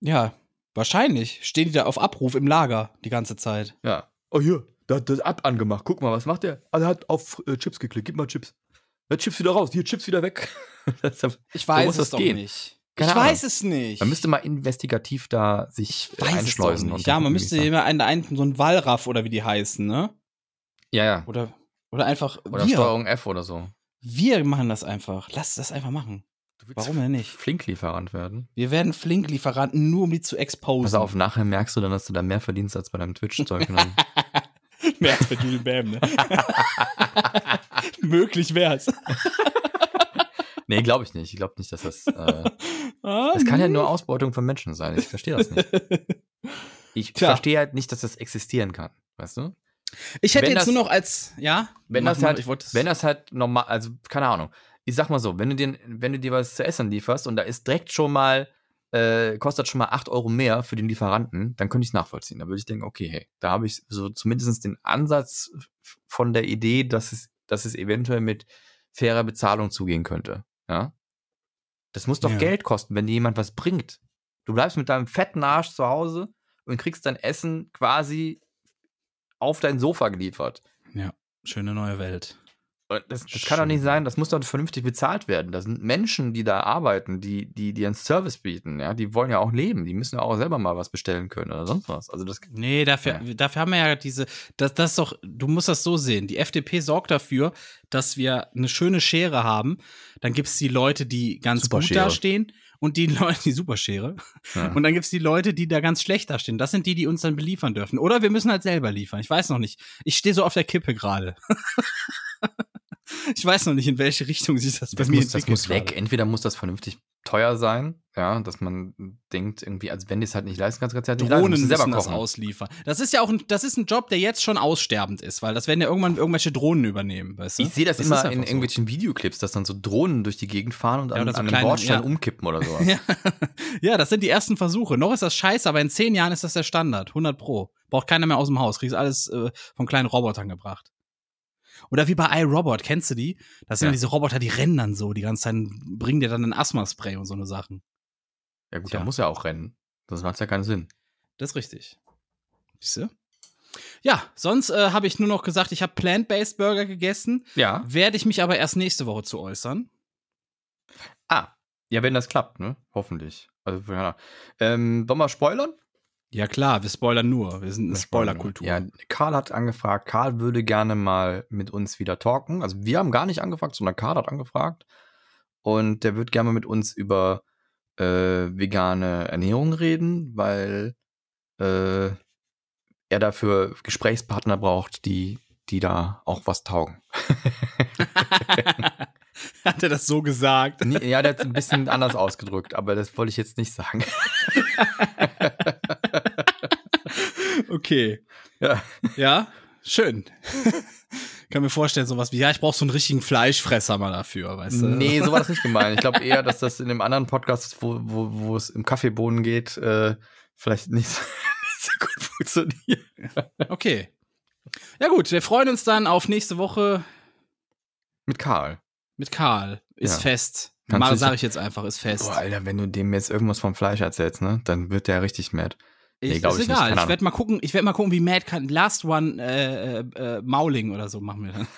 Ja, wahrscheinlich. Stehen die da auf Abruf im Lager die ganze Zeit. Ja. Oh hier, da hat das App angemacht. Guck mal, was macht der? Ah, der hat auf äh, Chips geklickt. Gib mal Chips. Ja, Chips wieder raus. Hier, Chips wieder weg. <laughs> Das Ich weiß muss es das doch gehen. nicht. Keine ich Ahnung. weiß es nicht. man müsste mal investigativ da sich weiß doch einschleusen. und Ja, man müsste immer einen, einen, so ein Wallraff oder wie die heißen, ne? Ja, ja. Oder, oder einfach Oder wir. Steuerung F oder so. Wir machen das einfach. Lass das einfach machen. Warum denn nicht? Flinklieferant werden. Wir werden Flink-Lieferanten nur, um die zu exposen. Pass auf, nachher merkst du dann, dass du da mehr verdienst als bei deinem Twitch-Zeug. Dann- <laughs> Mehr als bei Julian Bam, ne? <laughs> <laughs> Möglich wär's. Nee, glaube ich nicht. Ich glaube nicht, dass das. Äh, <laughs> Ah, das kann ja nee. nur Ausbeutung von Menschen sein. Ich verstehe das nicht. <laughs> Ich verstehe halt nicht, dass das existieren kann. Weißt du? Ich hätte Wenn jetzt das- nur noch als, ja? Wenn das mal, halt, es- wenn das halt normal, also keine Ahnung. Ich sag mal so, wenn du dir, wenn du dir was zu essen lieferst und da ist direkt schon mal äh, kostet schon mal 8 Euro mehr für den Lieferanten, dann könnte ich es nachvollziehen. Da würde ich denken, okay, hey, da habe ich so zumindest den Ansatz von der Idee, dass es, dass es eventuell mit fairer Bezahlung zugehen könnte. Ja. Das muss doch Ja. Geld kosten, wenn dir jemand was bringt. Du bleibst mit deinem fetten Arsch zu Hause und kriegst dein Essen quasi auf dein Sofa geliefert. Ja, schöne neue Welt. Und Das, das kann doch nicht sein, das muss doch vernünftig bezahlt werden. Das sind Menschen, die da arbeiten, die, die, die einen Service bieten, ja, die wollen ja auch leben, die müssen ja auch selber mal was bestellen können oder sonst was. Also das Nee, dafür, dafür haben wir ja diese, das, das ist doch, du musst das so sehen. Die FDP sorgt dafür, dass wir eine schöne Schere haben. Dann gibt es die Leute, die ganz gut Superschere. dastehen und die Leute, <laughs> die Superschere. ja. Und dann gibt es die Leute, die da ganz schlecht dastehen. Das sind die, die uns dann beliefern dürfen. Oder wir müssen halt selber liefern. Ich weiß noch nicht. Ich stehe so auf der Kippe gerade. <laughs> ich weiß noch nicht, in welche Richtung sich das bei das mir muss, das entwickelt. muss weg. Entweder muss das vernünftig teuer sein, ja, dass man denkt, irgendwie, als wenn du es halt nicht leisten kannst, kannst du halt nicht leisten, Drohnen musst du müssen selber das kochen. ausliefern. Das ist ja auch ein, das ist ein Job, der jetzt schon aussterbend ist, weil das werden ja irgendwann irgendwelche Drohnen übernehmen, weißt du? Ich sehe das, ist immer in so. irgendwelchen Videoclips, dass dann so Drohnen durch die Gegend fahren und Ja, an, so an einem Bordstein ja. umkippen oder <laughs> sowas. Ja. ja, das sind die ersten Versuche. Noch ist das scheiße, aber in zehn Jahren ist das der Standard. 100 pro. Braucht keiner mehr aus dem Haus. Kriegst alles äh, von kleinen Robotern gebracht. Oder wie bei iRobot, kennst du die? Das sind Ja. ja. diese Roboter, die rennen dann so die ganze Zeit, bringen dir dann ein Asthma-Spray und so eine Sachen. Ja gut, Tja. da muss ja auch rennen. Sonst macht es ja keinen Sinn. Das ist richtig. Siehst du? Ja, sonst äh, habe ich nur noch gesagt, ich habe Plant-Based Burger gegessen. Ja. Werde ich mich aber erst nächste Woche zu äußern. Ah. Ja, wenn das klappt, ne? Hoffentlich. Also, ja. Ähm, wollen wir spoilern? Ja klar, wir spoilern nur. Wir sind eine Spoilerkultur. Ja, Karl hat angefragt, Karl würde gerne mal mit uns wieder talken. Also wir haben gar nicht angefragt, sondern Karl hat angefragt. Und der wird gerne mit uns über äh, vegane Ernährung reden, weil äh, er dafür Gesprächspartner braucht, die, die da auch was taugen. <laughs> Hat er das so gesagt? Nee, ja, der hat es ein bisschen anders ausgedrückt, aber das wollte ich jetzt nicht sagen. <laughs> <laughs> Okay. Ja. Ja, schön. Kann mir vorstellen, sowas wie, ja, ich brauche so einen richtigen Fleischfresser mal dafür, weißt du? Nee, so war das nicht gemeint. Ich glaube eher, dass das in dem anderen Podcast, wo, wo, wo es im Kaffeebohnen geht, äh, vielleicht nicht so, <laughs> nicht so gut funktioniert. Okay. Ja gut, wir freuen uns dann auf nächste Woche Mit Karl. mit Karl. Ist Ja. fest. Mal sage ich jetzt einfach, ist fest. Boah, Alter, wenn du dem jetzt irgendwas vom Fleisch erzählst, ne, dann wird der richtig mad. ich, nee, ist ich nicht, egal. keine ich werde mal gucken, ich werde mal gucken, wie Mad kann. Last One äh, äh, äh, Mauling oder so machen wir dann. <laughs>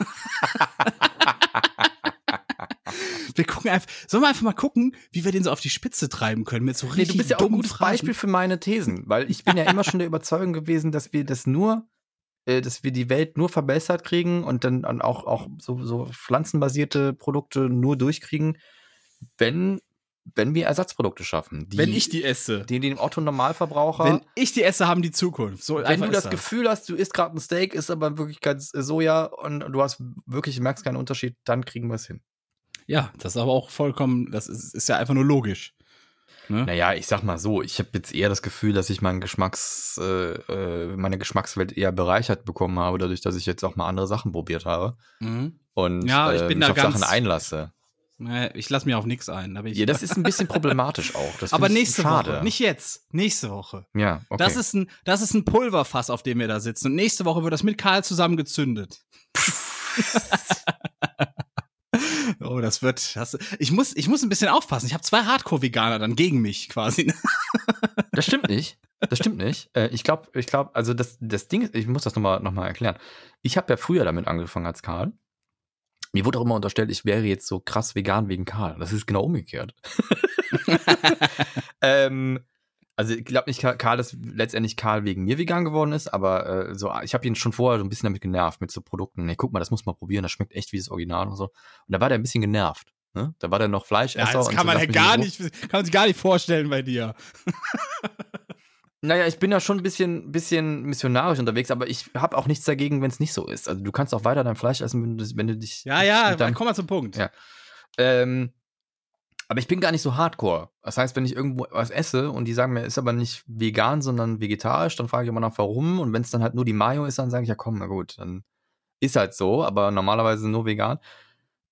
wir gucken einfach, sollen wir einfach mal gucken, wie wir den so auf die Spitze treiben können mit so Nee, richtig du bist ja auch ein gutes. Beispiel für meine Thesen, weil ich bin ja immer schon der <laughs> Überzeugung gewesen, dass wir das nur, äh, dass wir die Welt nur verbessert kriegen und dann auch, auch so, so pflanzenbasierte Produkte nur durchkriegen, wenn, wenn wir Ersatzprodukte schaffen. Die, Wenn ich die esse. die den Otto Normalverbraucher. Wenn ich die esse, haben die Zukunft. So wenn du das Gefühl hast, du isst gerade ein Steak, ist aber in Wirklichkeit Soja und du hast wirklich, merkst keinen Unterschied, dann kriegen wir es hin. Ja, das ist aber auch vollkommen, das ist, ist ja einfach nur logisch. Ne? Naja, ich sag mal so, ich habe jetzt eher das Gefühl, dass ich meinen Geschmacks, äh, äh, meine Geschmackswelt eher bereichert bekommen habe, dadurch, dass ich jetzt auch mal andere Sachen probiert habe Mhm. und Ja, ich äh, bin mich auf ganz- Sachen einlasse. Nee, Ich lasse mir auf nichts ein. Da Ja, das ist ein bisschen problematisch auch. Das aber nächste schade. Woche, nicht jetzt, nächste Woche. Ja, okay. Das, ist ein, das ist ein Pulverfass, auf dem wir da sitzen. Und nächste Woche wird das mit Karl zusammen gezündet. <laughs> oh, das wird. Das, ich, muss, ich muss ein bisschen aufpassen. Ich habe zwei Hardcore-Veganer dann gegen mich quasi. <laughs> Das stimmt nicht. Das stimmt nicht. Äh, ich glaube, ich glaube, also das, das Ding ist, ich muss das nochmal noch mal erklären. Ich habe ja früher damit angefangen als Karl. Mir wurde auch immer unterstellt, ich wäre jetzt so krass vegan wegen Karl. Das ist genau umgekehrt. <laughs> ähm, also ich glaube nicht, Karl, dass letztendlich Karl wegen mir vegan geworden ist, aber äh, so, ich habe ihn schon vorher so ein bisschen damit genervt mit so Produkten. Nee, guck mal, das muss man probieren, das schmeckt echt wie das Original und so. Und da war der ein bisschen genervt. Ne? Da war der noch Fleischesser. Ja, das kann man ja gar nicht, kann man sich gar nicht vorstellen bei dir. <laughs> Naja, ich bin ja schon ein bisschen, bisschen missionarisch unterwegs, aber ich habe auch nichts dagegen, wenn es nicht so ist. Also du kannst auch weiter dein Fleisch essen, wenn du, wenn du dich. Ja, ja, mit deinem, komm mal zum Punkt. Ja. ähm, aber ich bin gar nicht so hardcore. Das heißt, wenn ich irgendwo was esse und die sagen mir, ist aber nicht vegan, sondern vegetarisch, dann frage ich immer nach, warum. Und wenn es dann halt nur die Mayo ist, dann sage ich, ja komm, na gut, dann ist halt so, aber normalerweise nur vegan.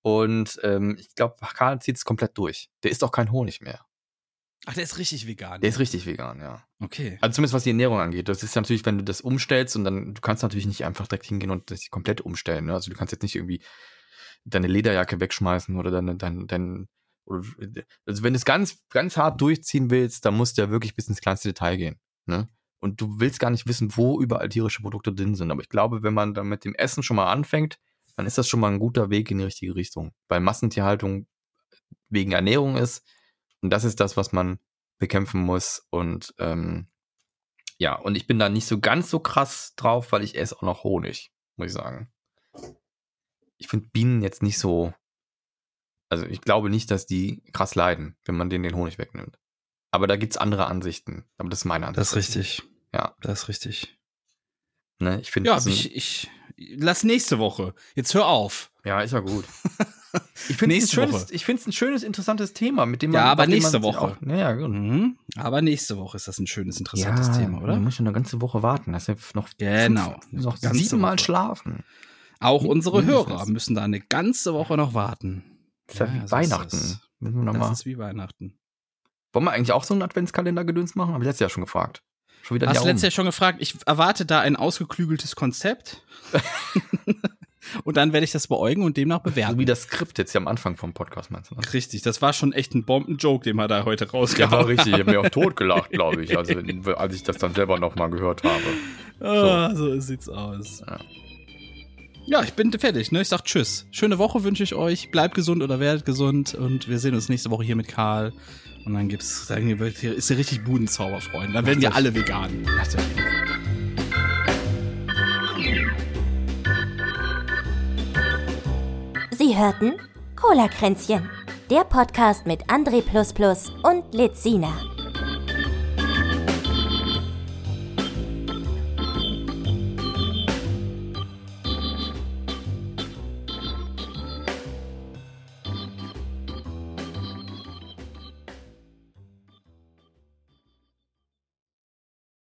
Und ähm, ich glaube, Karl zieht es komplett durch. Der isst auch kein Honig mehr. Ach, der ist richtig vegan. Der ist richtig vegan, ja. okay. Also zumindest was die Ernährung angeht. Das ist natürlich, wenn du das umstellst und dann, du kannst natürlich nicht einfach direkt hingehen und das komplett umstellen. Ne? Also du kannst jetzt nicht irgendwie deine Lederjacke wegschmeißen oder deine, dein, dein, also wenn du es ganz, ganz hart durchziehen willst, dann musst du ja wirklich bis ins kleinste Detail gehen. Ne? Und du willst gar nicht wissen, wo überall tierische Produkte drin sind. Aber ich glaube, wenn man dann mit dem Essen schon mal anfängt, dann ist das schon mal ein guter Weg in die richtige Richtung. Weil Massentierhaltung wegen Ernährung ist. Und das ist das, was man bekämpfen muss. Und ähm, ja, und ich bin da nicht so ganz so krass drauf, weil ich esse auch noch Honig, muss ich sagen. Ich finde Bienen jetzt nicht so. Also ich glaube nicht, dass die krass leiden, wenn man denen den Honig wegnimmt. Aber da gibt's andere Ansichten. Aber das ist meine Ansicht. Das ist richtig. Ja. Das ist richtig. Ne? Ich finde, Ja, ich, ich lass nächste Woche. Jetzt hör auf. ja, ist ja gut. <laughs> Ich finde es ein, ein schönes, interessantes Thema, mit dem man. Ja, aber nächste Woche. Auch, naja, gut. Mhm. Aber nächste Woche ist das ein schönes, interessantes ja, Thema, oder? Man muss schon eine ganze Woche warten. Ja noch, Genau. fünf, noch siebenmal Woche. schlafen. Auch unsere. Hörer müssen da eine ganze Woche noch warten. Das ist ja, Ja, wie so ist Weihnachten. das. Wir noch Das mal, ist wie Weihnachten. wollen wir eigentlich auch so einen Adventskalender-Gedöns machen? Habe ich letztes Jahr schon gefragt. Schon wieder Hast du letztes. Jahr schon gefragt, ich erwarte da ein ausgeklügeltes Konzept. <laughs> und dann werde ich das beäugen und demnach So bewerten. wie das Skript jetzt hier am Anfang vom Podcast, meinst du? Ne? Richtig, das war schon echt ein Bomben-Joke, den wir da heute Ja, rausgehauen war richtig. Ich habe mir auch <laughs> tot gelacht, glaube ich, also, als ich das dann selber noch mal gehört habe. Ah, so sieht's aus. Ja. Ja, ich bin fertig, ne? Ich sag Tschüss. Schöne Woche wünsche ich euch. Bleibt gesund oder werdet gesund. Und wir sehen uns nächste Woche hier mit Karl. Und dann gibt's, dann ist hier richtig Budenzauber, Freunde. Dann werden wir alle vegan. Das ist Sie hörten Cola-Kränzchen, der Podcast mit André und Lizina.